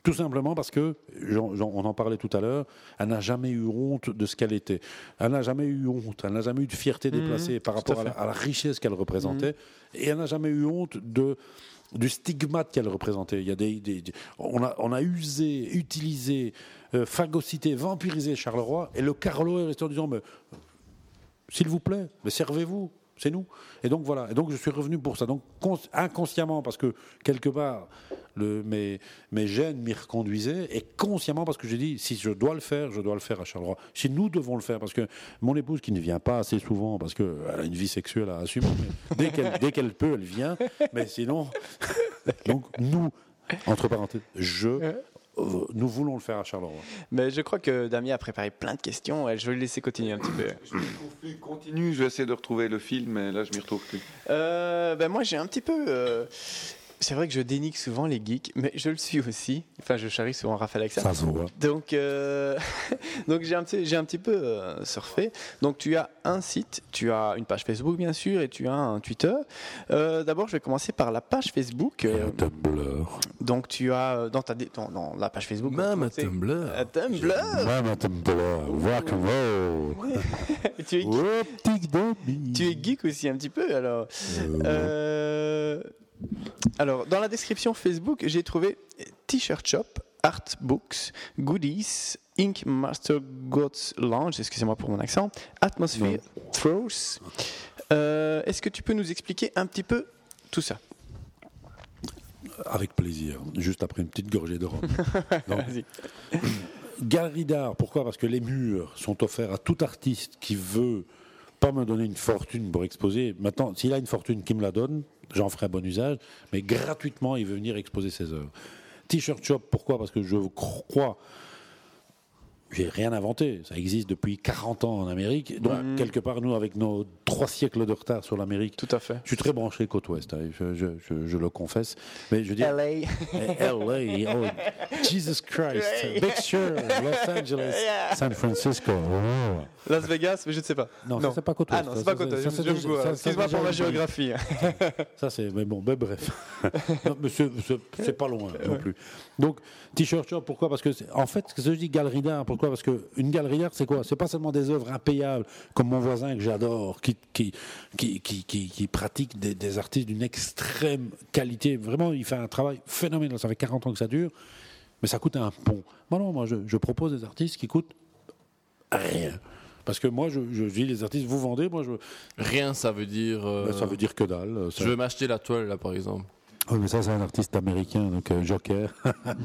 Tout simplement parce que, on en parlait tout à l'heure, elle n'a jamais eu honte de ce qu'elle était. Elle n'a jamais eu honte, elle n'a jamais eu de fierté Mhm, déplacée par à rapport à la, fait. à la richesse qu'elle représentait. Et elle n'a jamais eu honte de, du stigmate qu'elle représentait. Il y a des, des- des- on, a, on a usé, utilisé, euh, phagocyté, vampirisé Charleroi, et le Carlo est resté en disant, mais s'il vous plaît, mais servez-vous, c'est nous. Et donc voilà, et donc je suis revenu pour ça. Donc cons- inconsciemment, parce que quelque part, mes, mes gènes m'y reconduisaient, et consciemment parce que j'ai dit, si je dois le faire, je dois le faire à Charleroi. Si nous devons le faire, parce que mon épouse qui ne vient pas assez souvent, parce qu'elle a une vie sexuelle à assumer, dès qu'elle peut, elle vient, mais sinon, donc nous, entre parenthèses, je, nous voulons le faire à Charleroi. Mais je crois que Damien a préparé plein de questions. et Je vais le laisser continuer un petit peu. Continue, je vais essayer de retrouver le film, mais là je m'y retrouve plus. Euh, ben moi, j'ai un petit peu. euh, C'est vrai que je dénigre souvent les geeks, mais je le suis aussi. Enfin, je charrie souvent Raphaël avec ça. Se voit. Donc, euh, donc j'ai un petit, un petit peu euh, surfé. Donc, tu as un site, tu as une page Facebook bien sûr, et tu as un Twitter. Euh, D'abord, je vais commencer par la page Facebook. euh, Tumblr. donc, tu as dans ta, dans, dans la page Facebook. Même un Tumblr. Un Tumblr. Même un Tumblr, rock and roll. tu, es geek, tu es geek aussi un petit peu alors. Alors dans la description Facebook, j'ai trouvé T-shirt shop, art books, goodies, Ink Master Gods Lounge, excusez-moi pour mon accent, Atmosphere, Throws. Euh, Est-ce que tu peux nous expliquer un petit peu tout ça? Avec plaisir, juste après une petite gorgée de rhum. Galerie d'art, pourquoi? Parce que les murs sont offerts à tout artiste qui veut pas me donner une fortune pour exposer. Maintenant, s'il a une fortune qui me la donne, j'en ferai bon usage, mais gratuitement, il veut venir exposer ses œuvres. T-shirt shop, pourquoi? Parce que je crois, j'ai rien inventé, ça existe depuis 40 ans en Amérique. Donc, Ouais. quelque part, nous, avec nos trois siècles de retard sur l'Amérique, Tout à fait. je suis très branché côte ouest, hein, je, je- je- je le confesse. Mais je dire, LA. Eh, LA, oh, Jesus Christ, Big Sur, Los Angeles, Yeah. San Francisco. oh. Las Vegas, mais je ne sais pas. Non, ça, c'est pas côte Ah ouest. non, Ça, c'est pas côte ça, ouest. Excuse-moi pour ma géographie. Ça, c'est. Mais bon, ben bref. non, mais c'est- pas loin non plus. Donc, T-shirt shop, pourquoi? Parce que, en fait, ce que je dis galerie d'art, pourquoi Parce qu'une galerie d'art, c'est quoi? C'est pas seulement des œuvres impayables, comme mon voisin que j'adore, qui, qui, qui, qui, qui- qui pratique des, des artistes d'une extrême qualité. Vraiment, il fait un travail phénoménal. Ça fait 40 ans que ça dure, mais ça coûte un pont. Moi, non, moi, je, je propose des artistes qui coûtent rien. Parce que moi, je, je dis les artistes, vous vendez, moi, je. Rien, ça veut dire. euh, Ben, ça veut dire que dalle. ça- Je vais m'acheter la toile, là, par exemple. Oui, mais ça, c'est un artiste américain, donc euh, Joker.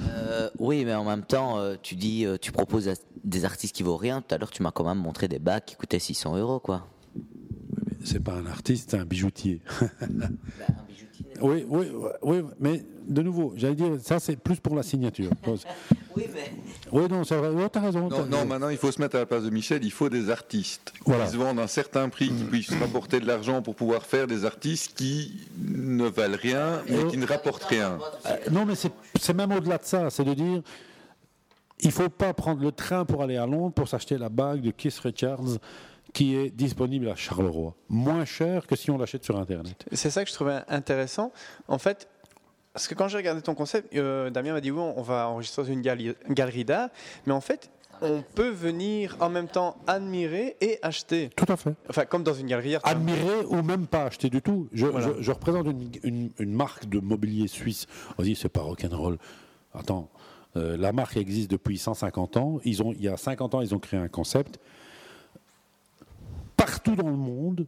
Euh, oui, mais en même temps, euh, tu dis, euh, tu proposes des artistes qui vaut rien. Tout à l'heure, tu m'as quand même montré des bacs qui coûtaient 600 euros, quoi. c'est pas un artiste, c'est un bijoutier. oui, oui, oui, mais de nouveau, j'allais dire, ça, c'est plus pour la signature. oui, mais. Oui, non, c'est vrai. T'as raison. Non, t'as- non, maintenant il faut se mettre à la place de Michel, il faut des artistes Voilà. qui se vendent à un certain prix, qui puissent rapporter de l'argent pour pouvoir faire des artistes qui ne valent rien, mais qui ne rapportent rien. Euh, non, mais c'est c'est même au-delà de ça. C'est de dire, il faut pas prendre le train pour aller à Londres pour s'acheter la bague de Keith Richards qui est disponible à Charleroi. Moins cher que si on l'achète sur Internet. C'est ça que je trouvais intéressant. En fait, parce que quand j'ai regardé ton concept, euh, Damien m'a dit oui, on va enregistrer dans une galerie, galerie d'art, mais en fait, on peut venir en même temps admirer et acheter. Tout à fait. Enfin, comme dans une galerie d'art. Admirer ou même pas acheter du tout. Je, Voilà. je- je représente une, une- une marque de mobilier suisse. On dit c'est pas rock'n'roll. Attends, euh, la marque existe depuis 150 ans. Ils ont, il y a 50 ans, ils ont créé un concept. Partout dans le monde,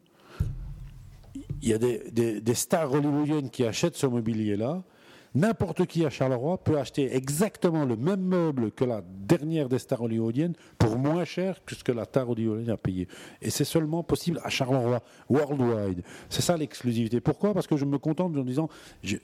il y a des, stars hollywoodiennes qui achètent ce mobilier-là. N'importe qui à Charleroi peut acheter exactement le même meuble que la dernière des stars hollywoodiennes pour moins cher que ce que la star hollywoodienne a payé. Et c'est seulement possible à Charleroi, worldwide. C'est ça l'exclusivité. Pourquoi? Parce que je me contente en disant, je,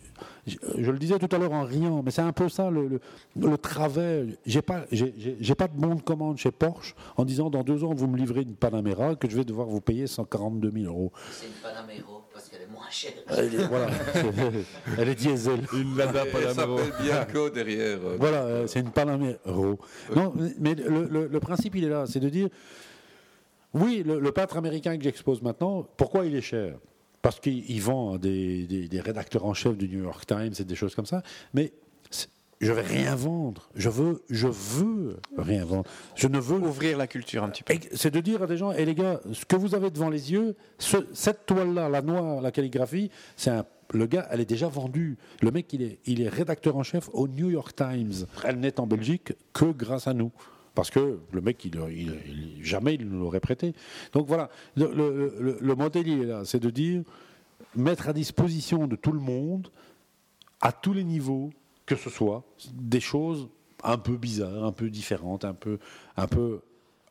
le disais tout à l'heure en riant, mais c'est un peu ça le, le, le travers. J'ai pas, j'ai- pas de bon de commande chez Porsche en disant dans deux ans vous me livrez une Panamera que je vais devoir vous payer 142 000 euros. C'est une Panamero parce qu'elle est moins chère. Elle est, voilà, elle est diesel. Une Lada Panamero. ça s'appelle Bianco derrière. euh, Voilà, euh, c'est une Panamero. Non, mais le, le- le principe, il est là, c'est de dire, oui, le, le peintre américain que j'expose maintenant, pourquoi il est cher? Parce qu'il il vend des, des- des rédacteurs en chef du New York Times et des choses comme ça, mais je vais rien vendre. Je veux, je veux rien vendre. Je ne veux ouvrir la culture un petit peu. C'est de dire à des gens, et les gars, ce que vous avez devant les yeux, ce- cette toile-là, la noire, la calligraphie, c'est un le gars, elle est déjà vendue. Le mec, il est, il est rédacteur en chef au New York Times. Elle n'est en Belgique que grâce à nous. Parce que le mec, il, il- il- jamais il nous l'aurait prêté. Donc voilà, le, le- le- le modèle, il est là. C'est de dire, mettre à disposition de tout le monde, à tous les niveaux, que ce soit des choses un peu bizarres, un peu différentes, un peu, un peu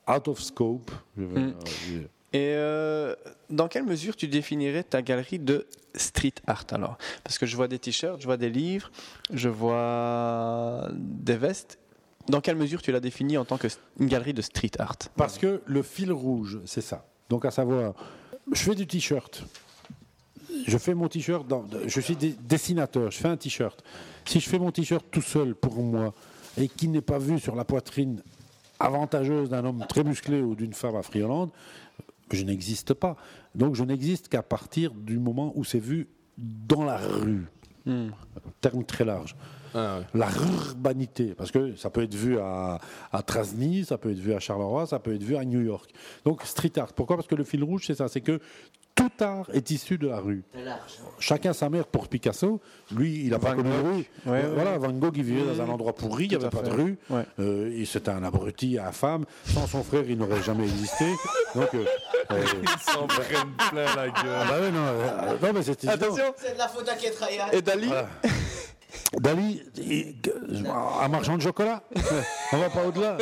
out of scope. je vais- Mm. euh, Et euh, dans quelle mesure tu définirais ta galerie de street art alors? Parce que je vois des t-shirts, je vois des livres, je vois des vestes. Dans quelle mesure tu la définis en tant qu'une galerie de street art? Parce que le fil rouge, c'est ça. Donc à savoir, je fais du t-shirt. Je fais mon t-shirt, dans- je suis dessinateur, je fais un t-shirt. Si je fais mon t-shirt tout seul pour moi et qui n'est pas vu sur la poitrine avantageuse d'un homme très musclé ou d'une femme affriolante, je n'existe pas. Donc je n'existe qu'à partir du moment où c'est vu dans la rue. Terme très large. La urbanité, parce que ça peut être vu à, à Trasny, ça peut être vu à Charleroi, ça peut être vu à New York. Donc street art. Pourquoi? Parce que le fil rouge, c'est ça, c'est que tout art est issu de la rue. Chacun sa mère pour Picasso. Lui, il n'a pas connu la rue. Ouais, ouais. voilà, Van Gogh, il vivait Mmh. dans un endroit pourri, il n'y avait pas de rue. Ouais. Euh, et c'était un abruti infâme. Sans son frère, il n'aurait jamais existé. Donc, euh, euh, Ils s'en prennent plein la gueule. ah bah ouais, non, euh, non, mais. Attention C'est de la faute à Ketrayan. Et Dali Voilà. Dali, il- un marchand de chocolat On va pas au-delà.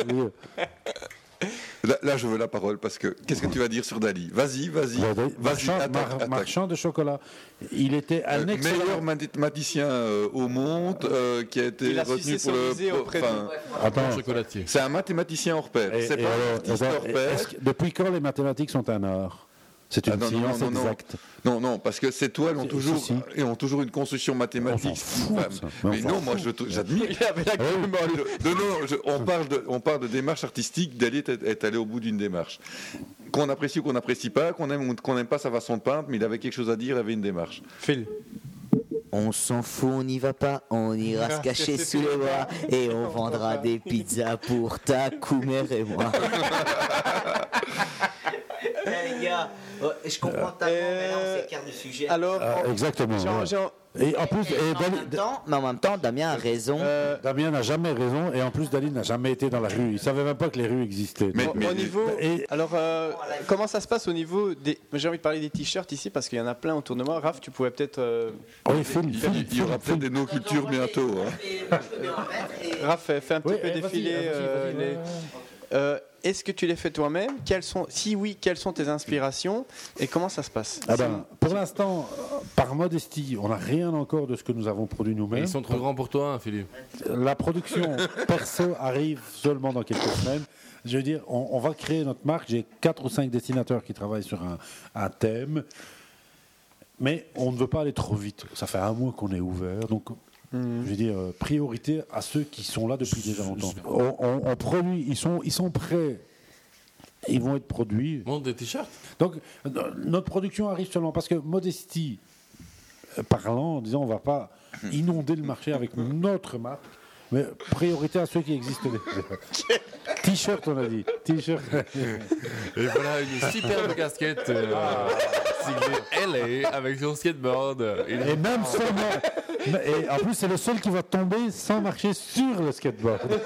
Là, là, je veux la parole parce que qu'est-ce que tu vas dire sur Dali? Vas-y, vas-y, vas-y, marchand, mar- marchand de chocolat. Il était un Euh, excellent. meilleur mathématicien euh, au monde euh, qui a été Il a retenu pour le. auprès de- enfin, Attends. Chocolatier. C'est un mathématicien hors pair. Et- C'est pas un artiste hors pair. que- depuis quand les mathématiques sont un art? C'est une Ah, non, non, science non, non, non. exacte. Non, non, parce que ces toiles ont toujours, si, si. et ont toujours une construction mathématique. On s'en fout, Enfin, ça. Mais on non, moi j'admire. On, parle de, on parle de démarche artistique, Dali est, allé au bout d'une démarche. Qu'on apprécie ou qu'on n'apprécie pas, qu'on aime ou qu'on n'aime pas sa façon de peindre, mais il avait quelque chose à dire, il avait une démarche. Phil. On s'en fout, on n'y va pas, on ira se cacher sous les bras et on vendra des pizzas pour ta coumère et moi. Eh, les gars, je comprends tellement, mais là on s'écarte du sujet. Alors, Ah, exactement. Jean- ouais. Jean- Et en plus, et en Dali- même temps, mais en même temps, Damien a raison. euh, Damien n'a jamais raison, et en plus, Dali n'a jamais été dans la rue. Il savait même pas que les rues existaient. Mais- au- au niveau, et- alors, euh, comment ça se passe au niveau des. J'ai envie de parler des t-shirts ici parce qu'il y en a plein autour de moi. Raph, tu pouvais peut-être. euh, Oui, Il, il- il y aura peut-être des no-cultures bientôt. hein. Raph, fais un petit Oui, peu eh, défiler. Euh, Est-ce que tu les fais toi-même? Sont, Si oui, quelles sont tes inspirations? Et comment ça se passe? Ah ben, pour l'instant, par modestie, on n'a rien encore de ce que nous avons produit nous-mêmes. ils sont trop grands pour toi, hein, Philippe. La production perso arrive seulement dans quelques semaines. Je veux dire, on, on va créer notre marque. J'ai quatre ou cinq dessinateurs qui travaillent sur un, un thème. Mais on ne veut pas aller trop vite. Ça fait un mois qu'on est ouvert. Donc, je veux dire, euh, priorité à ceux qui sont là depuis déjà longtemps. On, on- on produit, ils sont, ils sont prêts. Ils vont être produits. Monte des t-shirts. Donc, euh, notre production arrive seulement parce que modestie euh, parlant, en disant on va pas inonder le marché avec notre marque, mais priorité à ceux qui existent déjà. T-shirt, on a dit. T-shirt. Et voilà une superbe casquette euh, LA avec son skateboard. Et même seulement. Et en plus, c'est le seul qui va tomber sans marcher sur le skateboard.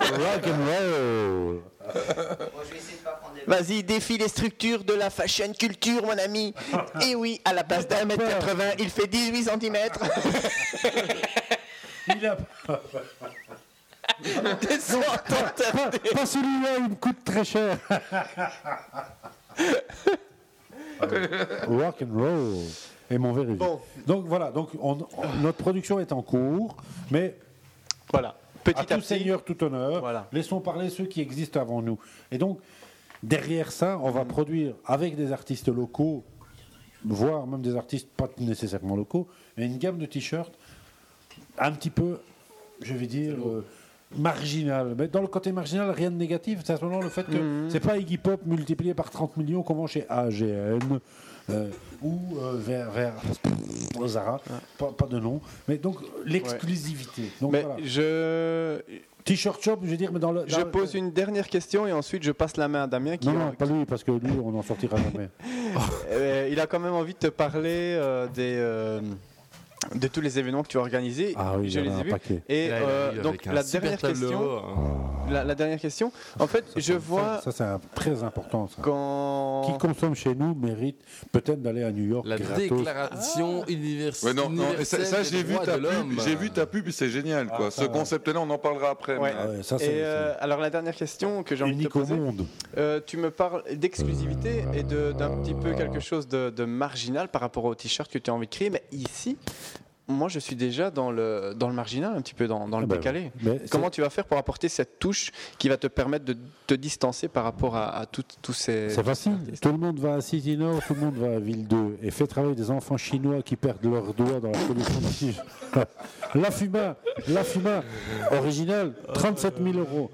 Rock and roll. Vas-y, défie les structures de la fashion culture, mon ami. Et oui, à la place d'un mètre 80, il fait 18 cm. Il a Descends pas, pas celui-là, il me coûte très cher. Rock and roll. Et mon verre. Bon. Donc voilà, donc on- on- notre production est en cours, mais Voilà, à petit à tout petit. seigneur, tout honneur, Voilà. laissons parler ceux qui existent avant nous. Et donc, derrière ça, on va produire avec des artistes locaux, voire même des artistes pas nécessairement locaux, mais une gamme de t-shirts un petit peu, je vais dire, euh, marginal. Mais dans le côté marginal, rien de négatif. C'est simplement le fait que c'est pas Iggy Pop multiplié par 30 millions comme chez AGN. euh, ou euh, vers, vers Zara, pas, pas de nom. Mais donc l'exclusivité. Donc, Mais voilà. je. T-shirt shop, je veux dire, mais dans le. Je pose une dernière question et ensuite je passe la main à Damien qui Non, non, pas lui, parce que lui, on n'en sortira jamais. Euh, il a quand même envie de te parler des, de tous les événements que tu as organisés. Ah oui, je les a ai un vus. paquet. Et Là, euh, donc avec un la dernière tableau, question, hein. la, la dernière question. En fait, je vois Ça, c'est très important, ça. quand Qui consomme chez nous mérite peut-être d'aller à New York. La gratos. déclaration univers- Ouais, non, non, ça, universelle j'ai vu ta pub, j'ai vu ta pub, et c'est génial, quoi. ça, Ce concept-là, on en parlera après. Ouais. mais- Ah ouais, ça, Et euh, alors la dernière question que j'ai envie de te unique au poser, monde. euh, tu me parles d'exclusivité et de- d'un petit peu quelque chose de, de marginal par rapport au t-shirt que tu as envie de créer, mais ici, moi je suis déjà dans le, dans le marginal, un petit peu dans, dans le Ah ben décalé. Comment tu vas faire pour apporter cette touche qui va te permettre de te distancer par rapport à, à tous ces... C'est facile. Tout le monde va à City Nord, tout le monde va à Ville 2 et fait travailler des enfants chinois qui perdent leurs doigts dans la t-shirts. La Fuma, la Fuma, original, 37 000 euros.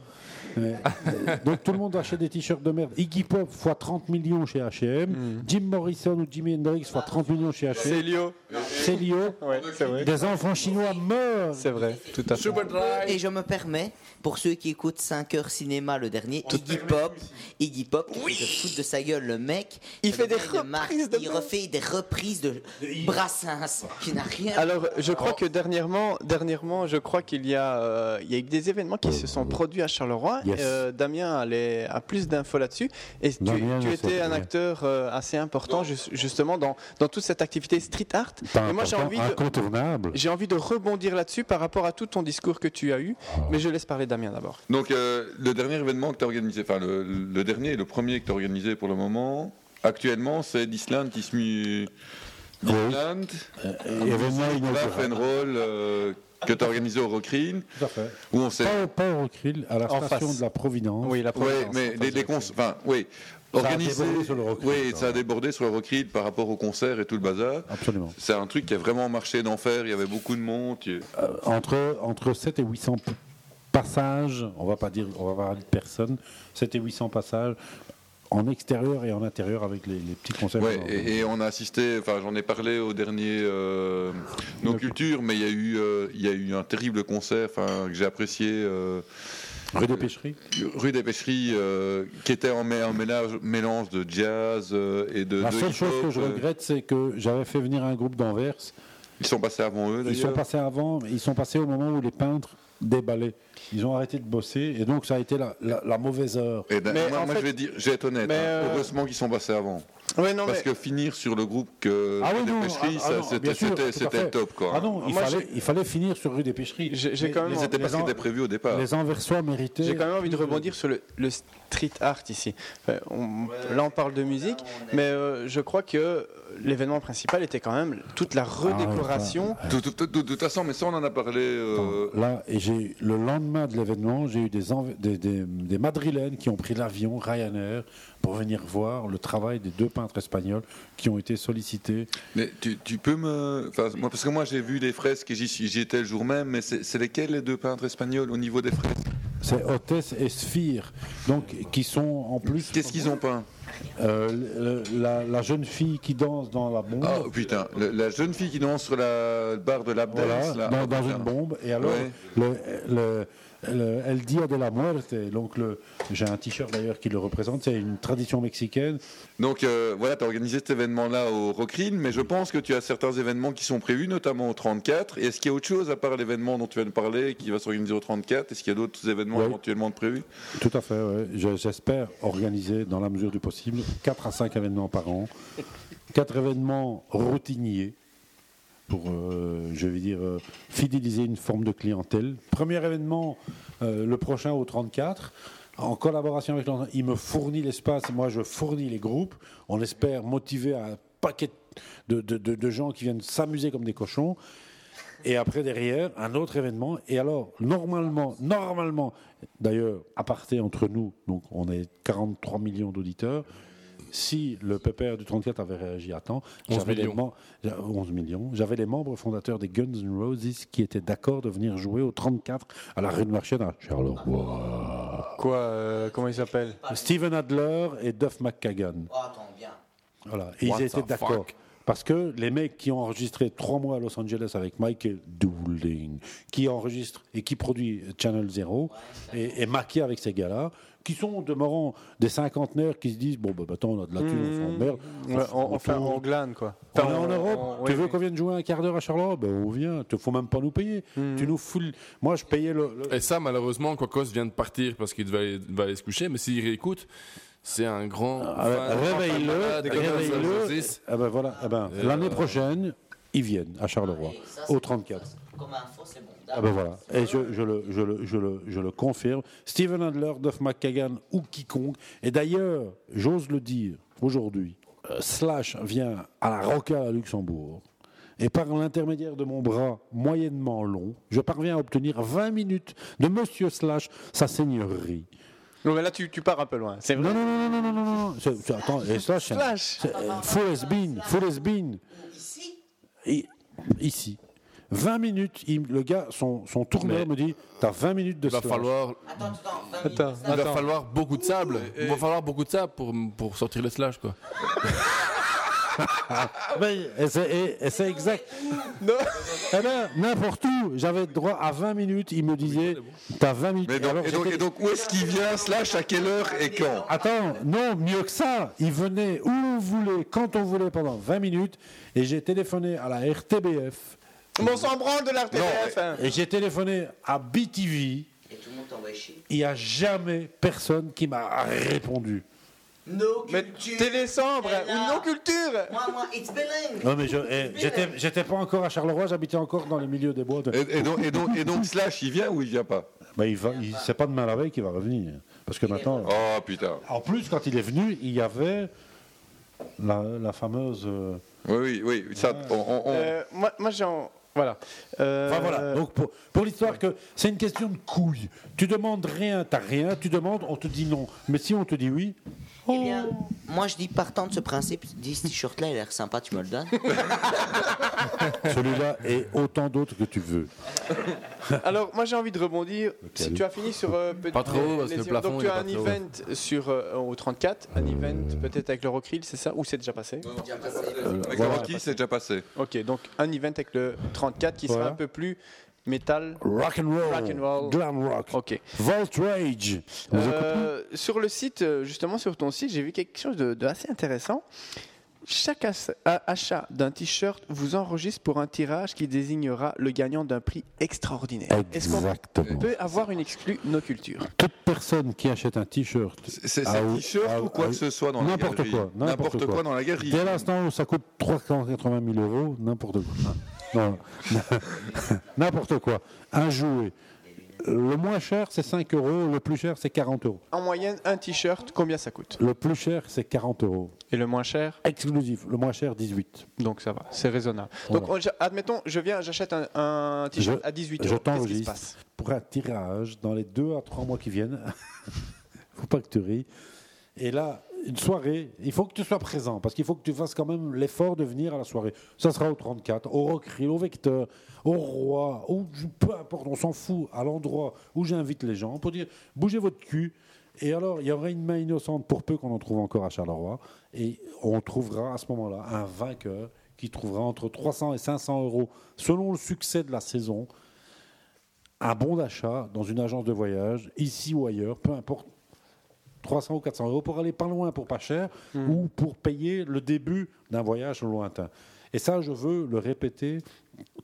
Donc tout le monde achète des t-shirts de merde. Iggy Pop fois 30 millions chez H&M, Jim Morrison ou Jimi Hendrix fois 30 millions chez H&M. Célio. Célio. Ouais, c'est vrai. Des enfants chinois meurent. C'est vrai, tout à fait. Et je me permets, pour ceux qui écoutent 5 heures cinéma, le dernier, Iggy Pop, Iggy Pop, qui se fout de sa gueule, le mec. Il fait des marque, Il refait des reprises de Brassens, qui n'a rien. Alors, je crois que dernièrement, dernièrement, je crois qu'il y a, euh, il y a eu des événements qui se sont produits à Charleroi. Yes. Euh, Damien a, les- a plus d'infos là-dessus. Et tu, Damien, tu je étais sais, un acteur euh, assez important jus- justement dans, dans toute cette activité street art. Et moi, j'ai envie de, j'ai envie de rebondir là-dessus par rapport à tout ton discours que tu as eu. Oh. Mais je laisse parler Damien d'abord. Donc, euh, le dernier événement que tu as organisé, enfin, le, le dernier et le premier que tu as organisé pour le moment, actuellement, c'est d'Islande qui se mue. D'Islande, événement inaugural. Rock and Roll, euh, que tu as organisé au Rockrin, Tout à fait. où on s'est. Pas, pas au Rockrill, à la En station face. de la Providence. Oui, la Providence, mais en les, les cons- enfin, oui, Ça a organisé, débordé sur le Rockrill, oui, ça. ça a débordé sur le Rockrill par rapport au concert et tout le bazar. Absolument. C'est un truc qui a vraiment marché d'enfer. Il y avait beaucoup de monde. Euh, entre, entre 7 et 800 p- passages, on va pas dire, on va pas parler de personnes, 7 et 800 passages en extérieur et en intérieur avec les, les petits concerts. Ouais, et, et on a assisté, enfin j'en ai parlé au dernier euh, Nos Cultures, mais il y, a eu, euh, il y a eu un terrible concert que j'ai apprécié. euh, Rue des Pêcheries Rue des Pêcheries, euh, qui était en, un mélange, mélange de jazz et de. La de seule chose que je regrette, c'est que j'avais fait venir un groupe d'Anvers. Ils sont passés avant eux Ils sont passés avant, ils sont passés au moment où les peintres déballaient. Ils ont arrêté de bosser et donc ça a été la, la- la mauvaise heure. Et ben, Mais moi, en moi, fait- je vais dire, je vais être honnête. Mais, hein, euh, Heureusement qu'ils sont passés avant. Ouais, non, Parce mais- que finir sur le groupe que Ah oui, Rue des Pêcheries, ah, ah c'était top. Quoi. Ah non, il, Moi, fallait, j'ai- il fallait finir sur rue des Pêcheries. J'ai- quand même- C'était pas ce qui était prévu au départ. Les Anversois méritaient. J'ai quand même envie de rebondir sur le, le street art ici. Enfin, on- là, on parle de musique, mais euh, je crois que l'événement principal était quand même toute la redécoration. De, de- de- de toute façon, mais ça, on en a parlé. euh, Là, et j'ai le lendemain de l'événement, j'ai eu des, env- des, des, des Madrilènes qui ont pris l'avion Ryanair pour venir voir le travail des deux peintres espagnols qui ont été sollicités. Mais tu, tu peux me. moi, parce que moi, j'ai vu les fresques et j'y étais le jour même, mais c'est lesquels les deux peintres espagnols au niveau des fresques? C'est Hôtesse et Sphire, donc qui sont en plus. Qu'est-ce qu'ils ont peint? Euh, le- la, la jeune fille qui danse dans la bombe. Oh putain, le- la jeune fille qui danse sur la barre de l'Abdès. Voilà, là. dans, Oh, dans une bombe. Et alors, Ouais. le, le El Dia de la Muerte, donc j'ai un t-shirt d'ailleurs qui le représente, c'est une tradition mexicaine. Donc euh, voilà, tu as organisé cet événement-là au Rockrin, mais je pense que tu as certains événements qui sont prévus, notamment au 34. Et Est-ce qu'il y a autre chose à part l'événement dont tu viens de parler qui va s'organiser au 34 Est-ce qu'il y a d'autres événements Ouais. éventuellement prévus? Tout à fait, ouais. J'espère organiser, dans la mesure du possible, 4 à 5 événements par an. 4 événements routiniers pour, euh, je vais dire, euh, fidéliser une forme de clientèle. Premier événement, euh, le prochain au 34. En collaboration avec l'entreprise, il me fournit l'espace, moi je fournis les groupes. On espère motiver un paquet de, gens qui viennent s'amuser comme des cochons. Et après, derrière, un autre événement. Et alors, normalement, normalement, d'ailleurs, à partir entre nous, donc on est 43 millions d'auditeurs, si le PPR du 34 avait réagi à temps, 11 j'avais les, millions. mem- j'a- 11 millions, j'avais les membres fondateurs des Guns N' Roses qui étaient d'accord de venir jouer au 34 à la rue de Marchand à Charleroi. Quoi euh, Comment il s'appelle? Steven Adler et Duff McKagan. Oh, attends, bien. Voilà. Et ils étaient d'accord. Parce que les mecs qui ont enregistré trois mois à Los Angeles avec Michael Dooling, qui enregistre et qui produit Channel Zero, et, et maquillé avec ces gars-là, qui sont demeurant des cinquantenaires qui se disent Bon, bah, attends, on a de la thune, on Mmh. s'emmerde. Ouais, on, on fait on glane, quoi. On Enfin, est en on- Europe, on- tu oui, veux oui. qu'on vienne jouer un quart d'heure à Charleroi? Ben on vient, il faut même pas nous payer. Mmh. Tu nous fous Moi je payais le. le- Et ça, malheureusement, Quacos vient de partir parce qu'il devait devait aller se coucher, mais s'il réécoute, c'est un grand. Ah, réveille-le, réveille-le. Ah ben voilà, ah ben, l'année euh, prochaine, ils viennent à Charleroi, au 34. Comme info, c'est bon. Ah ben voilà, et je, je le, je, le, je, le, je le confirme. Steven Adler, Duff McKagan ou quiconque, et d'ailleurs, j'ose le dire aujourd'hui, euh, Slash vient à la Roca à Luxembourg, et par l'intermédiaire de mon bras moyennement long, je parviens à obtenir 20 minutes de Monsieur Slash, sa seigneurie. Non, mais là, tu, tu pars un peu loin. C'est vrai. Non, non, non, non, non, non, non, c'est- c'est- attends, et Slash, Slash. c'est, euh, full has been, full has been. Et- ici. 20 minutes, il- le gars, son, son tourneur Mais- me dit T'as 20 minutes de Il va slash. falloir, Attends, il va attends. falloir beaucoup de sable. Il va falloir beaucoup de sable pour, pour sortir le slash, quoi. Mais, et c'est, et- et c'est exact. Eh ben, n'importe où, j'avais droit à 20 minutes, il me disait T'as 20 minutes. Mais donc- Alors, et, donc, j'étais- et donc, où est-ce qu'il vient, slash, à quelle heure et quand? Attends, non, mieux que ça. Il venait où on voulait, quand on voulait, pendant 20 minutes. Et j'ai téléphoné à la RTBF. Mais on s'en branle de la RTBF. hein. Et j'ai téléphoné à BTV. Et tout le monde t'envoie chier. Il n'y a jamais personne qui m'a répondu. No Mais Elle ou non culture. Moi, moi, it's bilingue. Non, mais je, eh, j'étais, j'étais pas encore à Charleroi, j'habitais encore dans les milieux des bois. de- et, et donc, et, donc, et donc, slash, il vient ou il vient pas? Bah, il va, il, c'est pas demain la veille qu'il va revenir. Parce que maintenant. Oh putain. En plus, quand il est venu, il y avait la, la fameuse. euh, Oui, oui, oui. Ça, on, on- on- Euh, moi, moi j'ai en- Voilà. Euh, Enfin, voilà. Donc pour, pour l'histoire que c'est une question de couilles. Tu demandes rien, t'as rien. Tu demandes, on te dit non. Mais si on te dit oui, Eh bien, moi je dis partant de ce principe, dis ce t-shirt là, il a l'air sympa, tu me le donnes. celui-là et autant d'autres que tu veux. Alors, moi j'ai envie de rebondir. Si tu as fini sur. euh, peut- Pas trop, parce que le plafond, Donc il tu est as pas un trop. event sur, euh, au 34, un event peut-être avec le Rockrill, c'est ça Ou c'est déjà passé? Avec le voilà. Rocky, c'est déjà passé. Ok, donc un event avec le 34 qui sera Voilà. un peu plus métal. Rock and roll, Rock and roll. glam rock, Ok. Volt Rage. Euh, sur le site, euh, justement sur ton site, j'ai vu quelque chose de, de assez intéressant. Chaque achat d'un t-shirt vous enregistre pour un tirage qui désignera le gagnant d'un prix extraordinaire. Est-ce qu'on Exactement. peut avoir une exclue nos cultures? Toute personne qui achète un t-shirt, C'est un t-shirt ou quoi que ce soit dans la N'importe galerie. quoi, n'importe N'importe quoi. quoi dans la galerie. dès l'instant où ça coûte 380 000 euros, n'importe quoi. Non, n'importe quoi. Un jouet. Le moins cher, c'est 5 euros. Le plus cher, c'est 40 euros. En moyenne, un t-shirt, combien ça coûte? Le plus cher, c'est 40 euros. Et le moins cher? Exclusif. Le moins cher, 18. Donc ça va, c'est raisonnable. Voilà. Donc on- admettons, je viens, j'achète un, un t-shirt Je- à 18 Je euros. Qu'est-ce qui se t'enregistre passe? pour un tirage dans les 2 à 3 mois qui viennent. faut pas que tu ris. Et là, une soirée, il faut que tu sois présent parce qu'il faut que tu fasses quand même l'effort de venir à la soirée. Ça sera au 34, au Rockrill, au Vecteur, au Roi, ou peu importe, on s'en fout, à l'endroit où j'invite les gens pour dire bougez votre cul. Et alors, il y aura une main innocente pour peu qu'on en trouve encore à Charleroi. Et on trouvera à ce moment-là un vainqueur qui trouvera entre 300 et 500 euros selon le succès de la saison un bon d'achat dans une agence de voyage, ici ou ailleurs, peu importe, 300 ou 400 euros pour aller pas loin pour pas cher ou pour payer le début d'un voyage lointain. Et ça, je veux le répéter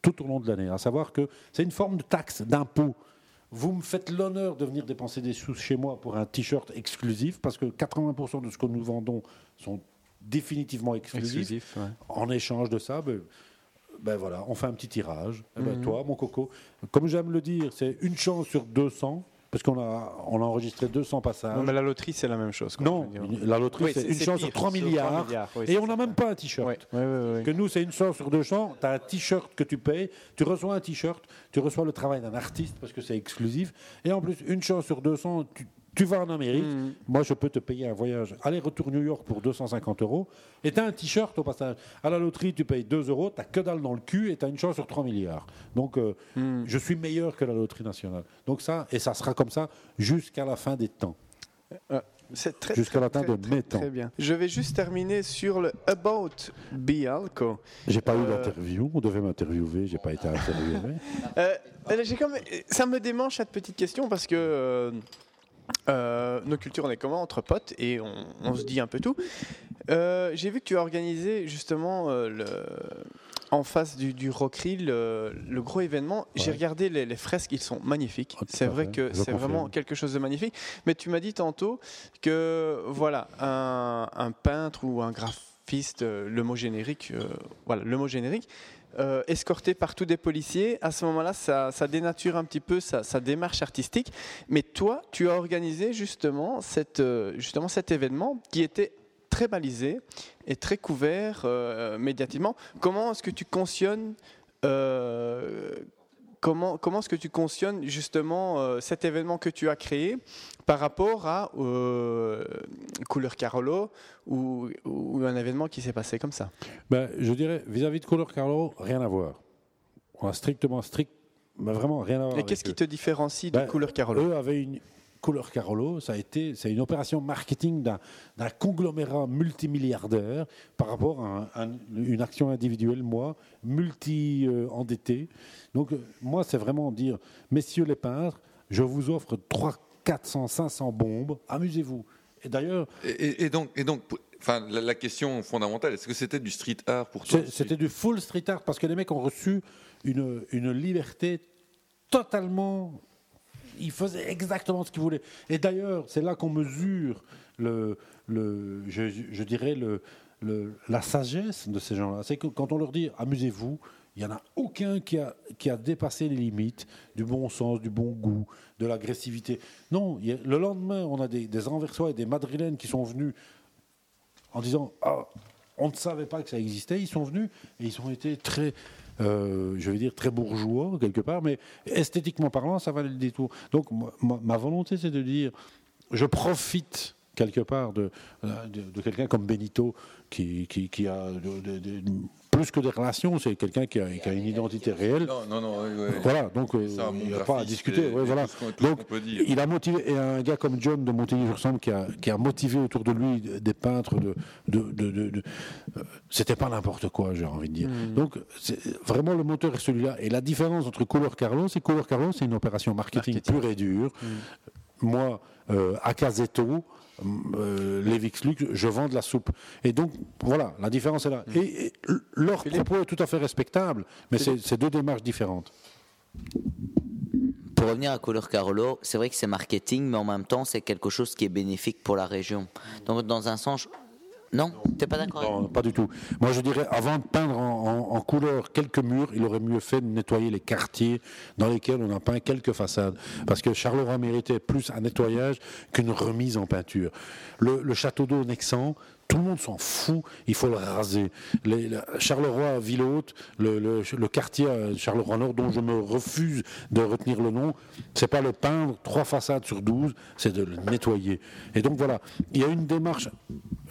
tout au long de l'année, à savoir que c'est une forme de taxe, d'impôt. Vous me faites l'honneur de venir dépenser des sous chez moi pour un t-shirt exclusif, parce que 80% de ce que nous vendons sont définitivement exclusifs. Exclusif, ouais. En échange de ça, ben, ben voilà, on fait un petit tirage. Eh ben, Mhm. Toi, mon coco, comme j'aime le dire, c'est une chance sur 200, parce qu'on a, on a enregistré 200 passages. Non, mais la loterie, c'est la même chose. quoi. Non, la loterie, Oui, c'est c'est- une c'est chance pire, sur 3 sur 3 milliards. oui, et on n'a même pas un t-shirt. Que nous, c'est une chance sur 200. Tu as un t-shirt que tu payes, tu reçois un t-shirt, tu reçois le travail d'un artiste parce que c'est exclusif. Et en plus, une chance sur 200, tu, tu vas en Amérique. Mhm. Moi, je peux te payer un voyage aller-retour New York pour 250 euros. Et tu as un t-shirt au passage. À la loterie, tu payes 2 euros, tu que dalle dans le cul et tu as une chance sur 3 milliards. Donc, euh, Mhm. je suis meilleur que la loterie nationale. Donc, ça, et ça sera comme ça jusqu'à la fin des temps. Euh, C'est très jusqu'à la fin très, de très, mes temps. Très bien. Je vais juste terminer sur le About Bialco. J'ai pas eu Euh, d'interview, on devait m'interviewer, j'ai pas été interviewé. Euh, euh, j'ai comme, ça me démange cette petite question parce que euh, nos cultures, on est comment entre potes et on, on se dit un peu tout. Euh, j'ai vu que tu as organisé justement euh, le, en face du, du le, le gros événement. J'ai regardé les, les fresques, ils sont magnifiques. c'est à vrai que c'est vraiment quelque chose de magnifique. Mais tu m'as dit tantôt que voilà un, un peintre ou un graphiste, le mot générique, voilà le mot générique euh, escorté par tous des policiers, à ce moment-là, ça, dénature un petit peu sa, démarche artistique. Mais toi, tu as organisé euh, justement cet événement qui était très balisé et très couvert euh, médiatiquement. Comment est-ce que tu cautionnes Comment, comment est-ce que tu cautionnes justement euh, cet événement que tu as créé par rapport à euh, Couleur Carolo ou, ou un événement qui s'est passé comme ça? Ben, je dirais, vis-à-vis de Couleur Carlo, rien à voir. On a strictement, strict, mais vraiment rien à voir. Et qu'est-ce qui te différencie Ben, de Couleur Carolo Eux avaient une couleur Carolo, ça a été, c'est une opération marketing d'un, conglomérat multimilliardaire par rapport à un- un- une action individuelle, moi, multi-endetté. Donc, euh, moi, c'est vraiment dire, messieurs les peintres, je vous offre 3, 400, 500 bombes, amusez-vous. Et d'ailleurs, Et, donc, et donc enfin, la, la question fondamentale, est-ce que c'était du street art pour toi? C'était du full street art parce que les mecs ont reçu une, une liberté totalement. Ils faisaient exactement ce qu'ils voulaient. Et d'ailleurs, c'est là qu'on mesure je, dirais la sagesse de ces gens-là. C'est que quand on leur dit amusez-vous, il n'y en a aucun qui a, dépassé les limites du bon sens, du bon goût, de l'agressivité. Non, il le lendemain, on a des, des Anversois et des Madrilènes qui sont venus en disant ah, on ne savait pas que ça existait. Ils sont venus et ils ont été très, euh, je vais dire très bourgeois quelque part, mais esthétiquement parlant, ça valait le détour. Donc ma, volonté, c'est de dire, je profite quelque part de, de quelqu'un comme Benito qui, a plus que des relations, c'est quelqu'un qui a, qui a une identité réelle. Non, non, non. oui, oui. Voilà, donc euh, Ça, il n'y a pas à discuter. et- ouais, et voilà. tout Donc, il a motivé, et un gars comme John de Montélimar qui a, qui a motivé autour de lui des peintres de. de, de, de- de- euh, C'était pas n'importe quoi, j'ai envie de dire. Mm. Donc, vraiment, le moteur est celui-là. Et la différence entre Couleur Carlo, c'est Couleur Carlo, c'est une opération marketing, pure et dure. Mm. Moi, euh, à Casetto, euh, Levix Lux, je vends de la soupe. Et donc, voilà, la différence est là. Mm. Et, et leur propos est tout à fait respectable, mais c'est deux démarches différentes. Pour revenir à Couleur Carolo, c'est vrai que c'est marketing, mais en même temps, c'est quelque chose qui est bénéfique pour la région. Donc, dans un sens, non, t'es pas d'accord avec Non, pas du tout. Moi, je dirais, avant de peindre en, en- en couleur quelques murs, il aurait mieux fait de nettoyer les quartiers dans lesquels on a peint quelques façades. Parce que Charleroi méritait plus un nettoyage qu'une remise en peinture. Le, le château d'eau Nexan, tout le monde s'en fout, il faut le raser. Les- le- Charleroi, ville haute, le, le- le quartier à Charleroi Nord, dont je me refuse de retenir le nom, c'est pas le peindre trois façades sur 12, c'est de le nettoyer. Et donc voilà, il y a une démarche,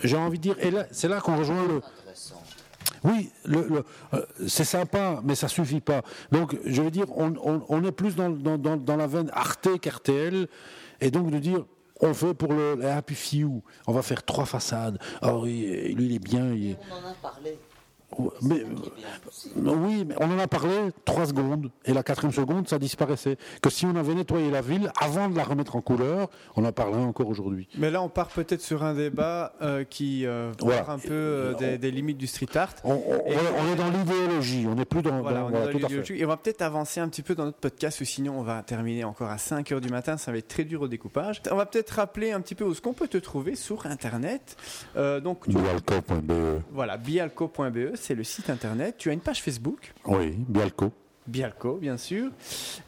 j'ai envie de dire, et là, c'est là qu'on rejoint le. Oui, le- le- euh, c'est sympa, mais ça suffit pas. Donc, je veux dire, on, on- on est plus dans, dans- dans- dans la veine Arte qu'RTL, et donc de dire, on fait pour le, le Happy Few, on va faire trois façades. Ah oui, lui il est bien. On en a parlé. Mais, euh, oui, mais on en a parlé trois secondes, et la quatrième seconde, ça disparaissait. Que si on avait nettoyé la ville avant de la remettre en couleur, on en parlerait encore aujourd'hui. Mais là, on part peut-être sur un débat euh, qui euh, Voilà. part un peu euh, des, des limites du street art. On, on- on est dans l'idéologie, on n'est plus dans. Voilà, dans- voilà, l'idéologie. Et on va peut-être avancer un petit peu dans notre podcast, ou sinon on va terminer encore à 5 heures du matin. Ça va être très dur au découpage. On va peut-être rappeler un petit peu où est-ce qu'on peut te trouver sur Internet. Donc, Bialco.be. voilà, bialco.be, c'est le site Internet. Tu as une page Facebook, Oui, Bialco. Bialco, bien sûr.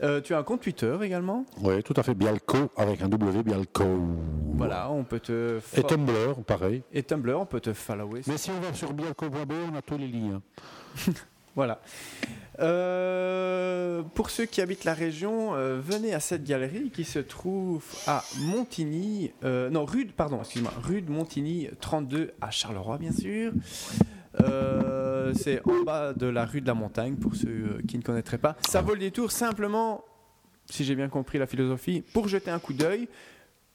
Euh, tu as un compte Twitter également. Oui, tout à fait. Bialco avec un W, Bialco. Voilà, on peut te. Et Tumblr, pareil. Et Tumblr, on peut te follower. Mais si on va sur bialco.be, on a tous les liens. Voilà. Euh, pour ceux qui habitent la région, euh, venez à cette galerie qui se trouve à Montigny, euh, non, rue, pardon, excuse-moi, rue de Montigny 32 à Charleroi, bien sûr. Euh, c'est en bas de la rue de la Montagne pour ceux euh, qui ne connaîtraient pas. Ça vaut le détour simplement, si j'ai bien compris la philosophie, pour jeter un coup d'œil.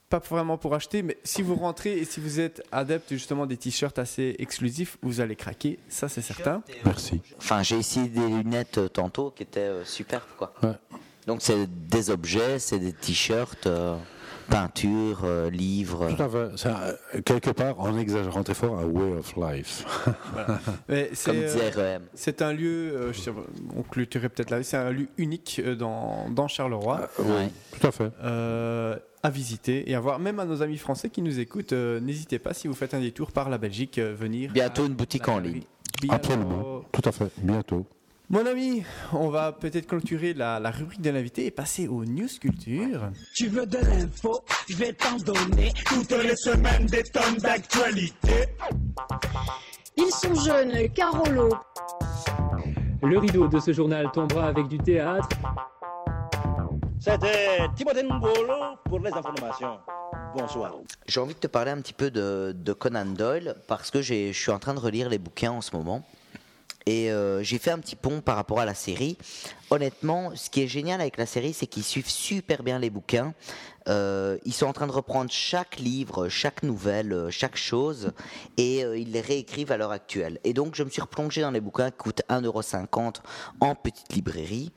pas vraiment pour acheter, mais si vous rentrez et si vous êtes adepte justement des t-shirts assez exclusifs, vous allez craquer, ça c'est certain. Merci. Enfin, j'ai essayé des lunettes euh, tantôt qui étaient euh, superbes, quoi. Ouais. Donc, c'est des objets, c'est des t-shirts, euh, peintures, euh, livres. Tout à fait. Quelque part, en exagérant très fort, un way of life. Mais c'est, Comme disait euh, REM. C'est un lieu, euh, je sais pas, on clôturerait peut-être là, c'est un lieu unique euh, dans, dans Charleroi. Ouais. Tout à fait. euh, à visiter et à voir, même à nos amis français qui nous écoutent, euh, n'hésitez pas si vous faites un détour par la Belgique, euh, venir. Bientôt à une boutique la en ligne. Bialo. Absolument. Tout à fait. Bientôt. Mon ami, on va peut-être clôturer la, la rubrique de l'invité et passer aux news culture. Tu veux de l'info, je vais t'en donner toutes les semaines des tonnes d'actualité. Ils sont jeunes, Carolo. Le rideau de ce journal tombera avec du théâtre. C'était Timothée Ngolo pour les informations. Bonsoir. J'ai envie de te parler un petit peu de, de Conan Doyle parce que j'ai- je suis en train de relire les bouquins en ce moment. Et euh, j'ai fait un petit pont par rapport à la série. Honnêtement, ce qui est génial avec la série, c'est qu'ils suivent super bien les bouquins. Euh, ils sont en train de reprendre chaque livre, chaque nouvelle, euh, chaque chose, et euh, ils les réécrivent à l'heure actuelle. Et donc, je me suis replongé dans les bouquins qui coûtent 1,50€ en petite librairie.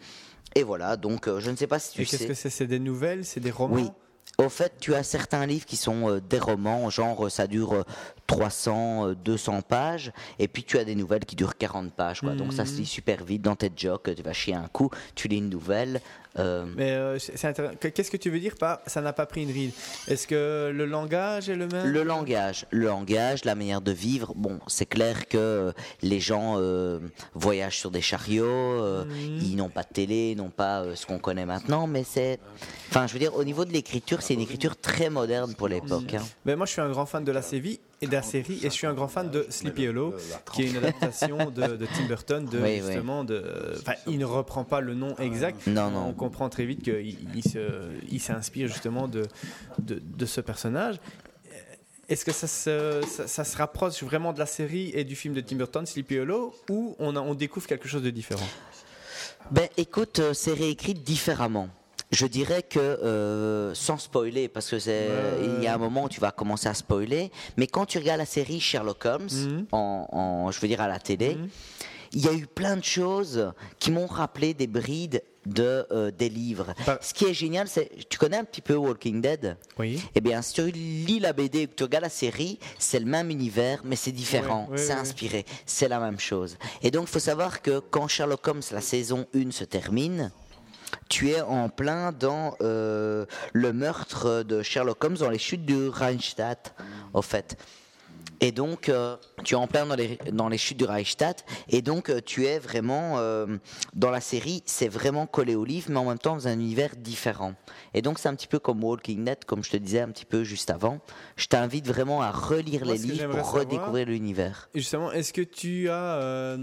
Et voilà, donc je ne sais pas si tu et sais. qu'est-ce que c'est? C'est des nouvelles, c'est des romans? Oui. Au fait, tu as certains livres qui sont euh, des romans, genre euh, ça dure euh, 300, euh, 200 pages, et puis tu as des nouvelles qui durent 40 pages. Quoi. Donc ça se Mhm. lit super vite dans tes jokes, tu vas chier un coup, tu lis une nouvelle. Euh, Mais euh, Qu'est-ce que tu veux dire par ça n'a pas pris une ride Est-ce que le langage est le même? Le langage, le langage, la manière de vivre. Bon, c'est clair que les gens euh, voyagent sur des chariots, Mhm. ils n'ont pas de télé, ils n'ont pas ce qu'on connaît maintenant, mais c'est, enfin, je veux dire, au niveau de l'écriture, c'est une écriture très moderne pour l'époque. hein. Ben, moi, je suis un grand fan de la série et de la série, et je suis un grand fan de Sleepy Hollow, qui est une adaptation de, de Tim Burton, de Oui, oui. justement de. Enfin, il ne reprend pas le nom exact. Non, non. On comprend très vite qu'il il se- il s'inspire justement de, de, de ce personnage. Est-ce que ça se, ça, ça se rapproche vraiment de la série et du film de Tim Burton, Sleepy Hollow, ou on, a- on découvre quelque chose de différent? Ben écoute, euh, c'est réécrit différemment. Je dirais que, euh, sans spoiler, parce que c'est, il y a un moment où tu vas commencer à spoiler, mais quand tu regardes la série Sherlock Holmes, Mhm. en, en- je veux dire à la télé, il y a eu plein de choses qui m'ont rappelé des brides de, euh, des livres. Ce qui est génial, c'est, tu connais un petit peu Walking Dead? Oui. Eh bien, si tu lis la BD et que tu regardes la série, c'est le même univers, mais c'est différent, Ouais, ouais, c'est ouais. inspiré, c'est la même chose. Et donc, il faut savoir que quand Sherlock Holmes, la saison 1 se termine, tu es en plein dans euh, le meurtre de Sherlock Holmes dans les chutes du Reichstadt, au fait. Et donc, euh, tu es en plein dans les, dans les chutes du Reichstadt, et donc euh, tu es vraiment euh, dans la série, c'est vraiment collé au livre, mais en même temps dans un univers différent. Et donc, c'est un petit peu comme Walking Dead, comme je te disais un petit peu juste avant. Je t'invite vraiment à relire Moi, les livres pour redécouvrir l'univers. Justement, est-ce que tu as.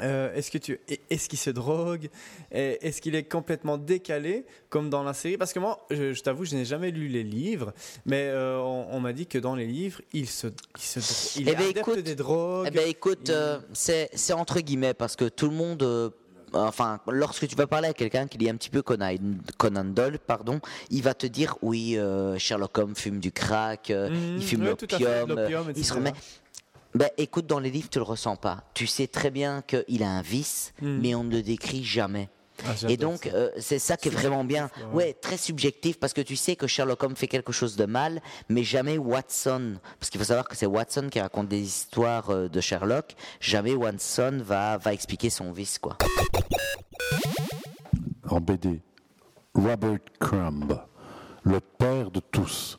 Euh, est-ce que tu est-ce qu'il se drogue? Est-ce qu'il est complètement décalé comme dans la série? Parce que moi, je, je t'avoue, je n'ai jamais lu les livres, mais euh, on, on m'a dit que dans les livres, il se, il se il Eh est ben, adepte écoute- des drogues. Eh ben écoute, euh, c'est entre guillemets parce que tout le monde, enfin, lorsque tu vas parler à quelqu'un qui lit un petit peu Conan, Conan Doyle, pardon, il va te dire oui, euh, Sherlock Holmes fume du crack, euh, Mhm, il fume oui, l'opium, euh, il se remet. Ben écoute, dans les livres, tu le ressens pas. Tu sais très bien qu'il a un vice, Mhm. mais on ne le décrit jamais. Ah, Et donc, euh, c'est ça qui est vraiment bien. quoi, Ouais. ouais. très subjectif parce que tu sais que Sherlock Holmes fait quelque chose de mal, mais jamais Watson. Parce qu'il faut savoir que c'est Watson qui raconte des histoires euh, de Sherlock. Jamais Watson va, va expliquer son vice, quoi. En BD, Robert Crumb, le père de tous.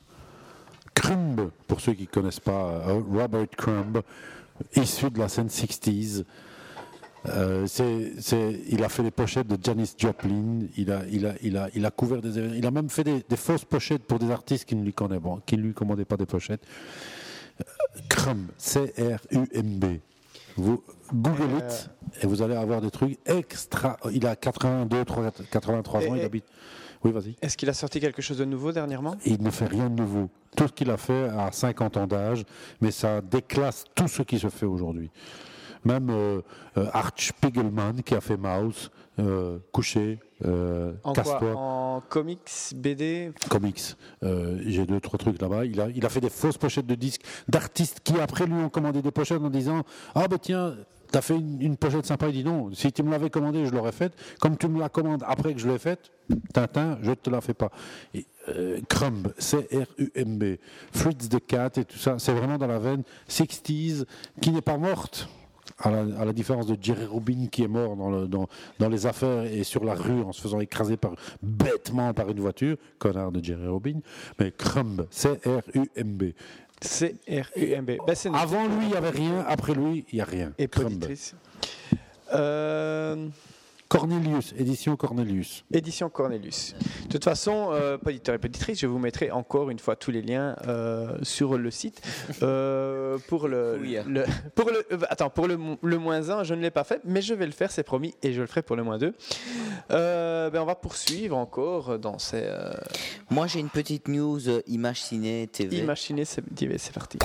Crumb, pour ceux qui ne connaissent pas, euh, Robert Crumb, issu de la scène 60s. Euh, c'est- c'est- il a fait les pochettes de Janis Joplin, il a, il a, il a, il a couvert des événements, il a même fait des, des fausses pochettes pour des artistes qui ne lui, connaissaient, bon, qui ne lui commandaient pas des pochettes. Euh, Crumb, C-R-U-M-B. Vous googlez it et vous allez avoir des trucs extra. Il a 82, 3, 83 ans, Et- il habite. Oui, vas-y. Est-ce qu'il a sorti quelque chose de nouveau dernièrement? Il ne fait rien de nouveau. Tout ce qu'il a fait à 50 ans d'âge, mais ça déclasse tout ce qui se fait aujourd'hui. Même euh, euh, Art Spiegelman qui a fait Mouse, euh, Couché, euh, En quoi? En comics, BD Comics. Euh, J'ai deux, trois trucs là-bas. Il a, il a fait des fausses pochettes de disques d'artistes qui après lui ont commandé des pochettes en disant Ah ben tiens, t'as fait une, pochette sympa. Il dit non, si tu me l'avais commandé, je l'aurais faite. Comme tu me la commandes après que je l'ai faite, Tintin, je te la fais pas. Euh, Crumb, C-R-U-M-B, Fritz the Cat et tout ça, c'est vraiment dans la veine 60s qui n'est pas morte. À la, différence de Jerry Rubin qui est mort dans les affaires et sur la rue en se faisant écraser par, bêtement par une voiture, connard de Jerry Rubin, mais Crumb, C-R-U-M-B. C-R-U-M-B. Ben, c'est. Avant lui, il n'y avait rien, après lui, il n'y a rien. Et Crumb. poditrice. Euh, Cornelius, édition Cornelius. Édition Cornelius. De toute façon, euh, poditeur et poditrice, je vous mettrai encore une fois tous les liens euh, sur le site. Euh, pour le, le- pour le, euh, attends, pour le, mo- le moins 1, je ne l'ai pas fait, mais je vais le faire, c'est promis, et je le ferai pour le moins 2. Euh, ben, on va poursuivre encore dans ces euh, Moi, j'ai une petite news euh, Image Ciné TV. imaginez, c'est c'est parti.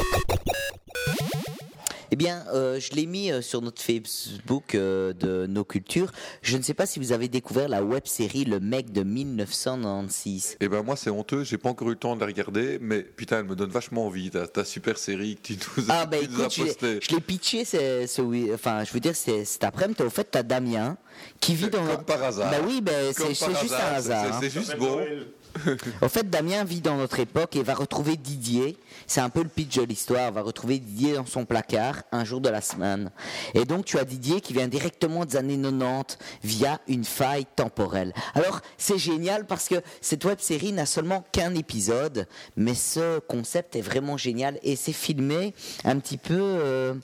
Eh bien, euh, je l'ai mis euh, sur notre Facebook euh, de nos cultures. Je ne sais pas si vous avez découvert la web série Le mec de 1996. Et ben moi c'est honteux, j'ai pas encore eu le temps de la regarder, mais putain elle me donne vachement envie, ta, ta super série que tu nous, Ah bah tu nous as écoute, je l'ai- postée. je l'ai pitché, c'est, ce oui- enfin je veux dire, c'est cet après-midi. Au fait, t'as Damien qui vit dans. Comme par hasard. Bah oui, bah, c'est, juste hasard, un hasard. c'est- hein. Juste bon. Au fait, Damien vit dans notre époque et va retrouver Didier. C'est un peu le pitch de l'histoire. Va retrouver Didier dans son placard un jour de la semaine. Et donc, tu as Didier qui vient directement des années 90 via une faille temporelle. Alors, c'est génial parce que cette web série n'a seulement qu'un épisode, mais ce concept est vraiment génial et c'est filmé un petit peu euh,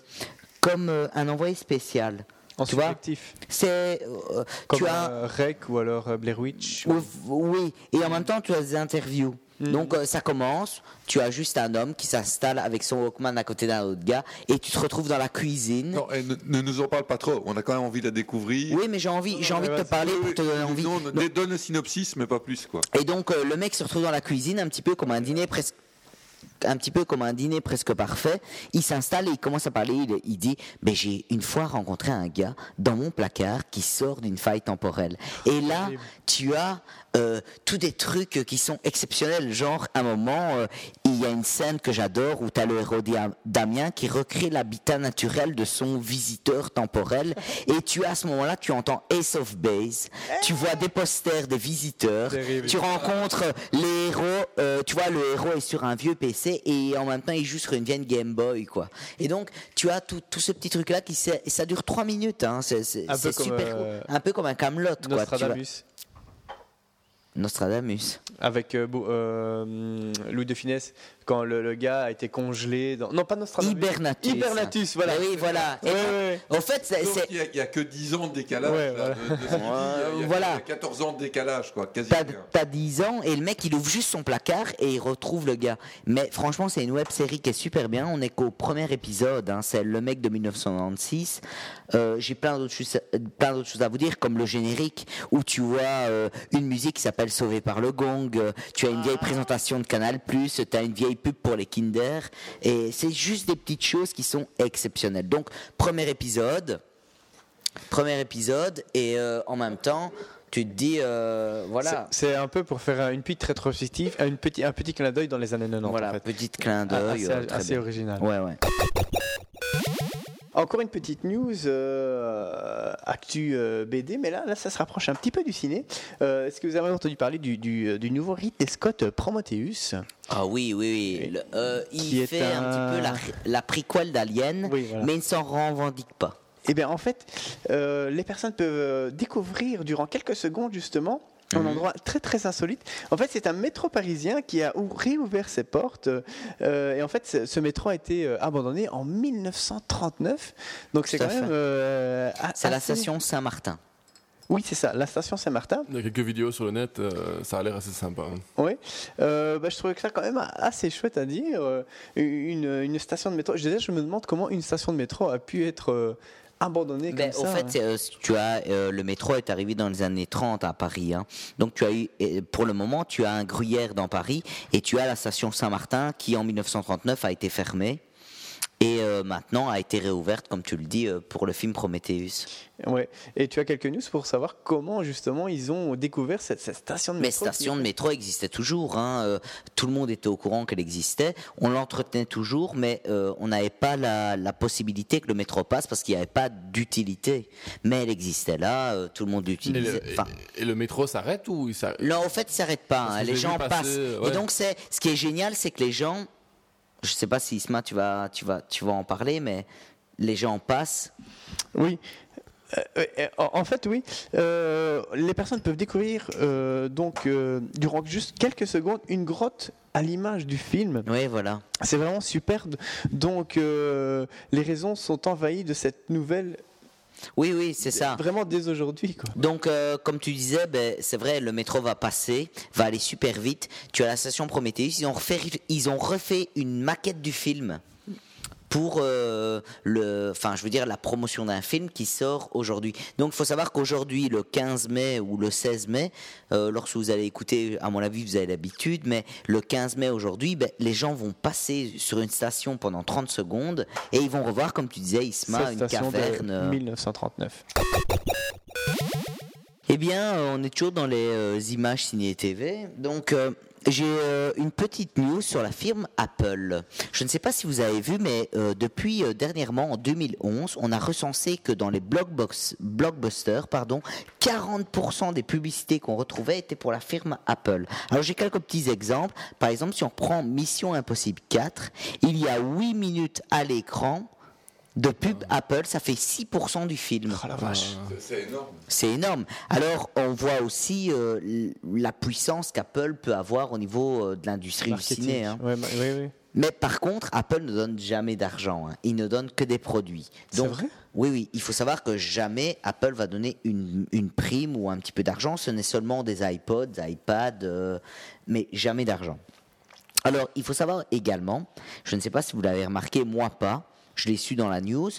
comme euh, un envoyé spécial. En tu vois subjectif. C'est euh, Comme tu as euh, Rec ou alors euh, Blair Witch. oui, oui, et en même temps, tu as des interviews. Mhm. Donc euh, ça commence, tu as juste un homme qui s'installe avec son Walkman à côté d'un autre gars et tu te retrouves dans la cuisine. Non, et ne, ne nous en parle pas trop, on a quand même envie de la découvrir. Oui, mais j'ai envie, j'ai envie de te parler pour te donner envie. Non, non, donne le synopsis, mais pas plus quoi. Et donc euh, le mec se retrouve dans la cuisine un petit peu comme un dîner presque un petit peu comme un dîner presque parfait, il s'installe et il commence à parler, il, il dit "Mais j'ai une fois rencontré un gars dans mon placard qui sort d'une faille temporelle." Et là, tu as euh, tous des trucs qui sont exceptionnels, genre à un moment euh, il y a une scène que j'adore où tu as le héros Damien qui recrée l'habitat naturel de son visiteur temporel. Et tu as à ce moment-là, tu entends Ace of Base, tu vois des posters des visiteurs, Terrible. tu rencontres les héros, euh, tu vois, le héros est sur un vieux PC et en même temps il joue sur une vieille Game Boy, quoi. Et donc tu as tout, tout ce petit truc-là qui ça dure 3 minutes, hein, c'est super, euh, un peu comme un Camelot, quoi. Nostradamus. Avec euh, euh, Louis de Finesse, quand le, le gars a été congelé dans... Non, pas Nostradamus. Hibernatus. Hibernatus, voilà. Oui, voilà. Ouais, ouais, Au fait, Il n'y a, que 10 ans de décalage. Ouais, là, voilà. de- ce. Il y a- voilà. il y a 14 ans de décalage, quoi, quasi. T'as t'as 10 ans et le mec il ouvre juste son placard et il retrouve le gars. Mais franchement, c'est une web série qui est super bien. On est qu'au premier épisode, hein, c'est le mec de 1996. Euh, J'ai plein d'autres choses, plein d'autres choses à vous dire, comme le générique où tu vois euh, une musique qui s'appelle Sauvé par le Gong. euh, tu as une vieille présentation de Canal tu as une vieille pub pour les Kinder. Et c'est juste des petites choses qui sont exceptionnelles. Donc, premier épisode. Premier épisode et euh, en même temps, tu te dis, euh, voilà. C'est un peu pour faire un- une petite rétrospective, un petit, un petit clin d'œil dans les années 90. Voilà, en fait. petit clin Ah, d'œil. assez- euh, très assez bien. original. Ouais, ouais. Encore une petite news euh, actu euh, BD, mais là, là, ça se rapproche un petit peu du ciné. Euh, Est-ce que vous avez entendu parler du, du, du nouveau Ridley Scott Prometheus? Ah oui, oui, oui. Le- il fait un... un- petit peu la, la prequel d'Alien, voilà. mais il ne s'en revendique pas. Eh bien, en fait, les personnes peuvent découvrir durant quelques secondes, justement, un Mhm. endroit très très insolite. En fait, c'est un métro parisien qui a ou- réouvert ses portes. euh, et en fait, ce, métro a été euh, abandonné en 1939. Donc, c'est quand même. euh, C'est la station Saint-Martin. Oui, c'est ça, la station Saint-Martin. Il y a quelques vidéos sur le net, euh, ça a l'air assez sympa. hein. Oui, euh, bah, je trouvais que ça quand même assez chouette à dire. Euh, Une, une station de métro. Je, disais, je me demande comment une station de métro a pu être abandonnée Ben, comme au fait, hein. euh, tu as euh, le métro est arrivé dans les années 30 à Paris. hein. Donc tu as eu, pour le moment, tu as un gruyère dans Paris et tu as la station Saint-Martin qui en 1939 a été fermée. Et euh, maintenant a été réouverte, comme tu le dis, euh, pour le film Prometheus. Ouais. Et tu as quelques news pour savoir comment justement ils ont découvert cette, cette station de Mais métro. station de métro existait toujours. hein, euh, tout le monde était au courant qu'elle existait. On l'entretenait toujours, mais euh, on n'avait pas la, la possibilité que le métro passe parce qu'il n'y avait pas d'utilité. Mais elle existait là, euh, tout le monde l'utilisait. Enfin, et le métro s'arrête ou il s'arrête Là, en fait, il s'arrête pas. Hein, Les gens passer, passent. ouais. Et donc, c'est ce qui est génial, c'est que les gens. Je sais pas si Isma, tu vas, tu vas, tu vas en parler, mais les gens passent. Oui. Euh, euh, en fait, oui. Euh, les personnes peuvent découvrir euh, donc durant juste quelques secondes une grotte à l'image du film. Oui, voilà. C'est vraiment super. Donc, les raisons sont envahies de cette nouvelle. Oui, oui, c'est ça. Vraiment dès aujourd'hui, quoi. Donc, euh, comme tu disais, ben, c'est vrai, le métro va passer, va aller super vite. Tu as la station Prometheus. Ils ont refait, ils ont refait une maquette du film pour euh, le, enfin, je veux dire la promotion d'un film qui sort aujourd'hui. Donc, il faut savoir qu'aujourd'hui, le 15 mai ou le 16 mai, euh, lorsque vous allez écouter, à mon avis, vous avez l'habitude, mais le 15 mai aujourd'hui, ben, les gens vont passer sur une station pendant 30 secondes et ils vont revoir, comme tu disais, Isma, Cette une station de caverne. euh, 1939. eh bien, on est toujours dans les euh, images ciné TV. Donc, euh, j'ai euh, une petite news sur la firme Apple. Je ne sais pas si vous avez vu, mais euh, depuis euh, dernièrement, en 2011, on a recensé que dans les blockbusters, pardon, 40% des publicités qu'on retrouvait étaient pour la firme Apple. Alors, j'ai quelques petits exemples. Par exemple, si on prend Mission Impossible 4, il y a 8 minutes à l'écran de pub Apple, ça fait 6% du film. Oh la vache. C'est énorme. C'est énorme. Alors, on voit aussi euh, la puissance qu'Apple peut avoir au niveau euh, de l'industrie du ciné. hein. Ouais, bah, oui, oui. Mais par contre, Apple ne donne jamais d'argent. hein. Il ne donne que des produits. C'est Donc, vrai? oui, oui. Il faut savoir que jamais Apple va donner une, une prime ou un petit peu d'argent. Ce n'est seulement des iPods, des iPads, euh, mais jamais d'argent. Alors, il faut savoir également, je ne sais pas si vous l'avez remarqué, moi pas, je l'ai su dans la news,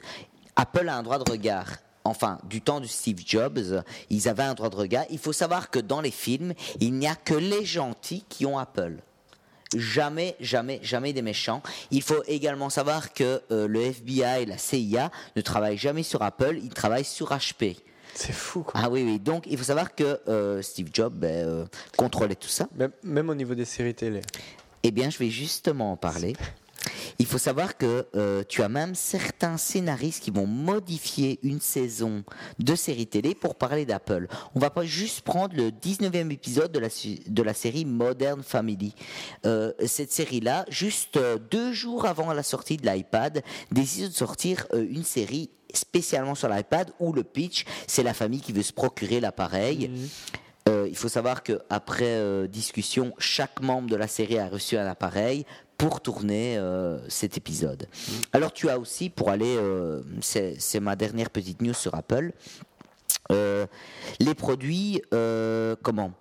Apple a un droit de regard. Enfin, du temps de Steve Jobs, ils avaient un droit de regard. Il faut savoir que dans les films, il n'y a que les gentils qui ont Apple. Jamais, jamais, jamais des méchants. Il faut également savoir que euh, le FBI et la CIA ne travaillent jamais sur Apple, ils travaillent sur HP. C'est fou, quoi. Ah oui, oui. Donc, il faut savoir que euh, Steve Jobs ben, euh, contrôlait tout ça. Même, même au niveau des séries télé. Eh bien, je vais justement en parler. Il faut savoir que euh, tu as même certains scénaristes qui vont modifier une saison de série télé pour parler d'Apple. On va pas juste prendre le 19e épisode de la, de la série Modern Family. Euh, cette série-là, juste euh, deux jours avant la sortie de l'iPad, décide de sortir euh, une série spécialement sur l'iPad où le pitch, c'est la famille qui veut se procurer l'appareil. Euh, il faut savoir qu'après discussion, chaque membre de la série a reçu un appareil pour tourner euh, cet épisode. Alors tu as aussi, pour aller, euh, c'est ma dernière petite news sur Apple, euh, les produits, comment?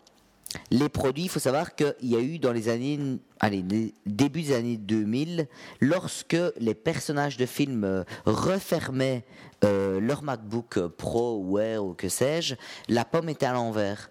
Les produits, il faut savoir qu'il y a eu dans les années, allez, début des années 2000, lorsque les personnages de films refermaient leur MacBook Pro ou Air ou que sais-je, la pomme était à l'envers.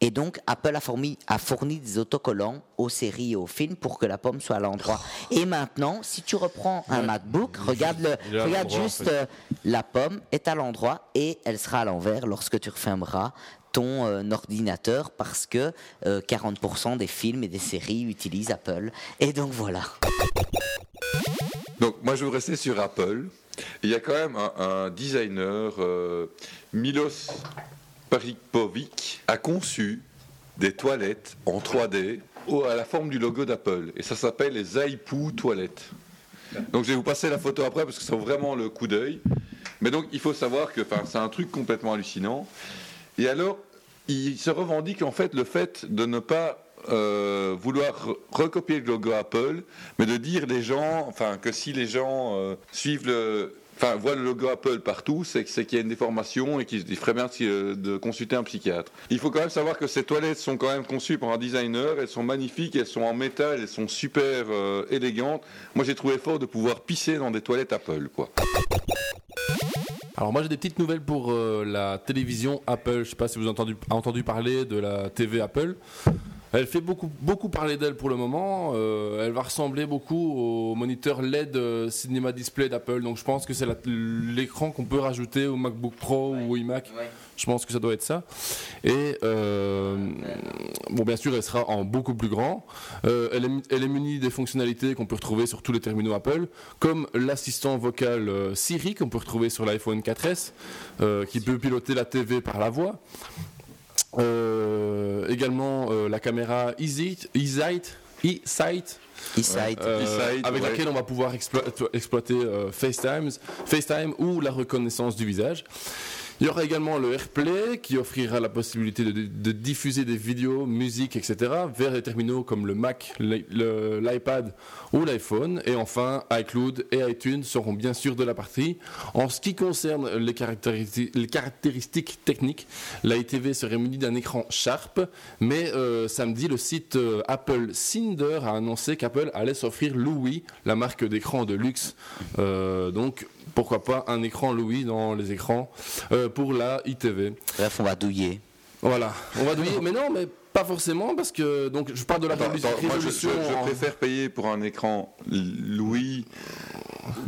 Et donc, Apple a fourni, a fourni des autocollants aux séries et aux films pour que la pomme soit à l'endroit. Et maintenant, si tu reprends un MacBook, regarde, le, regarde en juste fait. euh, la pomme est à l'endroit et elle sera à l'envers lorsque tu refermeras ton euh, ordinateur parce que euh, 40% des films et des séries utilisent Apple. Et donc voilà. Donc moi je veux rester sur Apple. Il y a quand même un, un designer, euh, Milos Paripovic, a conçu des toilettes en 3D au- à la forme du logo d'Apple. Et ça s'appelle les Zaipu toilettes. Donc je vais vous passer la photo après parce que c'est vraiment le coup d'œil. Mais donc il faut savoir que c'est un truc complètement hallucinant. Et alors, il se revendique en fait le fait de ne pas euh, vouloir re- recopier le logo Apple, mais de dire les gens, enfin que si les gens euh, suivent le, enfin voient le logo Apple partout, c'est qu'il y a une déformation et qu'il il ferait bien de, de consulter un psychiatre. Il faut quand même savoir que ces toilettes sont quand même conçues par un designer, elles sont magnifiques, elles sont en métal, elles sont super euh, élégantes. Moi j'ai trouvé fort de pouvoir pisser dans des toilettes Apple, quoi. Alors moi j'ai des petites nouvelles pour euh, la télévision Apple. Je sais pas si vous avez entendu, entendu parler de la TV Apple. Elle fait beaucoup, beaucoup parler d'elle pour le moment. Euh, elle va ressembler beaucoup au moniteur LED euh, Cinema Display d'Apple. Donc je pense que c'est l'écran qu'on peut rajouter au MacBook Pro ou au iMac. Je pense que ça doit être ça. Et euh, bon, bien sûr, elle sera en beaucoup plus grand. Euh, elle, est, elle est munie des fonctionnalités qu'on peut retrouver sur tous les terminaux Apple, comme l'assistant vocal Siri qu'on peut retrouver sur l'iPhone 4S, euh, qui peut piloter la TV par la voix. Euh, également euh, la caméra eSight, euh, avec ouais. laquelle on va pouvoir explo- exploiter euh, FaceTime, FaceTime ou la reconnaissance du visage. Il y aura également le AirPlay qui offrira la possibilité de, diffuser des vidéos, musique, etc. vers les terminaux comme le Mac, l'iPad ou l'iPhone. Et enfin, iCloud et iTunes seront bien sûr de la partie. En ce qui concerne les caractéristiques, techniques, l'iTV serait muni d'un écran Sharp. Mais euh, samedi, le site euh, Apple Cinder a annoncé qu'Apple allait s'offrir Louis, la marque d'écran de luxe. Euh, donc, pourquoi pas un écran Louis dans les écrans euh, pour la ITV. Bref, on va douiller. Voilà, on va douiller, mais non, mais pas forcément parce que donc je parle de la Attends, résolu- attends, moi, je, je- résolution. je en- préfère payer pour un écran Louis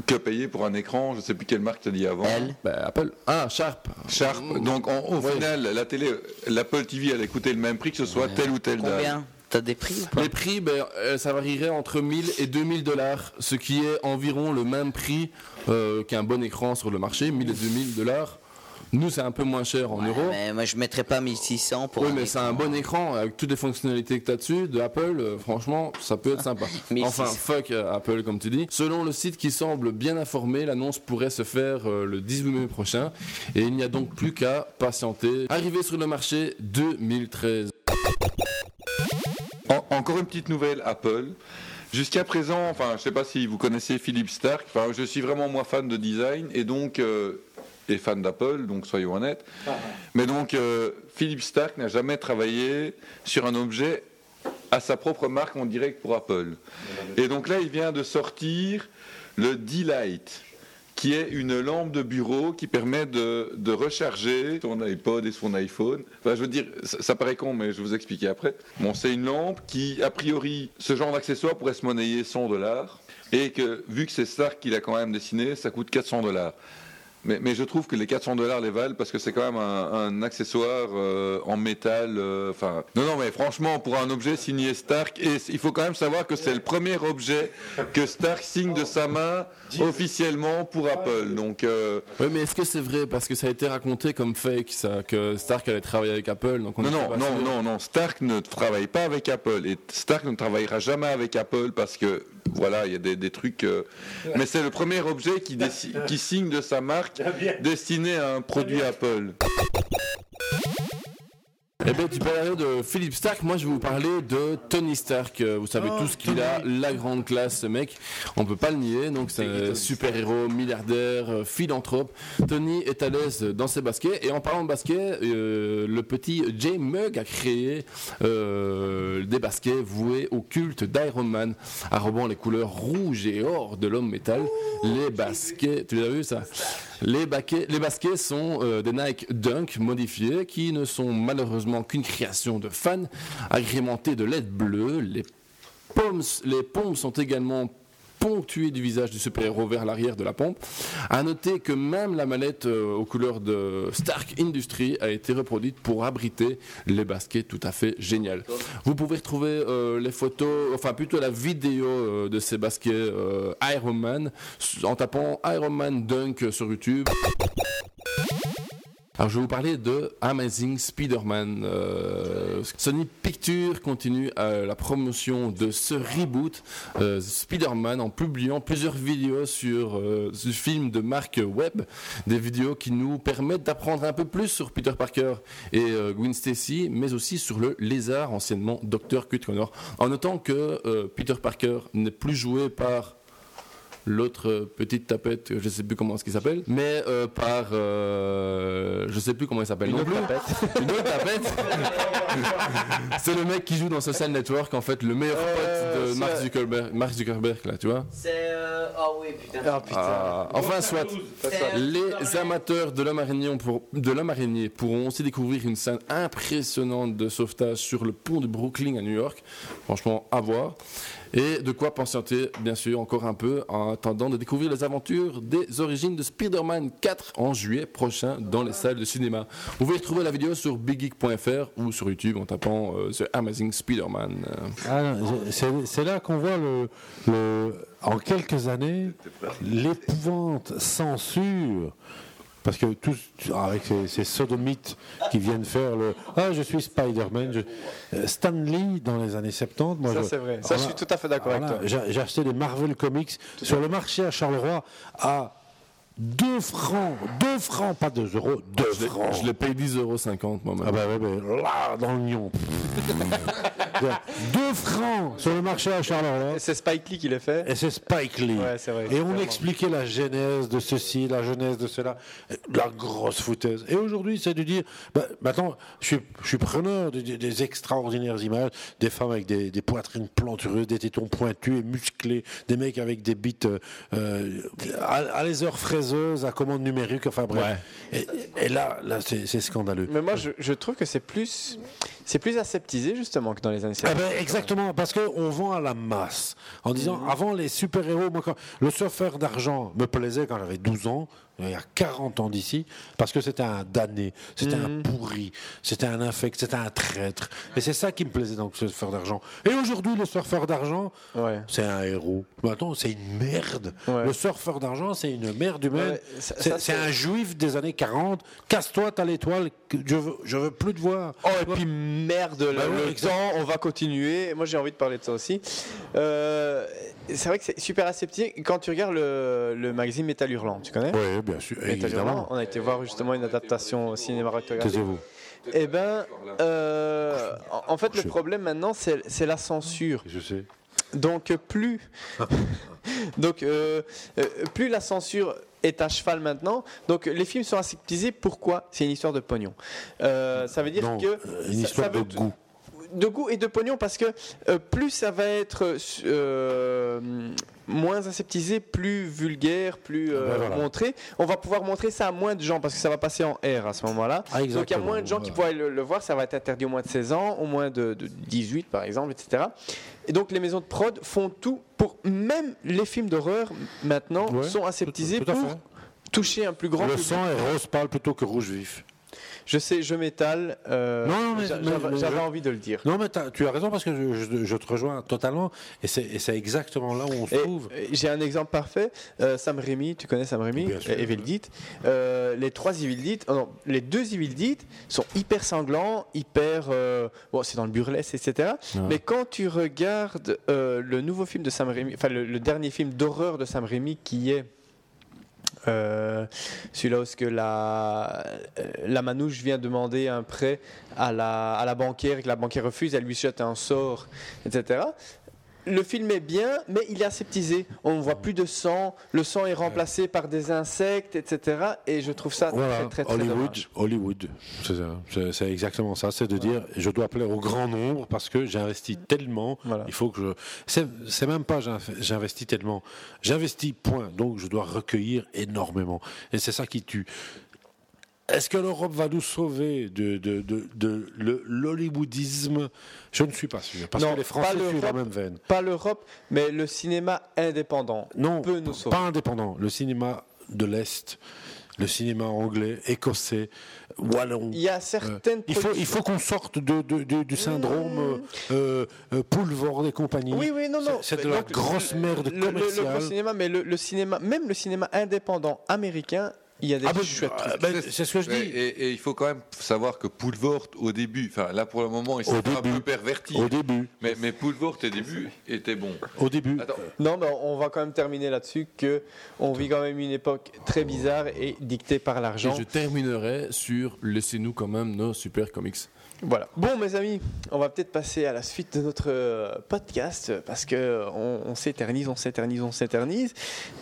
que payer pour un écran, je sais plus quelle marque tu as dit avant. Bah, Apple. Ah, Sharp. Sharp. Donc en- au Ouais. final, la télé, l'Apple TV, elle coûter le même prix que ce soit telle ou telle date. T'as des prix ou pas Les prix, ben, euh, ça varierait entre 1000 et 2000 dollars, ce qui est environ le même prix euh, qu'un bon écran sur le marché, 1000 et 2000 dollars. Nous, c'est un peu moins cher en euros. Mais moi, je mettrais pas 1600 pour. Oui, mais c'est un bon écran avec toutes les fonctionnalités que tu as dessus de Apple. euh, franchement, ça peut être sympa. 1600. enfin, fuck euh, Apple, comme tu dis. Selon le site qui semble bien informé, l'annonce pourrait se faire euh, le 18 mai prochain. Et il n'y a donc plus qu'à patienter. Arrivé sur le marché 2013. En- encore une petite nouvelle Apple. Jusqu'à présent, enfin, je sais pas si vous connaissez Philippe Stark. Enfin, je suis vraiment moi fan de design et donc euh, et fan d'Apple, donc soyons honnêtes. Mais donc euh, Philippe Stark n'a jamais travaillé sur un objet à sa propre marque en direct pour Apple. Et donc là, il vient de sortir le D-Light, qui est une lampe de bureau qui permet de, recharger son iPod et son iPhone. Enfin, je veux dire, ça, ça paraît con, mais je vais vous expliquer après. Bon, c'est une lampe qui, a priori, ce genre d'accessoire pourrait se monnayer 100 dollars, et que, vu que c'est Stark qui l'a quand même dessiné, ça coûte 400 dollars. Mais, mais je trouve que les 400 dollars les valent parce que c'est quand même un, un accessoire euh, en métal. euh, Enfin, non, non, mais franchement, pour un objet signé Stark, et il faut quand même savoir que c'est le premier objet que Stark signe de sa main officiellement pour Apple. Donc, euh, Oui, mais est-ce que c'est vrai? Parce que ça a été raconté comme fake, ça, que Stark allait travailler avec Apple. Donc on non, non, non, non, Stark ne travaille pas avec Apple et Stark ne travaillera jamais avec Apple parce que voilà, il y a des, des trucs. euh, Mais c'est le premier objet qui, qui signe de sa marque destiné à un produit Apple. Eh bien, tu parlais de Philippe Stark, moi je vais vous parler de Tony Stark. Euh, Vous savez Oh, tous qu'il a la grande classe, ce mec. On peut pas le nier, donc c'est un super-héros, milliardaire, euh, philanthrope. Tony est à l'aise dans ses baskets. Et en parlant de baskets, euh, le petit Jay Mugg a créé euh, des baskets voués au culte d'Iron Man, arrobant les couleurs rouge et or de l'homme métal. Les baskets, tu l'as vu ça? Les, baquets- les baskets sont euh, des Nike Dunk modifiés qui ne sont malheureusement qu'une création de fans, agrémentés de LED bleu. Les, pommes, les pompes sont également ponctuées du visage du super-héros vers l'arrière de la pompe. À noter que même la mallette euh, aux couleurs de Stark Industries a été reproduite pour abriter les baskets tout à fait géniales. Vous pouvez retrouver euh, les photos, enfin plutôt la vidéo euh, de ces baskets Iron Man en tapant Iron Man Dunk sur YouTube. Alors je vais vous parler de Amazing Spider-Man. Euh, Sony Pictures continue euh, la promotion de ce reboot euh, Spider-Man en publiant plusieurs vidéos sur ce film de marque web, des vidéos qui nous permettent d'apprendre un peu plus sur Peter Parker et Gwen Stacy, mais aussi sur le lézard, anciennement Dr. Kurt Connor, en notant que Peter Parker n'est plus joué par l'autre euh, petite tapette, je sais plus comment ce qu'il s'appelle, mais euh, par, euh, je sais plus comment il s'appelle Une non autre plus. tapette. Une autre tapette. c'est le mec qui joue dans Social Network, en fait, le meilleur pote de Mark Zuckerberg, Mark Zuckerberg là, tu vois. C'est. euh, Ah oui, putain. Ah putain. Ah, enfin, soit. Les amateurs de l'homme araignée, pour- de l'homme araignée pourront aussi découvrir une scène impressionnante de sauvetage sur le pont de Brooklyn à New York. Franchement, à voir. Et de quoi patienter, bien sûr, encore un peu en attendant de découvrir les aventures des origines de Spider-Man 4 en juillet prochain dans les salles de cinéma. Vous pouvez retrouver la vidéo sur biggeek.fr ou sur YouTube en tapant euh, The Amazing Spider-Man. Ah c'est- c'est là qu'on voit le, le- en quelques années l'épouvante censure. Parce que tous, avec ces, ces sodomites qui viennent faire le Ah, je suis Spider-Man. je- Euh, Stan Lee, dans les années 70, moi. Ça, je- c'est vrai. Ça, je suis tout à fait d'accord avec toi. J'ai j'ai acheté des Marvel Comics sur le marché à Charleroi à 2 francs. 2 francs, pas 2 euros, 2 Je l'ai- francs. Je l'ai payé 10,50€ moi-même. Ah bah ouais, mais là, dans le lion. 2 francs sur le marché à Charleroi. C'est Spike Lee qui l'a fait. Et c'est Spike Lee. Ouais, c'est vrai, et on expliquait la genèse de ceci, la genèse de cela, la grosse foutaise. Et aujourd'hui, c'est de dire, bah, maintenant, je suis, je suis preneur de- de- des extraordinaires images, des femmes avec des, des poitrines plantureuses, des tétons pointus et musclés, des mecs avec des bites euh, euh, à, à les heures à commande numérique, enfin bref. Et, et là, là c'est c'est scandaleux. Mais moi, je, je trouve que c'est plus, c'est plus aseptisé justement que dans les années Eh 70. ben, exactement, parce qu'on vend à la masse. En disant, Mhm. avant les super-héros, moi, quand- le surfeur d'argent me plaisait quand j'avais 12 ans, il y a 40 ans d'ici, parce que c'était un damné, c'était un Mhm. pourri, c'était un infect, c'était un traître. Et c'est ça qui me plaisait dans le surfeur d'argent. Et aujourd'hui, le surfeur d'argent, c'est un héros. Mais attends, c'est une merde. Le surfeur d'argent, c'est une merde humaine. Ouais, C'est- un juif des années 40. Casse-toi, t'as l'étoile, je veux, je veux plus te voir. Oh, et puis merde, le, Bah le exact. temps, on va continuer. Moi, j'ai envie de parler de ça aussi. Euh, c'est vrai que c'est super aseptisé. Quand tu regardes le, le magazine Métal Hurlant, tu connais? Oui, bien sûr, Métal évidemment. Hurlant, on a été voir justement une adaptation cinématographique. Taisez-vous. Eh ben, euh, en en fait, le problème maintenant, c'est c'est la censure. Je sais. Donc plus, donc euh, euh, plus la censure est à cheval maintenant. Donc les films sont aseptisés. Pourquoi? C'est une histoire de pognon. Euh, ça veut dire Non, que euh, une ça- histoire ça veut de goût. de goût et de pognon parce que euh, plus ça va être euh, moins aseptisé, plus vulgaire, plus euh, Ben voilà. montré, on va pouvoir montrer ça à moins de gens parce que ça va passer en R à ce moment-là. Ah, Donc il y a moins de gens qui pourraient le, le voir, ça va être interdit au moins de 16 ans, au moins de, de 18 par exemple, etc. Et donc les maisons de prod font tout pour même les films d'horreur maintenant Ouais, sont aseptisés tout pour toucher un plus grand Le public. sang est rose pâle plutôt que rouge vif. Je sais, je m'étale. euh, Non, mais- mais- j'avais envie de le dire. Non, mais tu as raison parce que je, te rejoins totalement et c'est exactement là où on se Et, trouve. J'ai un exemple parfait. Euh, Sam Raimi, tu connais Sam Raimi Bien sûr. euh, Evil Dead. Les trois Evil Dead, oh non, les deux Evil Dead sont hyper sanglants, hyper. euh, bon, c'est dans le burlesque, etc. Ouais. Mais quand tu regardes le nouveau film de Sam Raimi, enfin le, le dernier film d'horreur de Sam Raimi qui est. euh, celui-là où ce que la, euh, la manouche vient demander un prêt à la, à la banquière et que la banquière refuse, elle lui jette un sort, etc. Le film est bien, mais il est aseptisé. On ne voit plus de sang, le sang est remplacé par des insectes, etc. Et je trouve ça Voilà, très, très, très Hollywood, dommage. Hollywood, c'est ça. Exactement ça. C'est de dire, je dois plaire au grand nombre parce que j'investis tellement. Il faut que je. C'est même pas j'inv- j'investis tellement. J'investis point. Donc je dois recueillir énormément. Et c'est ça qui tue. Est-ce que l'Europe va nous sauver de, de, de, de le- l'hollywoodisme? Je ne suis pas sûr. Parce Non, que les Français suivent la même veine. Pas l'Europe, mais le cinéma indépendant Non, peut nous sauver. pas indépendant. Le cinéma de l'Est, le cinéma anglais, écossais, wallon. Il y a certaines Euh, il faut, il faut qu'on sorte de, de- de- du syndrome euh, euh, Poulvord et compagnie. Oui, oui, non, non. C'est de la grosse merde le, le- le commerciale. gros cinéma, mais le, le cinéma, même le cinéma indépendant américain, il y a des Ah, ben, chouettes euh, trucs. ben, c'est ce que je dis. Et, et il faut quand même savoir que Poulvort, au début, enfin là pour le moment, il s'est un peu perverti. Au début. Mais, mais Poulvort, au début, était bon. Au début. Attends, Non, mais on va quand même terminer là-dessus que on vit quand même une époque très bizarre et dictée par Et l'argent. je terminerai sur laissez-nous quand même nos super comics. Voilà. Bon, mes amis, on va peut-être passer à la suite de notre euh, podcast parce que on, on s'éternise, on s'éternise, on s'éternise.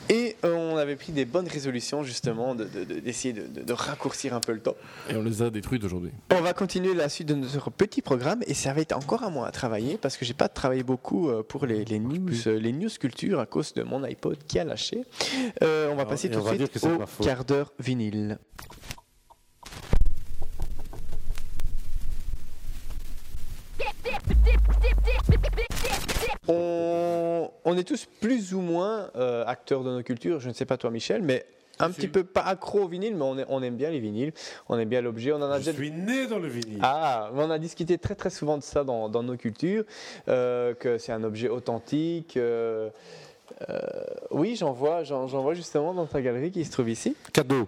Et euh, on avait pris des bonnes résolutions justement de, de- de- d'essayer de, de- raccourcir un peu le temps. Et on les a détruites aujourd'hui. On va continuer la suite de notre petit programme et ça va être encore un mois à travailler parce que j'ai pas travaillé beaucoup euh, pour les, les news, les news culture à cause de mon iPod qui a lâché. Euh, on va passer tout de suite au quart d'heure vinyle. On, on est tous plus ou moins euh, acteurs de nos cultures. Je ne sais pas toi, Michel, mais un petit peu pas accro au vinyle, mais on, est- on aime bien les vinyles. On aime bien l'objet. On en a Je déjà suis né dans le vinyle. ah, mais on a discuté très très souvent de ça dans, dans nos cultures, euh, que c'est un objet authentique. euh, euh, oui, j'en vois, j'en j'en vois justement dans ta galerie qui se trouve ici. Cadeau.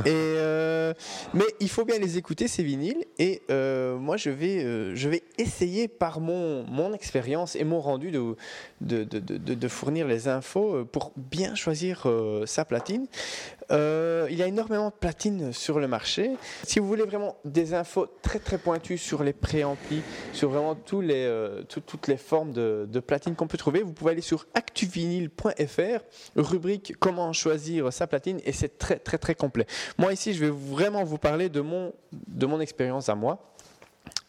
Et euh, mais il faut bien les écouter ces vinyles. Et euh, moi je vais euh, je vais essayer par mon mon expérience et mon rendu de de, fournir les infos euh, pour bien choisir euh, sa platine. Euh, il y a énormément de platines sur le marché. Si vous voulez vraiment des infos très très pointues sur les préamplis, sur vraiment toutes les formes de, de platines qu'on peut trouver, vous pouvez aller sur actuvinyle.fr, rubrique comment choisir sa platine, et c'est très très très complet. Moi ici, je vais vraiment vous parler de mon, de mon expérience à moi.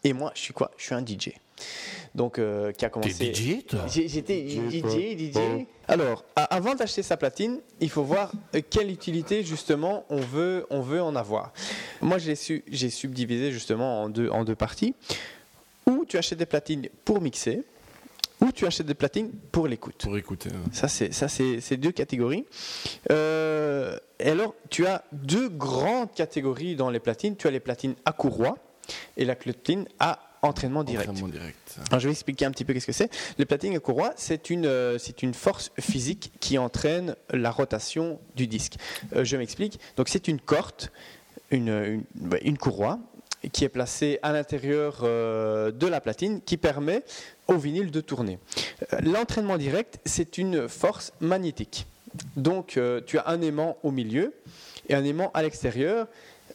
Et moi, je suis quoi? Je suis un DJ. Donc, euh, qui a commencé. DJ, toi J'étais DJ, DJ. Alors, avant d'acheter sa platine, il faut voir euh, quelle utilité justement on veut, on veut en avoir. Moi, j'ai su, j'ai subdivisé justement en deux, en deux parties. Ou tu achètes des platines pour mixer, ou tu achètes des platines pour l'écoute. Pour écouter. hein. Ça, c'est ça, c'est c'est deux catégories. Euh, et alors, tu as deux grandes catégories dans les platines. Tu as les platines à courroie et la platine à entraînement direct. Entraînement direct. Alors, je vais expliquer un petit peu qu'est-ce que c'est. Le platine à courroie, c'est une, euh, c'est une force physique qui entraîne la rotation du disque. Euh, je m'explique. Donc, c'est une corde, une, une, bah, une courroie qui est placée à l'intérieur euh, de la platine qui permet au vinyle de tourner. L'entraînement direct, c'est une force magnétique. Donc, tu as un aimant au milieu et un aimant à l'extérieur.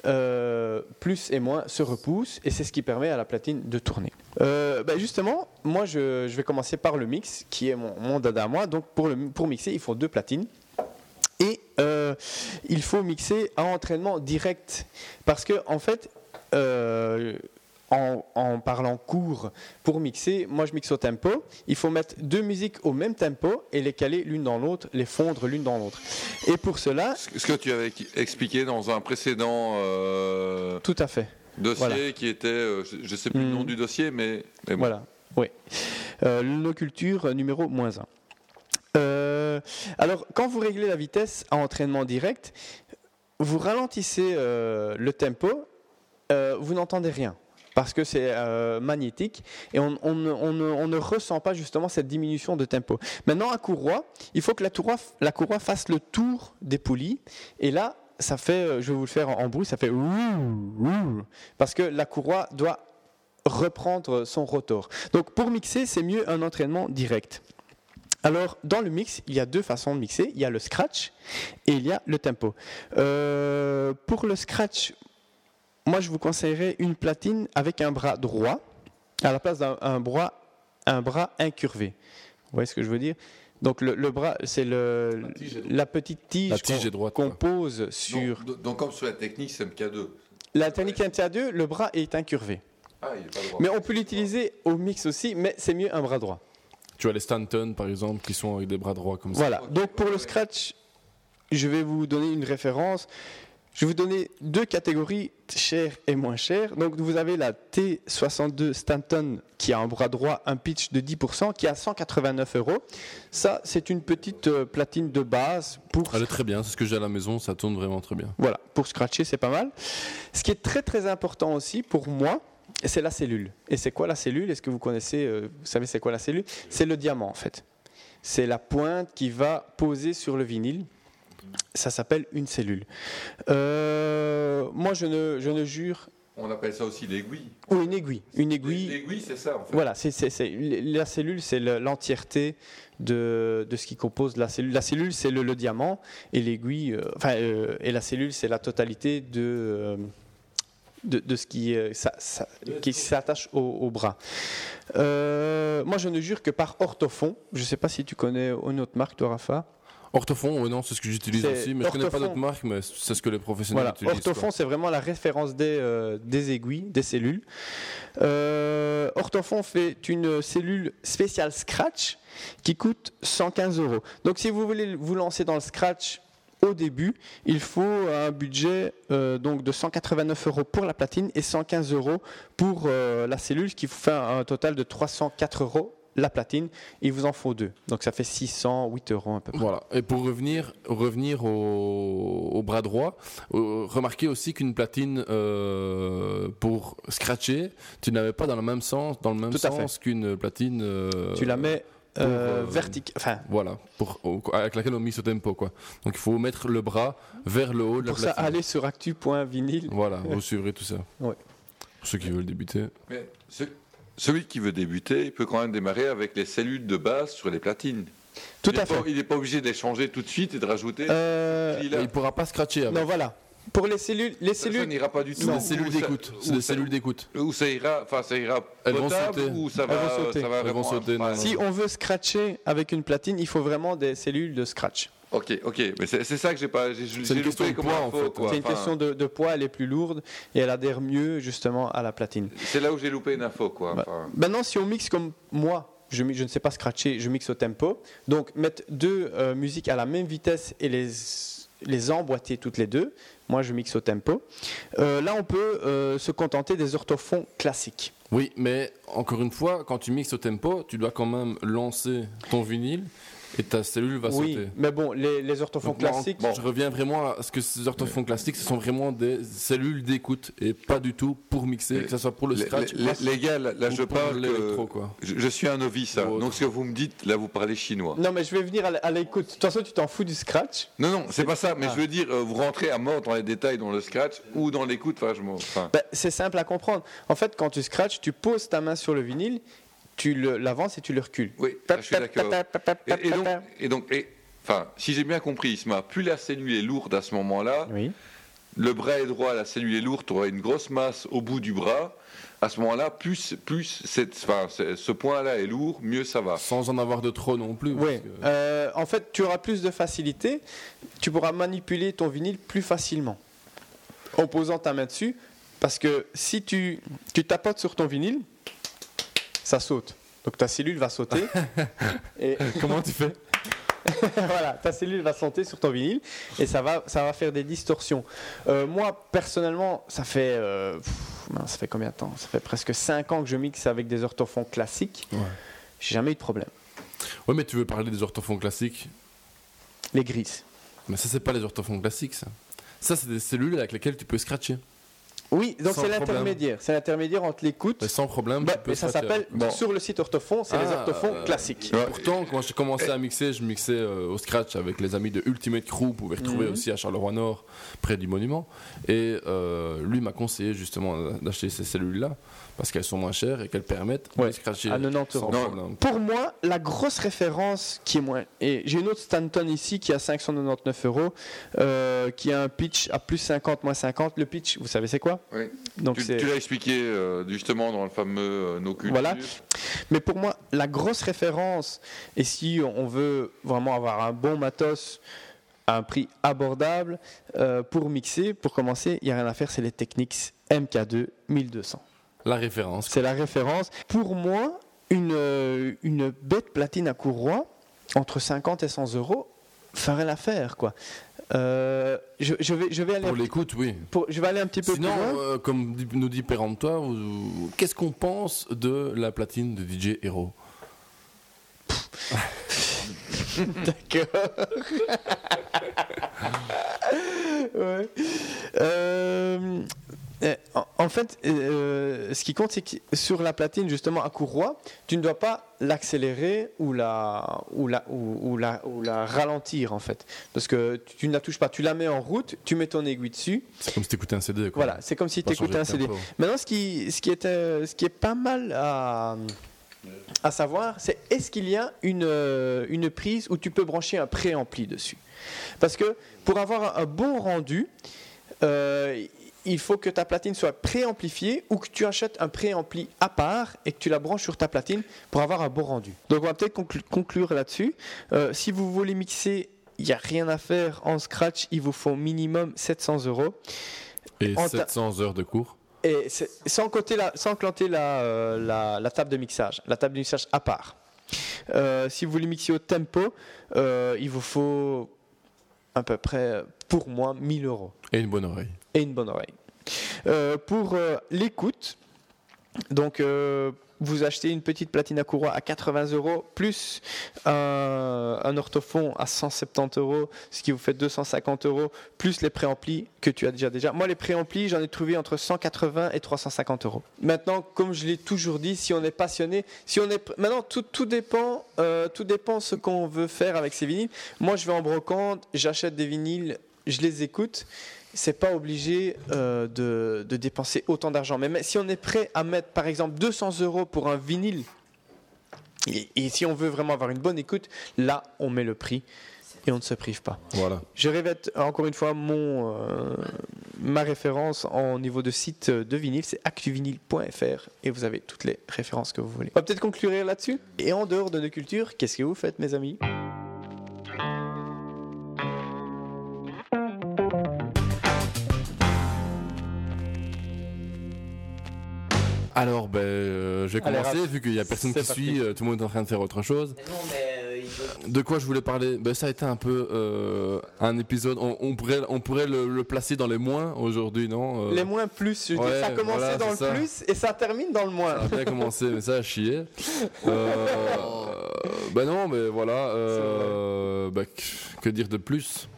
Euh, plus et moins se repoussent et c'est ce qui permet à la platine de tourner. Euh, ben justement, moi je, vais commencer par le mix qui est mon, dada à moi. Donc pour, mixer, il faut deux platines. Et euh, il faut mixer à entraînement direct. Parce que, en fait, en, en parlant court pour mixer, moi je mixe au tempo. Il faut mettre deux musiques au même tempo et les caler l'une dans l'autre, les fondre l'une dans l'autre. Et pour cela. Ce que tu avais expliqué dans un précédent euh, Tout à fait. dossier Voilà. qui était, euh, je ne sais plus le nom du dossier, mais, mais bon. Voilà, oui. Euh, nos cultures euh, numéro moins 1. alors, quand vous réglez la vitesse à entraînement direct, vous ralentissez euh, le tempo, euh, vous n'entendez rien. Parce que c'est euh, magnétique et on, ne- ressent pas justement cette diminution de tempo. Maintenant, à courroie, il faut que la courroie, fasse le tour des poulies. Et là, ça fait, euh, je vais vous le faire en, en bruit, ça fait parce que la courroie doit reprendre son rotor. Donc pour mixer, c'est mieux un entraînement direct. Alors, dans le mix, il y a deux façons de mixer. Il y a le scratch et il y a le tempo. Euh, pour le scratch, moi, je vous conseillerais une platine avec un bras droit à la place d'un un bras, un bras incurvé. Vous voyez ce que je veux dire? Donc, le, le bras, c'est le, la petite tige, qu'on- pose sur... Donc, donc, comme sur la technique CMK2. La technique MTA2, le bras est incurvé. Ah, il est pas droit. Mais on peut l'utiliser au mix aussi, mais c'est mieux un bras droit. Tu as les Stanton, par exemple, qui sont avec des bras droits comme ça. Voilà. Donc pour le scratch, je vais vous donner une référence. Je vais vous donner deux catégories, chères et moins chères. Donc vous avez la T62 Stanton qui a un bras droit, un pitch de 10%, qui a 189 euros. Ça, c'est une petite euh, platine de base pour Elle est très bien, c'est ce que j'ai à la maison, ça tourne vraiment très bien. voilà, pour scratcher, c'est pas mal. Ce qui est très très important aussi pour moi, c'est la cellule. Et c'est quoi la cellule? Est-ce que vous connaissez, euh, vous savez c'est quoi la cellule? C'est le diamant en fait. C'est la pointe qui va poser sur le vinyle. Ça s'appelle une cellule. Euh, moi, je ne, je ne jure. On appelle ça aussi l'aiguille. Ou une aiguille. Une aiguille. L'aiguille, c'est ça, en fait. Voilà, c'est, la cellule, c'est le- l'entièreté de, de ce qui compose la cellule. La cellule, c'est le, le diamant, et l'aiguille, euh, enfin, euh, et la cellule, c'est la totalité de, euh, de, de ce qui, ça- ça- qui s'attache au, au bras. Moi, je ne jure que par orthofon. Je ne sais pas si tu connais une autre marque, toi, Rafa. Orthofon, ouais, non, c'est ce que j'utilise aussi, mais je connais pas d'autres marques, mais c'est ce que les professionnels Voilà, utilisent. quoi. Orthofon, c'est vraiment la référence des, euh, des aiguilles, des cellules. Euh, Orthofon fait une cellule spéciale Scratch qui coûte 115 euros. Donc, si vous voulez vous lancer dans le Scratch au début, il faut un budget euh, donc de 189 euros pour la platine et 115 euros pour euh, la cellule, ce qui vous fait un total de 304 euros la platine. Il vous en faut deux. Donc, ça fait 608 euros à peu près. Voilà. Et pour revenir, revenir au, au bras droit, euh, remarquez aussi qu'une platine euh, pour scratcher, tu n'avais pas dans le même sens, dans le même Tout sens qu'une platine. euh, Tu la mets pour, euh, enfin, Voilà, pour, au- avec laquelle on mise au tempo quoi. Donc il faut mettre le bras vers le haut de pour la ça, platine. allez sur actu.vinyl. Voilà, vous suivrez tout ça. Ouais. Pour ceux qui veulent débuter. Mais ce- celui qui veut débuter, il peut quand même démarrer avec les cellules de base sur les platines. Tout il à pas- fait. il n'est pas obligé d'échanger tout de suite et de rajouter. Euh. Il pourra pas scratcher avec. Non, voilà. Pour les cellules, les Ça- ça cellules, n'ira pas du tout. C'est des Ou cellules ça- d'écoute. C'est ou des ça- cellules d'écoute. Ou ça ira, enfin ça ira Elles vont potable sauter. ou ça Elles va, vont sauter. ça va Elles vont sauter, non, si on veut scratcher avec une platine, il faut vraiment des cellules de scratch. Ok, ok, mais c'est ça que j'ai pas. j'ai- loupé question de comme poids, en fait. C'est une Enfin, question de, de poids, elle est plus lourde et elle adhère mieux justement à la platine. C'est là où j'ai loupé une info, quoi. Bah, Enfin, Maintenant, si on mixe comme moi, je ne sais pas scratcher, je mixe au tempo. Donc, mettre deux euh, musiques à la même vitesse et les, les emboîter toutes les deux. Moi, je mixe au tempo. Euh, là, on peut euh, se contenter des orthophons classiques. Oui, mais encore une fois, quand tu mixes au tempo, tu dois quand même lancer ton vinyle et ta cellule va oui, sauter. mais bon, les, les orthophons Donc, moi, classiques. Je reviens vraiment à ce que ces orthophons classiques, ce sont vraiment des cellules d'écoute et pas du tout pour mixer, que ce soit pour le les, scratch. les- les gars, là, je parle l'électro, que quoi. je, je suis un novice. hein. Donc ce que vous me dites, là, vous parlez chinois. Non, mais je vais venir à l'écoute. De toute façon, tu t'en fous du scratch. Non, non, c'est pas ça. Mais Ah. je veux dire, euh, vous rentrez à mort dans les détails, dans le scratch ou dans l'écoute. Enfin, je m'en- enfin, Ben, c'est simple à comprendre. En fait, quand tu scratches, tu poses ta main sur le vinyle, tu l'avances et tu le recules. oui, je suis d'accord. Et, et donc, et donc, et- enfin, si j'ai bien compris, Isma, plus la cellule est lourde à ce moment-là, Oui. le bras est droit, la cellule est lourde, tu auras une grosse masse au bout du bras. À ce moment-là, plus, plus cette, enfin, ce point-là est lourd, mieux ça va. Sans en avoir de trop non plus. Oui. que- Euh, en fait, tu auras plus de facilité. Tu pourras manipuler ton vinyle plus facilement en posant ta main dessus. Parce que si tu, tu tapotes sur ton vinyle, ça saute. Donc ta cellule va sauter. et Comment tu fais? Voilà, ta cellule va sauter sur ton vinyle et ça va, ça va faire des distorsions. Euh, moi, personnellement, ça fait, euh, pff, ça fait combien de temps? Ça fait presque 5 ans que je mixe avec des orthophons classiques. Ouais. J'ai jamais eu de problème. Ouais, mais tu veux parler des orthophons classiques? Les grises. Mais ça, c'est pas les orthophons classiques, ça. Ça, c'est des cellules avec lesquelles tu peux scratcher. Oui, donc c'est l'intermédiaire. C'est l'intermédiaire entre l'écoute. Mais sans problème, Bah, et ça s'appelle, Bon. sur le site orthophon, c'est les Ah, orthophons euh, classiques. Pourtant, quand j'ai commencé à mixer, je mixais euh, au scratch avec les amis de Ultimate Crew, vous pouvez retrouver Mhm. aussi à Charleroi-Nord, près du monument. Et euh, lui m'a conseillé justement d'acheter ces cellules-là, parce qu'elles sont moins chères et qu'elles permettent de Ouais, scratcher à 90 sans euros. Pour moi, la grosse référence qui est moins. Et j'ai une autre Stanton ici qui a 599 euros, euh, qui a un pitch à plus 50, moins 50. Le pitch, vous savez c'est quoi? Oui. Donc tu c'est- tu l'as expliqué euh, justement dans le fameux euh, No Culture. Voilà. Mais pour moi, la grosse référence, et si on veut vraiment avoir un bon matos à un prix abordable, euh, pour mixer, pour commencer, il n'y a rien à faire, c'est les Technics MK2 1200. La référence. C'est la référence. Pour moi, une, euh, une bête platine à courroie, entre 50 et 100 euros, ferait l'affaire, quoi. Euh, je, je vais, je vais aller Pour l'écoute, oui. pour- je vais aller un petit peu Sinon, plus loin. euh, comme nous dit Péremptoire, qu'est-ce qu'on pense de la platine de DJ Hero? D'accord. Ouais. Euh, en, en fait, euh, ce qui compte, c'est que sur la platine, justement, à courroie, tu ne dois pas l'accélérer ou la, ou, la, ou, ou la, ou la ralentir, en fait. Parce que tu, ne la touches pas. Tu la mets en route, tu mets ton aiguille dessus. C'est comme si tu écoutais un CD. Quoi. Voilà, c'est comme si tu écoutais un CD. Maintenant, ce qui, ce qui, est, euh, ce qui est pas mal à, à savoir, c'est est-ce qu'il y a une, euh, une prise où tu peux brancher un préampli dessus? Parce que pour avoir un, un bon rendu, euh, il faut que ta platine soit préamplifiée ou que tu achètes un préampli à part et que tu la branches sur ta platine pour avoir un bon rendu. Donc on va peut-être conclu- conclure là-dessus. Euh, si vous voulez mixer il n'y a rien à faire en scratch. Il vous faut minimum 700 euros. Et En ta- 700 heures de cours. Et sans, compter la, sans la, euh, la, la table de mixage, la table de mixage à part. Euh, si vous voulez mixer au tempo, il vous faut à peu près, pour moi, 1000 euros Et une bonne oreille. Et une bonne oreille. Euh, pour euh, l'écoute, donc euh, vous achetez une petite platine à courroie à 80 euros plus un, orthophon à 170 euros, ce qui vous fait 250 euros plus les préamplis que tu as déjà déjà. Moi, les préamplis, j'en ai trouvé entre 180 et 350 euros. Maintenant, comme je l'ai toujours dit, si on est passionné, si on est maintenant tout, tout dépend, tout dépend ce qu'on veut faire avec ces vinyles. Moi, je vais en brocante, j'achète des vinyles, je les écoute c'est pas obligé euh, de, de dépenser autant d'argent. Mais, si on est prêt à mettre par exemple 200 euros pour un vinyle, et, et si on veut vraiment avoir une bonne écoute, là on met le prix et on ne se prive pas. Voilà. Je répète encore une fois mon, euh, ma référence en niveau de site de vinyle, c'est actuvinyle.fr et vous avez toutes les références que vous voulez. On va peut-être conclure là-dessus. Et en dehors de nos cultures, qu'est-ce que vous faites mes amis? Alors, ben, euh, je vais Allez, commencer, Raph. vu qu'il n'y a personne qui parti. suit, euh, tout le monde est en train de faire autre chose. euh, De quoi je voulais parler? Ben, Ça a été un peu euh, un épisode, on, on pourrait, on pourrait le, le placer dans les moins aujourd'hui, non? Euh, Les moins plus, je veux dire, ouais, ça a commencé voilà, dans le ça. plus et ça termine dans le moins. Ça a bien commencé, mais ça a chié. Euh, ben non, mais voilà. euh, ben, que dire de plus?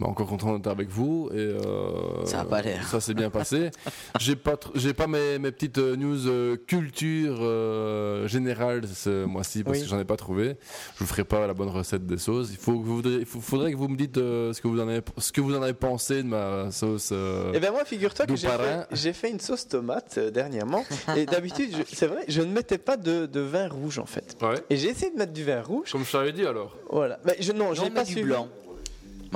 Ben, Encore content d'être avec vous et euh, Ça a pas l'air. Ça s'est bien passé. J'ai pas, j'ai pas mes, mes petites euh, news euh, culture euh, générale ce mois-ci parce Oui. que j'en ai pas trouvé. Je vous ferai pas la bonne recette des sauces. Il faut, que vous, il faut- faudrait que vous me dites euh, ce que vous en avez, ce que vous en avez pensé de ma sauce. euh, Et bien moi, figure-toi que j'ai fait, fait une sauce tomate euh, dernièrement. Et d'habitude, je- c'est vrai, je ne mettais pas de, de vin rouge en fait. Ouais. Et j'ai essayé de mettre du vin rouge. Comme je t'avais dit alors. Voilà. Mais je, non, j'ai pas du suivi. blanc.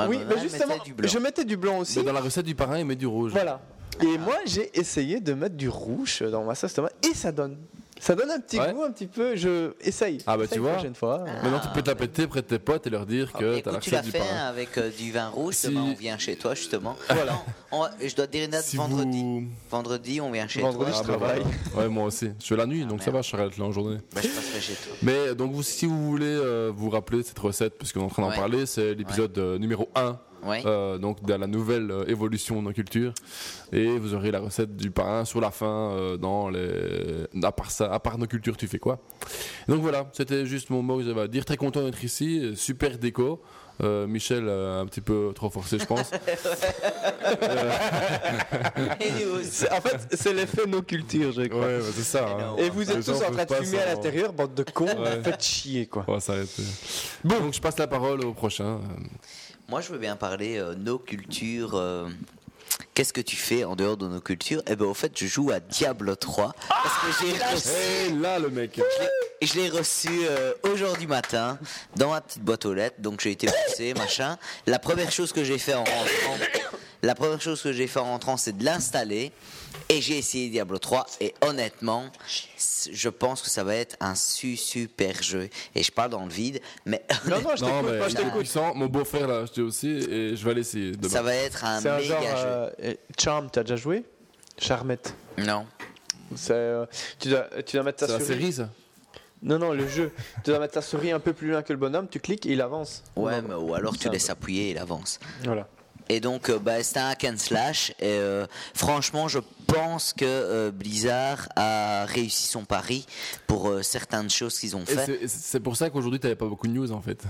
Oui, mais justement, mettait du blanc. je mettais du blanc aussi. Mais dans la recette du parrain, il met du rouge. Voilà. Et moi, j'ai essayé de mettre du rouge dans ma sauce tomate et ça donne. Ça donne un petit Ouais. goût un petit peu. Je essaye. Ah bah Essaye tu vois. prochaine fois. Maintenant tu peux te la péter près de tes potes et leur dire que t'as la Ah, Écoute, tu l'as du fait avec euh, du vin rouge, Si- demain on vient chez toi justement. Voilà. On je dois te dire une date Si vendredi. vous- Vendredi, on vient chez Vendredi, toi. je travaille. Ouais, moi aussi. Je fais la nuit, donc ça va, je serai là en journée. Bah, je passerai chez toi. Mais donc, vous, si vous voulez euh, vous rappeler cette recette, puisqu'on est en train d'en Ouais. parler, c'est l'épisode euh, numéro 1. Ouais. euh, donc de la nouvelle euh, évolution de nos cultures et vous aurez la recette du parrain sur la fin euh, dans les à part ça à part nos cultures tu fais quoi? Donc voilà c'était juste mon mot que j'avais à dire très content d'être ici super déco Euh, Michel euh, un petit peu trop forcé je pense en fait, c'est l'effet nos cultures, je crois. ouais bah, c'est ça hein. Et vous êtes tous en train de fumer à l'intérieur, bande de cons. Ouais. Faites chier, quoi. bon donc je passe la parole au prochain Moi, je veux bien parler euh, nos cultures. euh, Qu'est-ce que tu fais en dehors de nos cultures? Eh ben, au fait, je joue à Diablo 3 parce que j'ai reçu. et là le mec Et je l'ai reçu euh, aujourd'hui matin dans ma petite boîte aux lettres. Donc j'ai été poussé, machin. La première chose que j'ai fait en rentrant, la première chose que j'ai fait en rentrant, c'est de l'installer. Et j'ai essayé Diablo 3. Et honnêtement, je pense que ça va être un su super jeu. Et je parle dans le vide, mais Non, non, je non t'écoute, je t'écoute. mon beau-frère l'a acheté aussi et je vais l'essayer demain ça va être un C'est un méga genre. jeu. euh, Charm, t'as déjà joué? Charmette. Non. C'est, euh, tu, dois, tu dois mettre ta c'est la souris. série ça? Non, non, le jeu. tu dois mettre ta souris un peu plus loin que le bonhomme, tu cliques et il avance. Ouais, mais, ou alors tu laisses appuyer et il avance. Voilà. Et donc, euh, bah, c'est un hack and slash. Et euh, franchement, je pense que euh, Blizzard a réussi son pari pour euh, certaines choses qu'ils ont Et fait. c'est- pour ça qu'aujourd'hui t'avais pas beaucoup de news en fait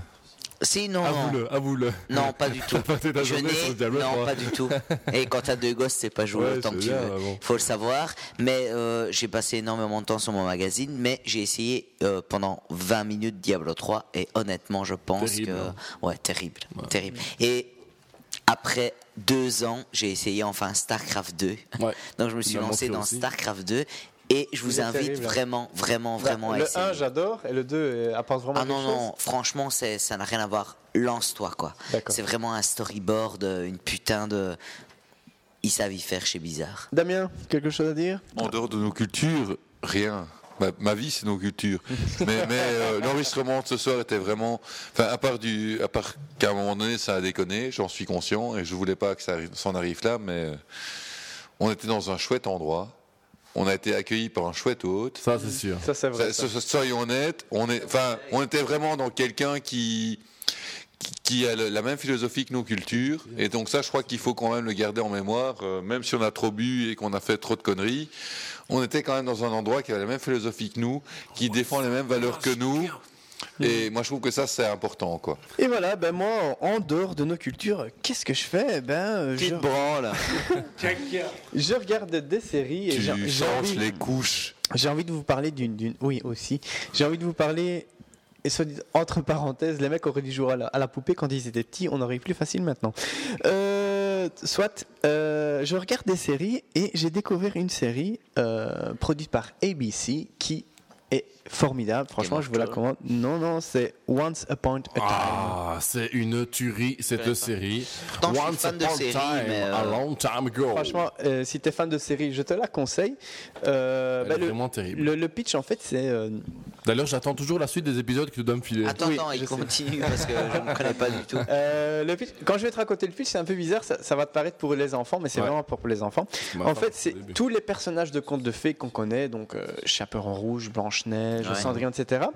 Si, non. Avoue-le, avoue-le. Non, pas du tout. Ta Je non, 3. pas du tout. Et quand t'as deux gosses, c'est pas jouer Ouais, autant que tu veux. bon. Faut le savoir. Mais euh, j'ai passé énormément de temps sur mon magazine, mais j'ai essayé euh, pendant 20 minutes Diablo 3 et honnêtement, je pense Terrible, que hein. ouais, terrible, terrible. Et après deux ans, j'ai essayé enfin Starcraft 2. Ouais. Donc je me suis lancé dans aussi. Starcraft 2 et je vous invite terrible, hein. vraiment, vraiment, Bah, vraiment à le essayer. 1, j'adore, et le 2 euh, apporte vraiment Ah non, quelque non, chose. franchement, ça n'a rien à voir. Lance-toi, quoi. D'accord. C'est vraiment un storyboard, euh, une putain de. Ils savent y faire chez Bizarre. Damien, quelque chose à dire? En dehors de nos cultures, rien. Ma, ma vie, c'est nos cultures. mais mais euh, l'enregistrement de ce soir était vraiment. Enfin, à part, du, à part qu'à un moment donné, ça a déconné, j'en suis conscient, et je voulais pas que ça arrive- s'en arrive là, mais euh, on était dans un chouette endroit. On a été accueillis par un chouette hôte. Ça, c'est sûr. Ça, c'est vrai. Ça- soyons honnêtes, on, est, enfin, on était vraiment dans quelqu'un qui, qui, qui a le- la même philosophie que nos cultures. Et donc ça, je crois qu'il faut quand même le garder en mémoire, euh, même si on a trop bu et qu'on a fait trop de conneries. On était quand même dans un endroit qui avait la même philosophie que nous, qui défend les mêmes valeurs que nous. Et moi, je trouve que ça, c'est important, quoi. Et voilà, ben moi, en dehors de nos cultures, qu'est-ce que je fais? Ben, je... branle. je regarde des séries et Tu changes envie, les couches. j'ai envie de vous parler d'une, d'une- oui aussi, j'ai envie de vous parler. Et soit dit entre parenthèses, les mecs auraient dû jouer à la, poupée quand ils étaient petits, on aurait plus facile maintenant. Euh, soit, euh, je regarde des séries et j'ai découvert une série euh, produite par ABC qui est formidable. Franchement, je vous la recommande. Non, non, c'est Once Upon a Time. Ah, c'est une tuerie cette série. Suis Once fan de upon a time, euh, a long time ago. Franchement, euh, si t'es fan de série, je te la conseille. Euh, Elle bah, est le, vraiment terrible. le, le pitch, en fait, c'est. euh, D'ailleurs, j'attends toujours la suite des épisodes que tu dois me filer. Attends, Oui, attends, je il continue parce que je ne connais pas du tout. euh, le pitch- quand je vais te raconter le pitch, c'est un peu bizarre, ça, ça va te paraître pour les enfants, mais c'est Ouais. vraiment pas pour les enfants. En fait, c'est tous les personnages de contes de fées qu'on connaît, donc euh, Chaperon Rouge, Blanche-Neige, Ouais. Cendrillon, etc.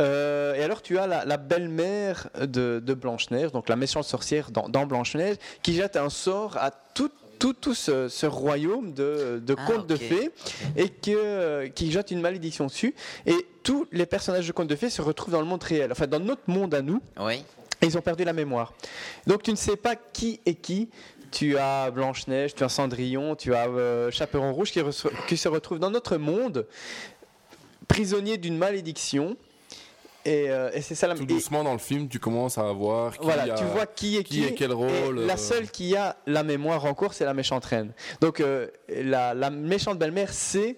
Euh, et alors, tu as la, la belle-mère de, de Blanche-Neige, donc la méchante sorcière dans, dans Blanche-Neige, qui jette un sort à tout, tout, tout ce, ce royaume de, de Ah, contes de fées et que, qui jette une malédiction dessus. Et tous les personnages de contes de fées se retrouvent dans le monde réel, enfin dans notre monde à nous. Oui. Et ils ont perdu la mémoire. Donc tu ne sais pas qui est qui. Tu as Blanche-Neige, tu as Cendrillon, tu as euh, Chaperon Rouge qui, qui se retrouvent dans notre monde, prisonniers d'une malédiction. Et, euh, et c'est ça la Tout et- doucement dans le film, tu commences à voir qui voilà, a- tu vois qui est qui, qui est quel et rôle, la euh. seule qui a la mémoire en cours, c'est la méchante reine. Donc euh, la, la méchante belle-mère sait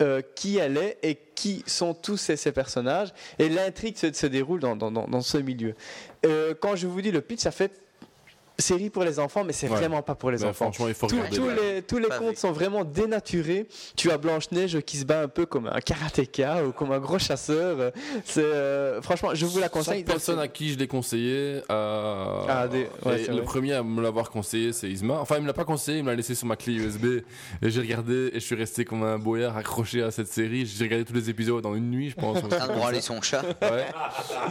euh, qui elle est et qui sont tous ces, ces personnages. Et l'intrigue se, se déroule dans, dans- dans- dans ce milieu. Quand je vous dis le pitch, ça fait série pour les enfants, mais c'est Ouais. vraiment pas pour les Mais enfants. franchement, il faut Tous- regarder. tous les, tous les contes sont vraiment dénaturés. Tu as Blanche-Neige qui se bat un peu comme un karatéka ou comme un gros chasseur. C'est euh, franchement, je vous la conseille. Chaque personne à qui je l'ai conseillé, euh, Ah, des- ouais, le vrai. premier à me l'avoir conseillé, c'est Isma. Enfin, il me l'a pas conseillé, il me l'a laissé sur ma clé USB. Et j'ai regardé, et je suis resté comme un boyard accroché à cette série. J'ai regardé tous les épisodes en une nuit, je pense. De branler son chat. Ouais.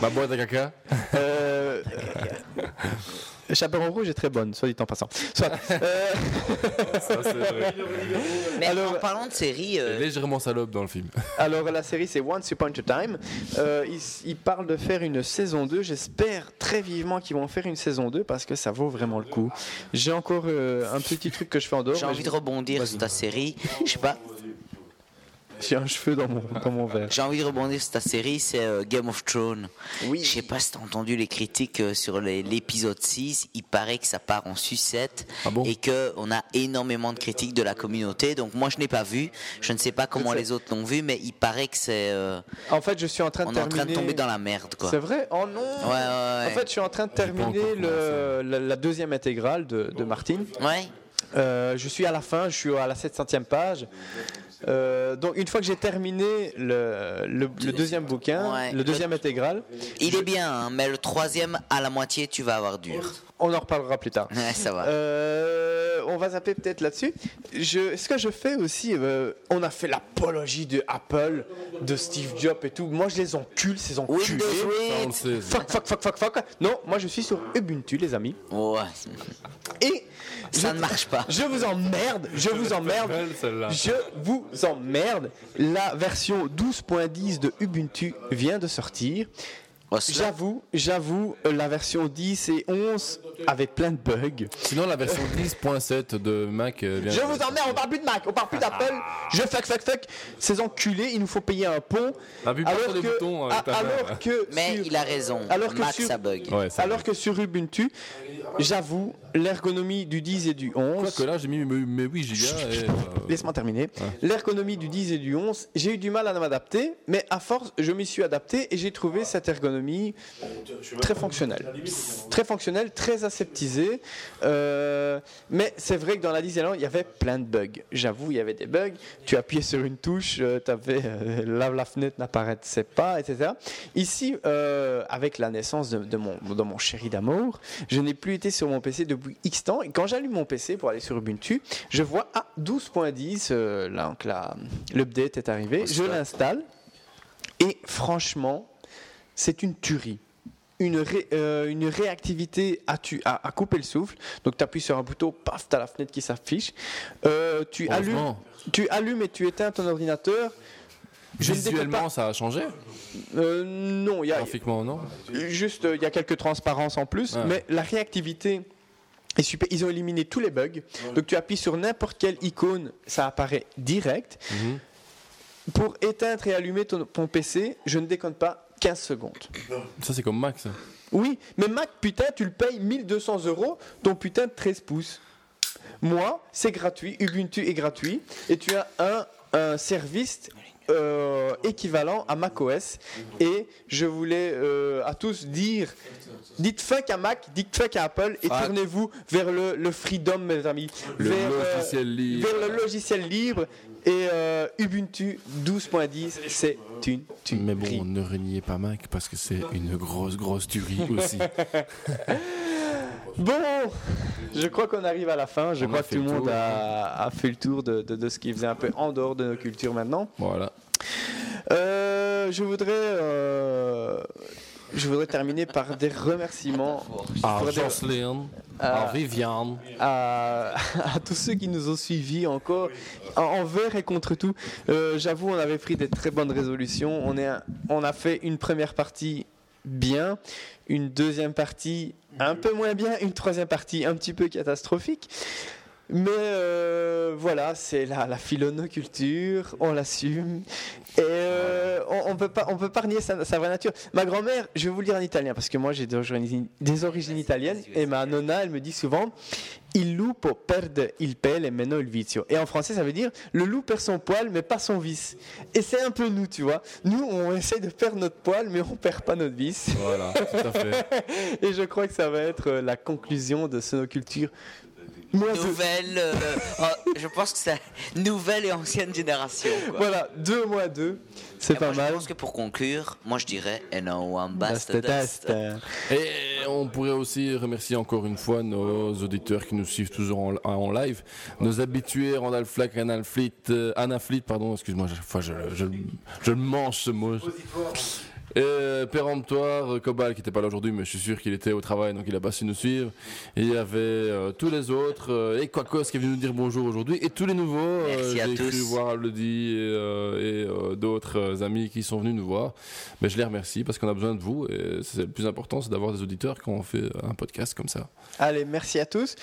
Ma boîte à caca. Euh, Chaperon rouge est très bonne, soit dit en passant. Soit, euh, Ça, c'est vrai. Mais Alors- en parlant de série, euh, légèrement salope dans le film. alors la série c'est Once Upon a Time. Euh, ils, ils parlent de faire une saison 2. J'espère très vivement qu'ils vont faire une saison 2 parce que ça vaut vraiment le coup. J'ai encore euh, un petit truc que je fais en dehors. j'ai envie je- de rebondir sur ta série. Je sais pas, J'ai un cheveu dans mon, dans mon verre. j'ai envie de rebondir sur ta série, c'est euh, Game of Thrones. Oui. Je sais pas si t'as entendu les critiques euh, sur l'épisode 6. Il paraît que ça part en sucette Ah bon? et que on a énormément de critiques de la communauté. Donc moi je n'ai pas vu. Je ne sais pas comment les autres l'ont vu, mais il paraît que c'est euh, En fait, je suis en train de on est en terminer. train de tomber dans la merde quoi. C'est vrai? Oh non Ouais ouais ouais. En fait, je suis en train de terminer le, la, la deuxième intégrale de, de Martine. ouais. Euh, je suis à la fin, je suis à la 700e page. Euh, donc une fois que j'ai terminé le, le- le deuxième bouquin, Ouais. le deuxième intégral, Il est bien, hein, mais le troisième à la moitié, tu vas avoir dur. on en reparlera plus tard. Ouais, ça va. Euh, on va zapper peut-être là-dessus. Je, ce que je fais aussi, euh, on a fait l'apologie de Apple, de Steve Jobs et tout. Moi, je les encule, ces enculés. Windows Ça, on le 8. sait. Fuck, fuck, fuck, fuck, fuck. Non, moi, je suis sur Ubuntu, les amis. Ouais, Et ça je- ne marche pas. Je vous emmerde, je vous emmerde. Je vous emmerde. La version 12.10 de Ubuntu vient de sortir. Oh, J'avoue, j'avoue, la version 10 et 11 avec plein de bugs. Sinon, la version 10.7 de Mac euh, vient Je vous emmerde, on parle plus de Mac, on parle plus d'Apple. Je fuck, fuck, fuck. Ces enculés, il nous faut payer un pont. Appuie pas sur les boutons a- main, alors là. que Mais sur- il a raison. alors que Mac, sur- ça bug. Ouais, ça alors que sur Ubuntu, j'avoue, l'ergonomie du 10 et du 11. Quoique là, j'ai mis mes, mes 8 gigas euh, Laisse-moi terminer. L'ergonomie du 10 et du 11, j'ai eu du mal à m'adapter, mais à force, je m'y suis adapté et j'ai trouvé cette ergonomie très fonctionnelle. Très fonctionnelle, très aseptisé. Euh, mais c'est vrai que dans la Disneyland, il y avait plein de bugs. J'avoue, il y avait des bugs. Tu appuyais sur une touche, euh, t'avais, euh, la, la fenêtre n'apparaissait pas, etc. Ici, euh, avec la naissance de, de mon, de mon chéri d'amour, je n'ai plus été sur mon PC depuis X temps. Et quand j'allume mon PC pour aller sur Ubuntu, je vois à 12.10, euh, là, donc la- l'update est arrivé. Je l'installe. Et franchement, c'est une tuerie. Une, ré- euh, une réactivité à, tu, à, à couper le souffle. Donc tu appuies sur un bouton, paf, tu as la fenêtre qui s'affiche. Euh, tu, allumes, tu allumes et tu éteins ton ordinateur. Je Visuellement, ça a changé? Euh, non, il y a Graphiquement, non? Juste il y a quelques transparences en plus, Ouais. mais la réactivité est super. Ils ont éliminé tous les bugs. Donc tu appuies sur n'importe quelle icône, ça apparaît direct. Mhm. Pour éteindre et allumer ton, ton PC, je ne déconne pas, 15 secondes. Ça, c'est comme Max. Oui, mais Mac, putain, tu le payes 1200 euros, ton putain de 13 pouces. Moi, c'est gratuit, Ubuntu est gratuit, et tu as un, un service euh, équivalent à macOS. Et je voulais euh, à tous dire, dites fuck à Mac, dites fuck à Apple, et tournez-vous vers le, le freedom, mes amis. Le vers, euh, libre. vers le logiciel libre. Et euh, Ubuntu 12.10, c'est une tuerie. Mais bon, ne reniez pas Mac parce que c'est une grosse, grosse tuerie aussi. Bon, je crois qu'on arrive à la fin. Je On crois que tout le monde a, a fait le tour de, de- de ce qui faisait un peu en dehors de nos cultures maintenant. Voilà. Euh, je voudrais, euh, je voudrais terminer par des remerciements À Pour des- Jocelyn, à- à Viviane. à, à tous ceux qui nous ont suivis encore en- envers et contre tout. Euh, J'avoue, on avait pris des très bonnes résolutions. On, est un- on a fait une première partie bien, une deuxième partie un peu moins bien, une troisième partie un petit peu catastrophique. Mais euh, voilà, c'est la, la philonoculture, on l'assume. Et euh, on, on peut pas, on peut pas renier sa, sa vraie nature. Ma grand-mère, je vais vous le dire en italien parce que moi j'ai des origines, des origines italiennes et ma nonna, elle me dit souvent Il lupo perde il pelle e meno il vizio. Et en français, ça veut dire le loup perd son poil mais pas son vice. Et c'est un peu nous, tu vois. Nous, on essaie de perdre notre poil mais on perd pas notre vice. Voilà, tout à fait. et je crois que ça va être euh, la conclusion de Sonoculture. Moi, je- Nouvelle, euh, oh, je pense que c'est nouvelle et ancienne génération. quoi. Voilà, deux moins deux, c'est Et pas moi, mal. Je pense que pour conclure, moi je dirais And one. Et on pourrait aussi remercier encore une fois nos auditeurs qui nous suivent toujours en, en live, nos habitués Randall Flack, Anna Fleet, euh, Anna Fleet, pardon, excuse-moi, chaque fois je, je, je le mange ce mot. Et péremptoire, Cobal qui n'était pas là aujourd'hui, mais je suis sûr qu'il était au travail, donc il a pas su nous suivre. Et il y avait euh, tous les autres, euh, et Quacos qui est venu nous dire bonjour aujourd'hui, et tous les nouveaux. euh, J'ai cru tous. voir Lodi et, euh, et, euh, d'autres euh, amis qui sont venus nous voir. Mais je les remercie parce qu'on a besoin de vous, et c'est le plus important, c'est d'avoir des auditeurs quand on fait un podcast comme ça. Allez, merci à tous.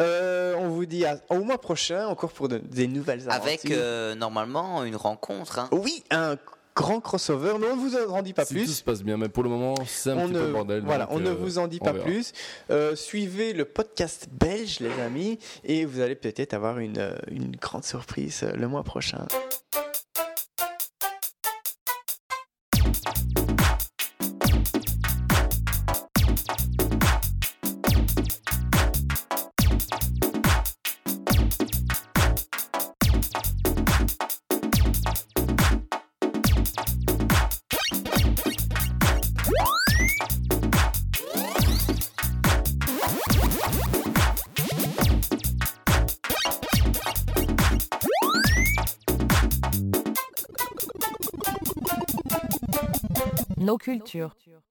Euh, on vous dit à- au mois prochain, encore pour de- des nouvelles aventures. Avec euh, normalement une rencontre. hein. Oui, un grand crossover, mais on ne vous en dit pas si tout plus. se passe bien, mais pour le moment, c'est un On petit ne, peu bordel. voilà, on ne euh, vous en dit pas verra. plus. Euh, suivez le podcast belge, les amis, et vous allez peut-être avoir une, euh, une grande surprise le mois prochain. Nos cultures.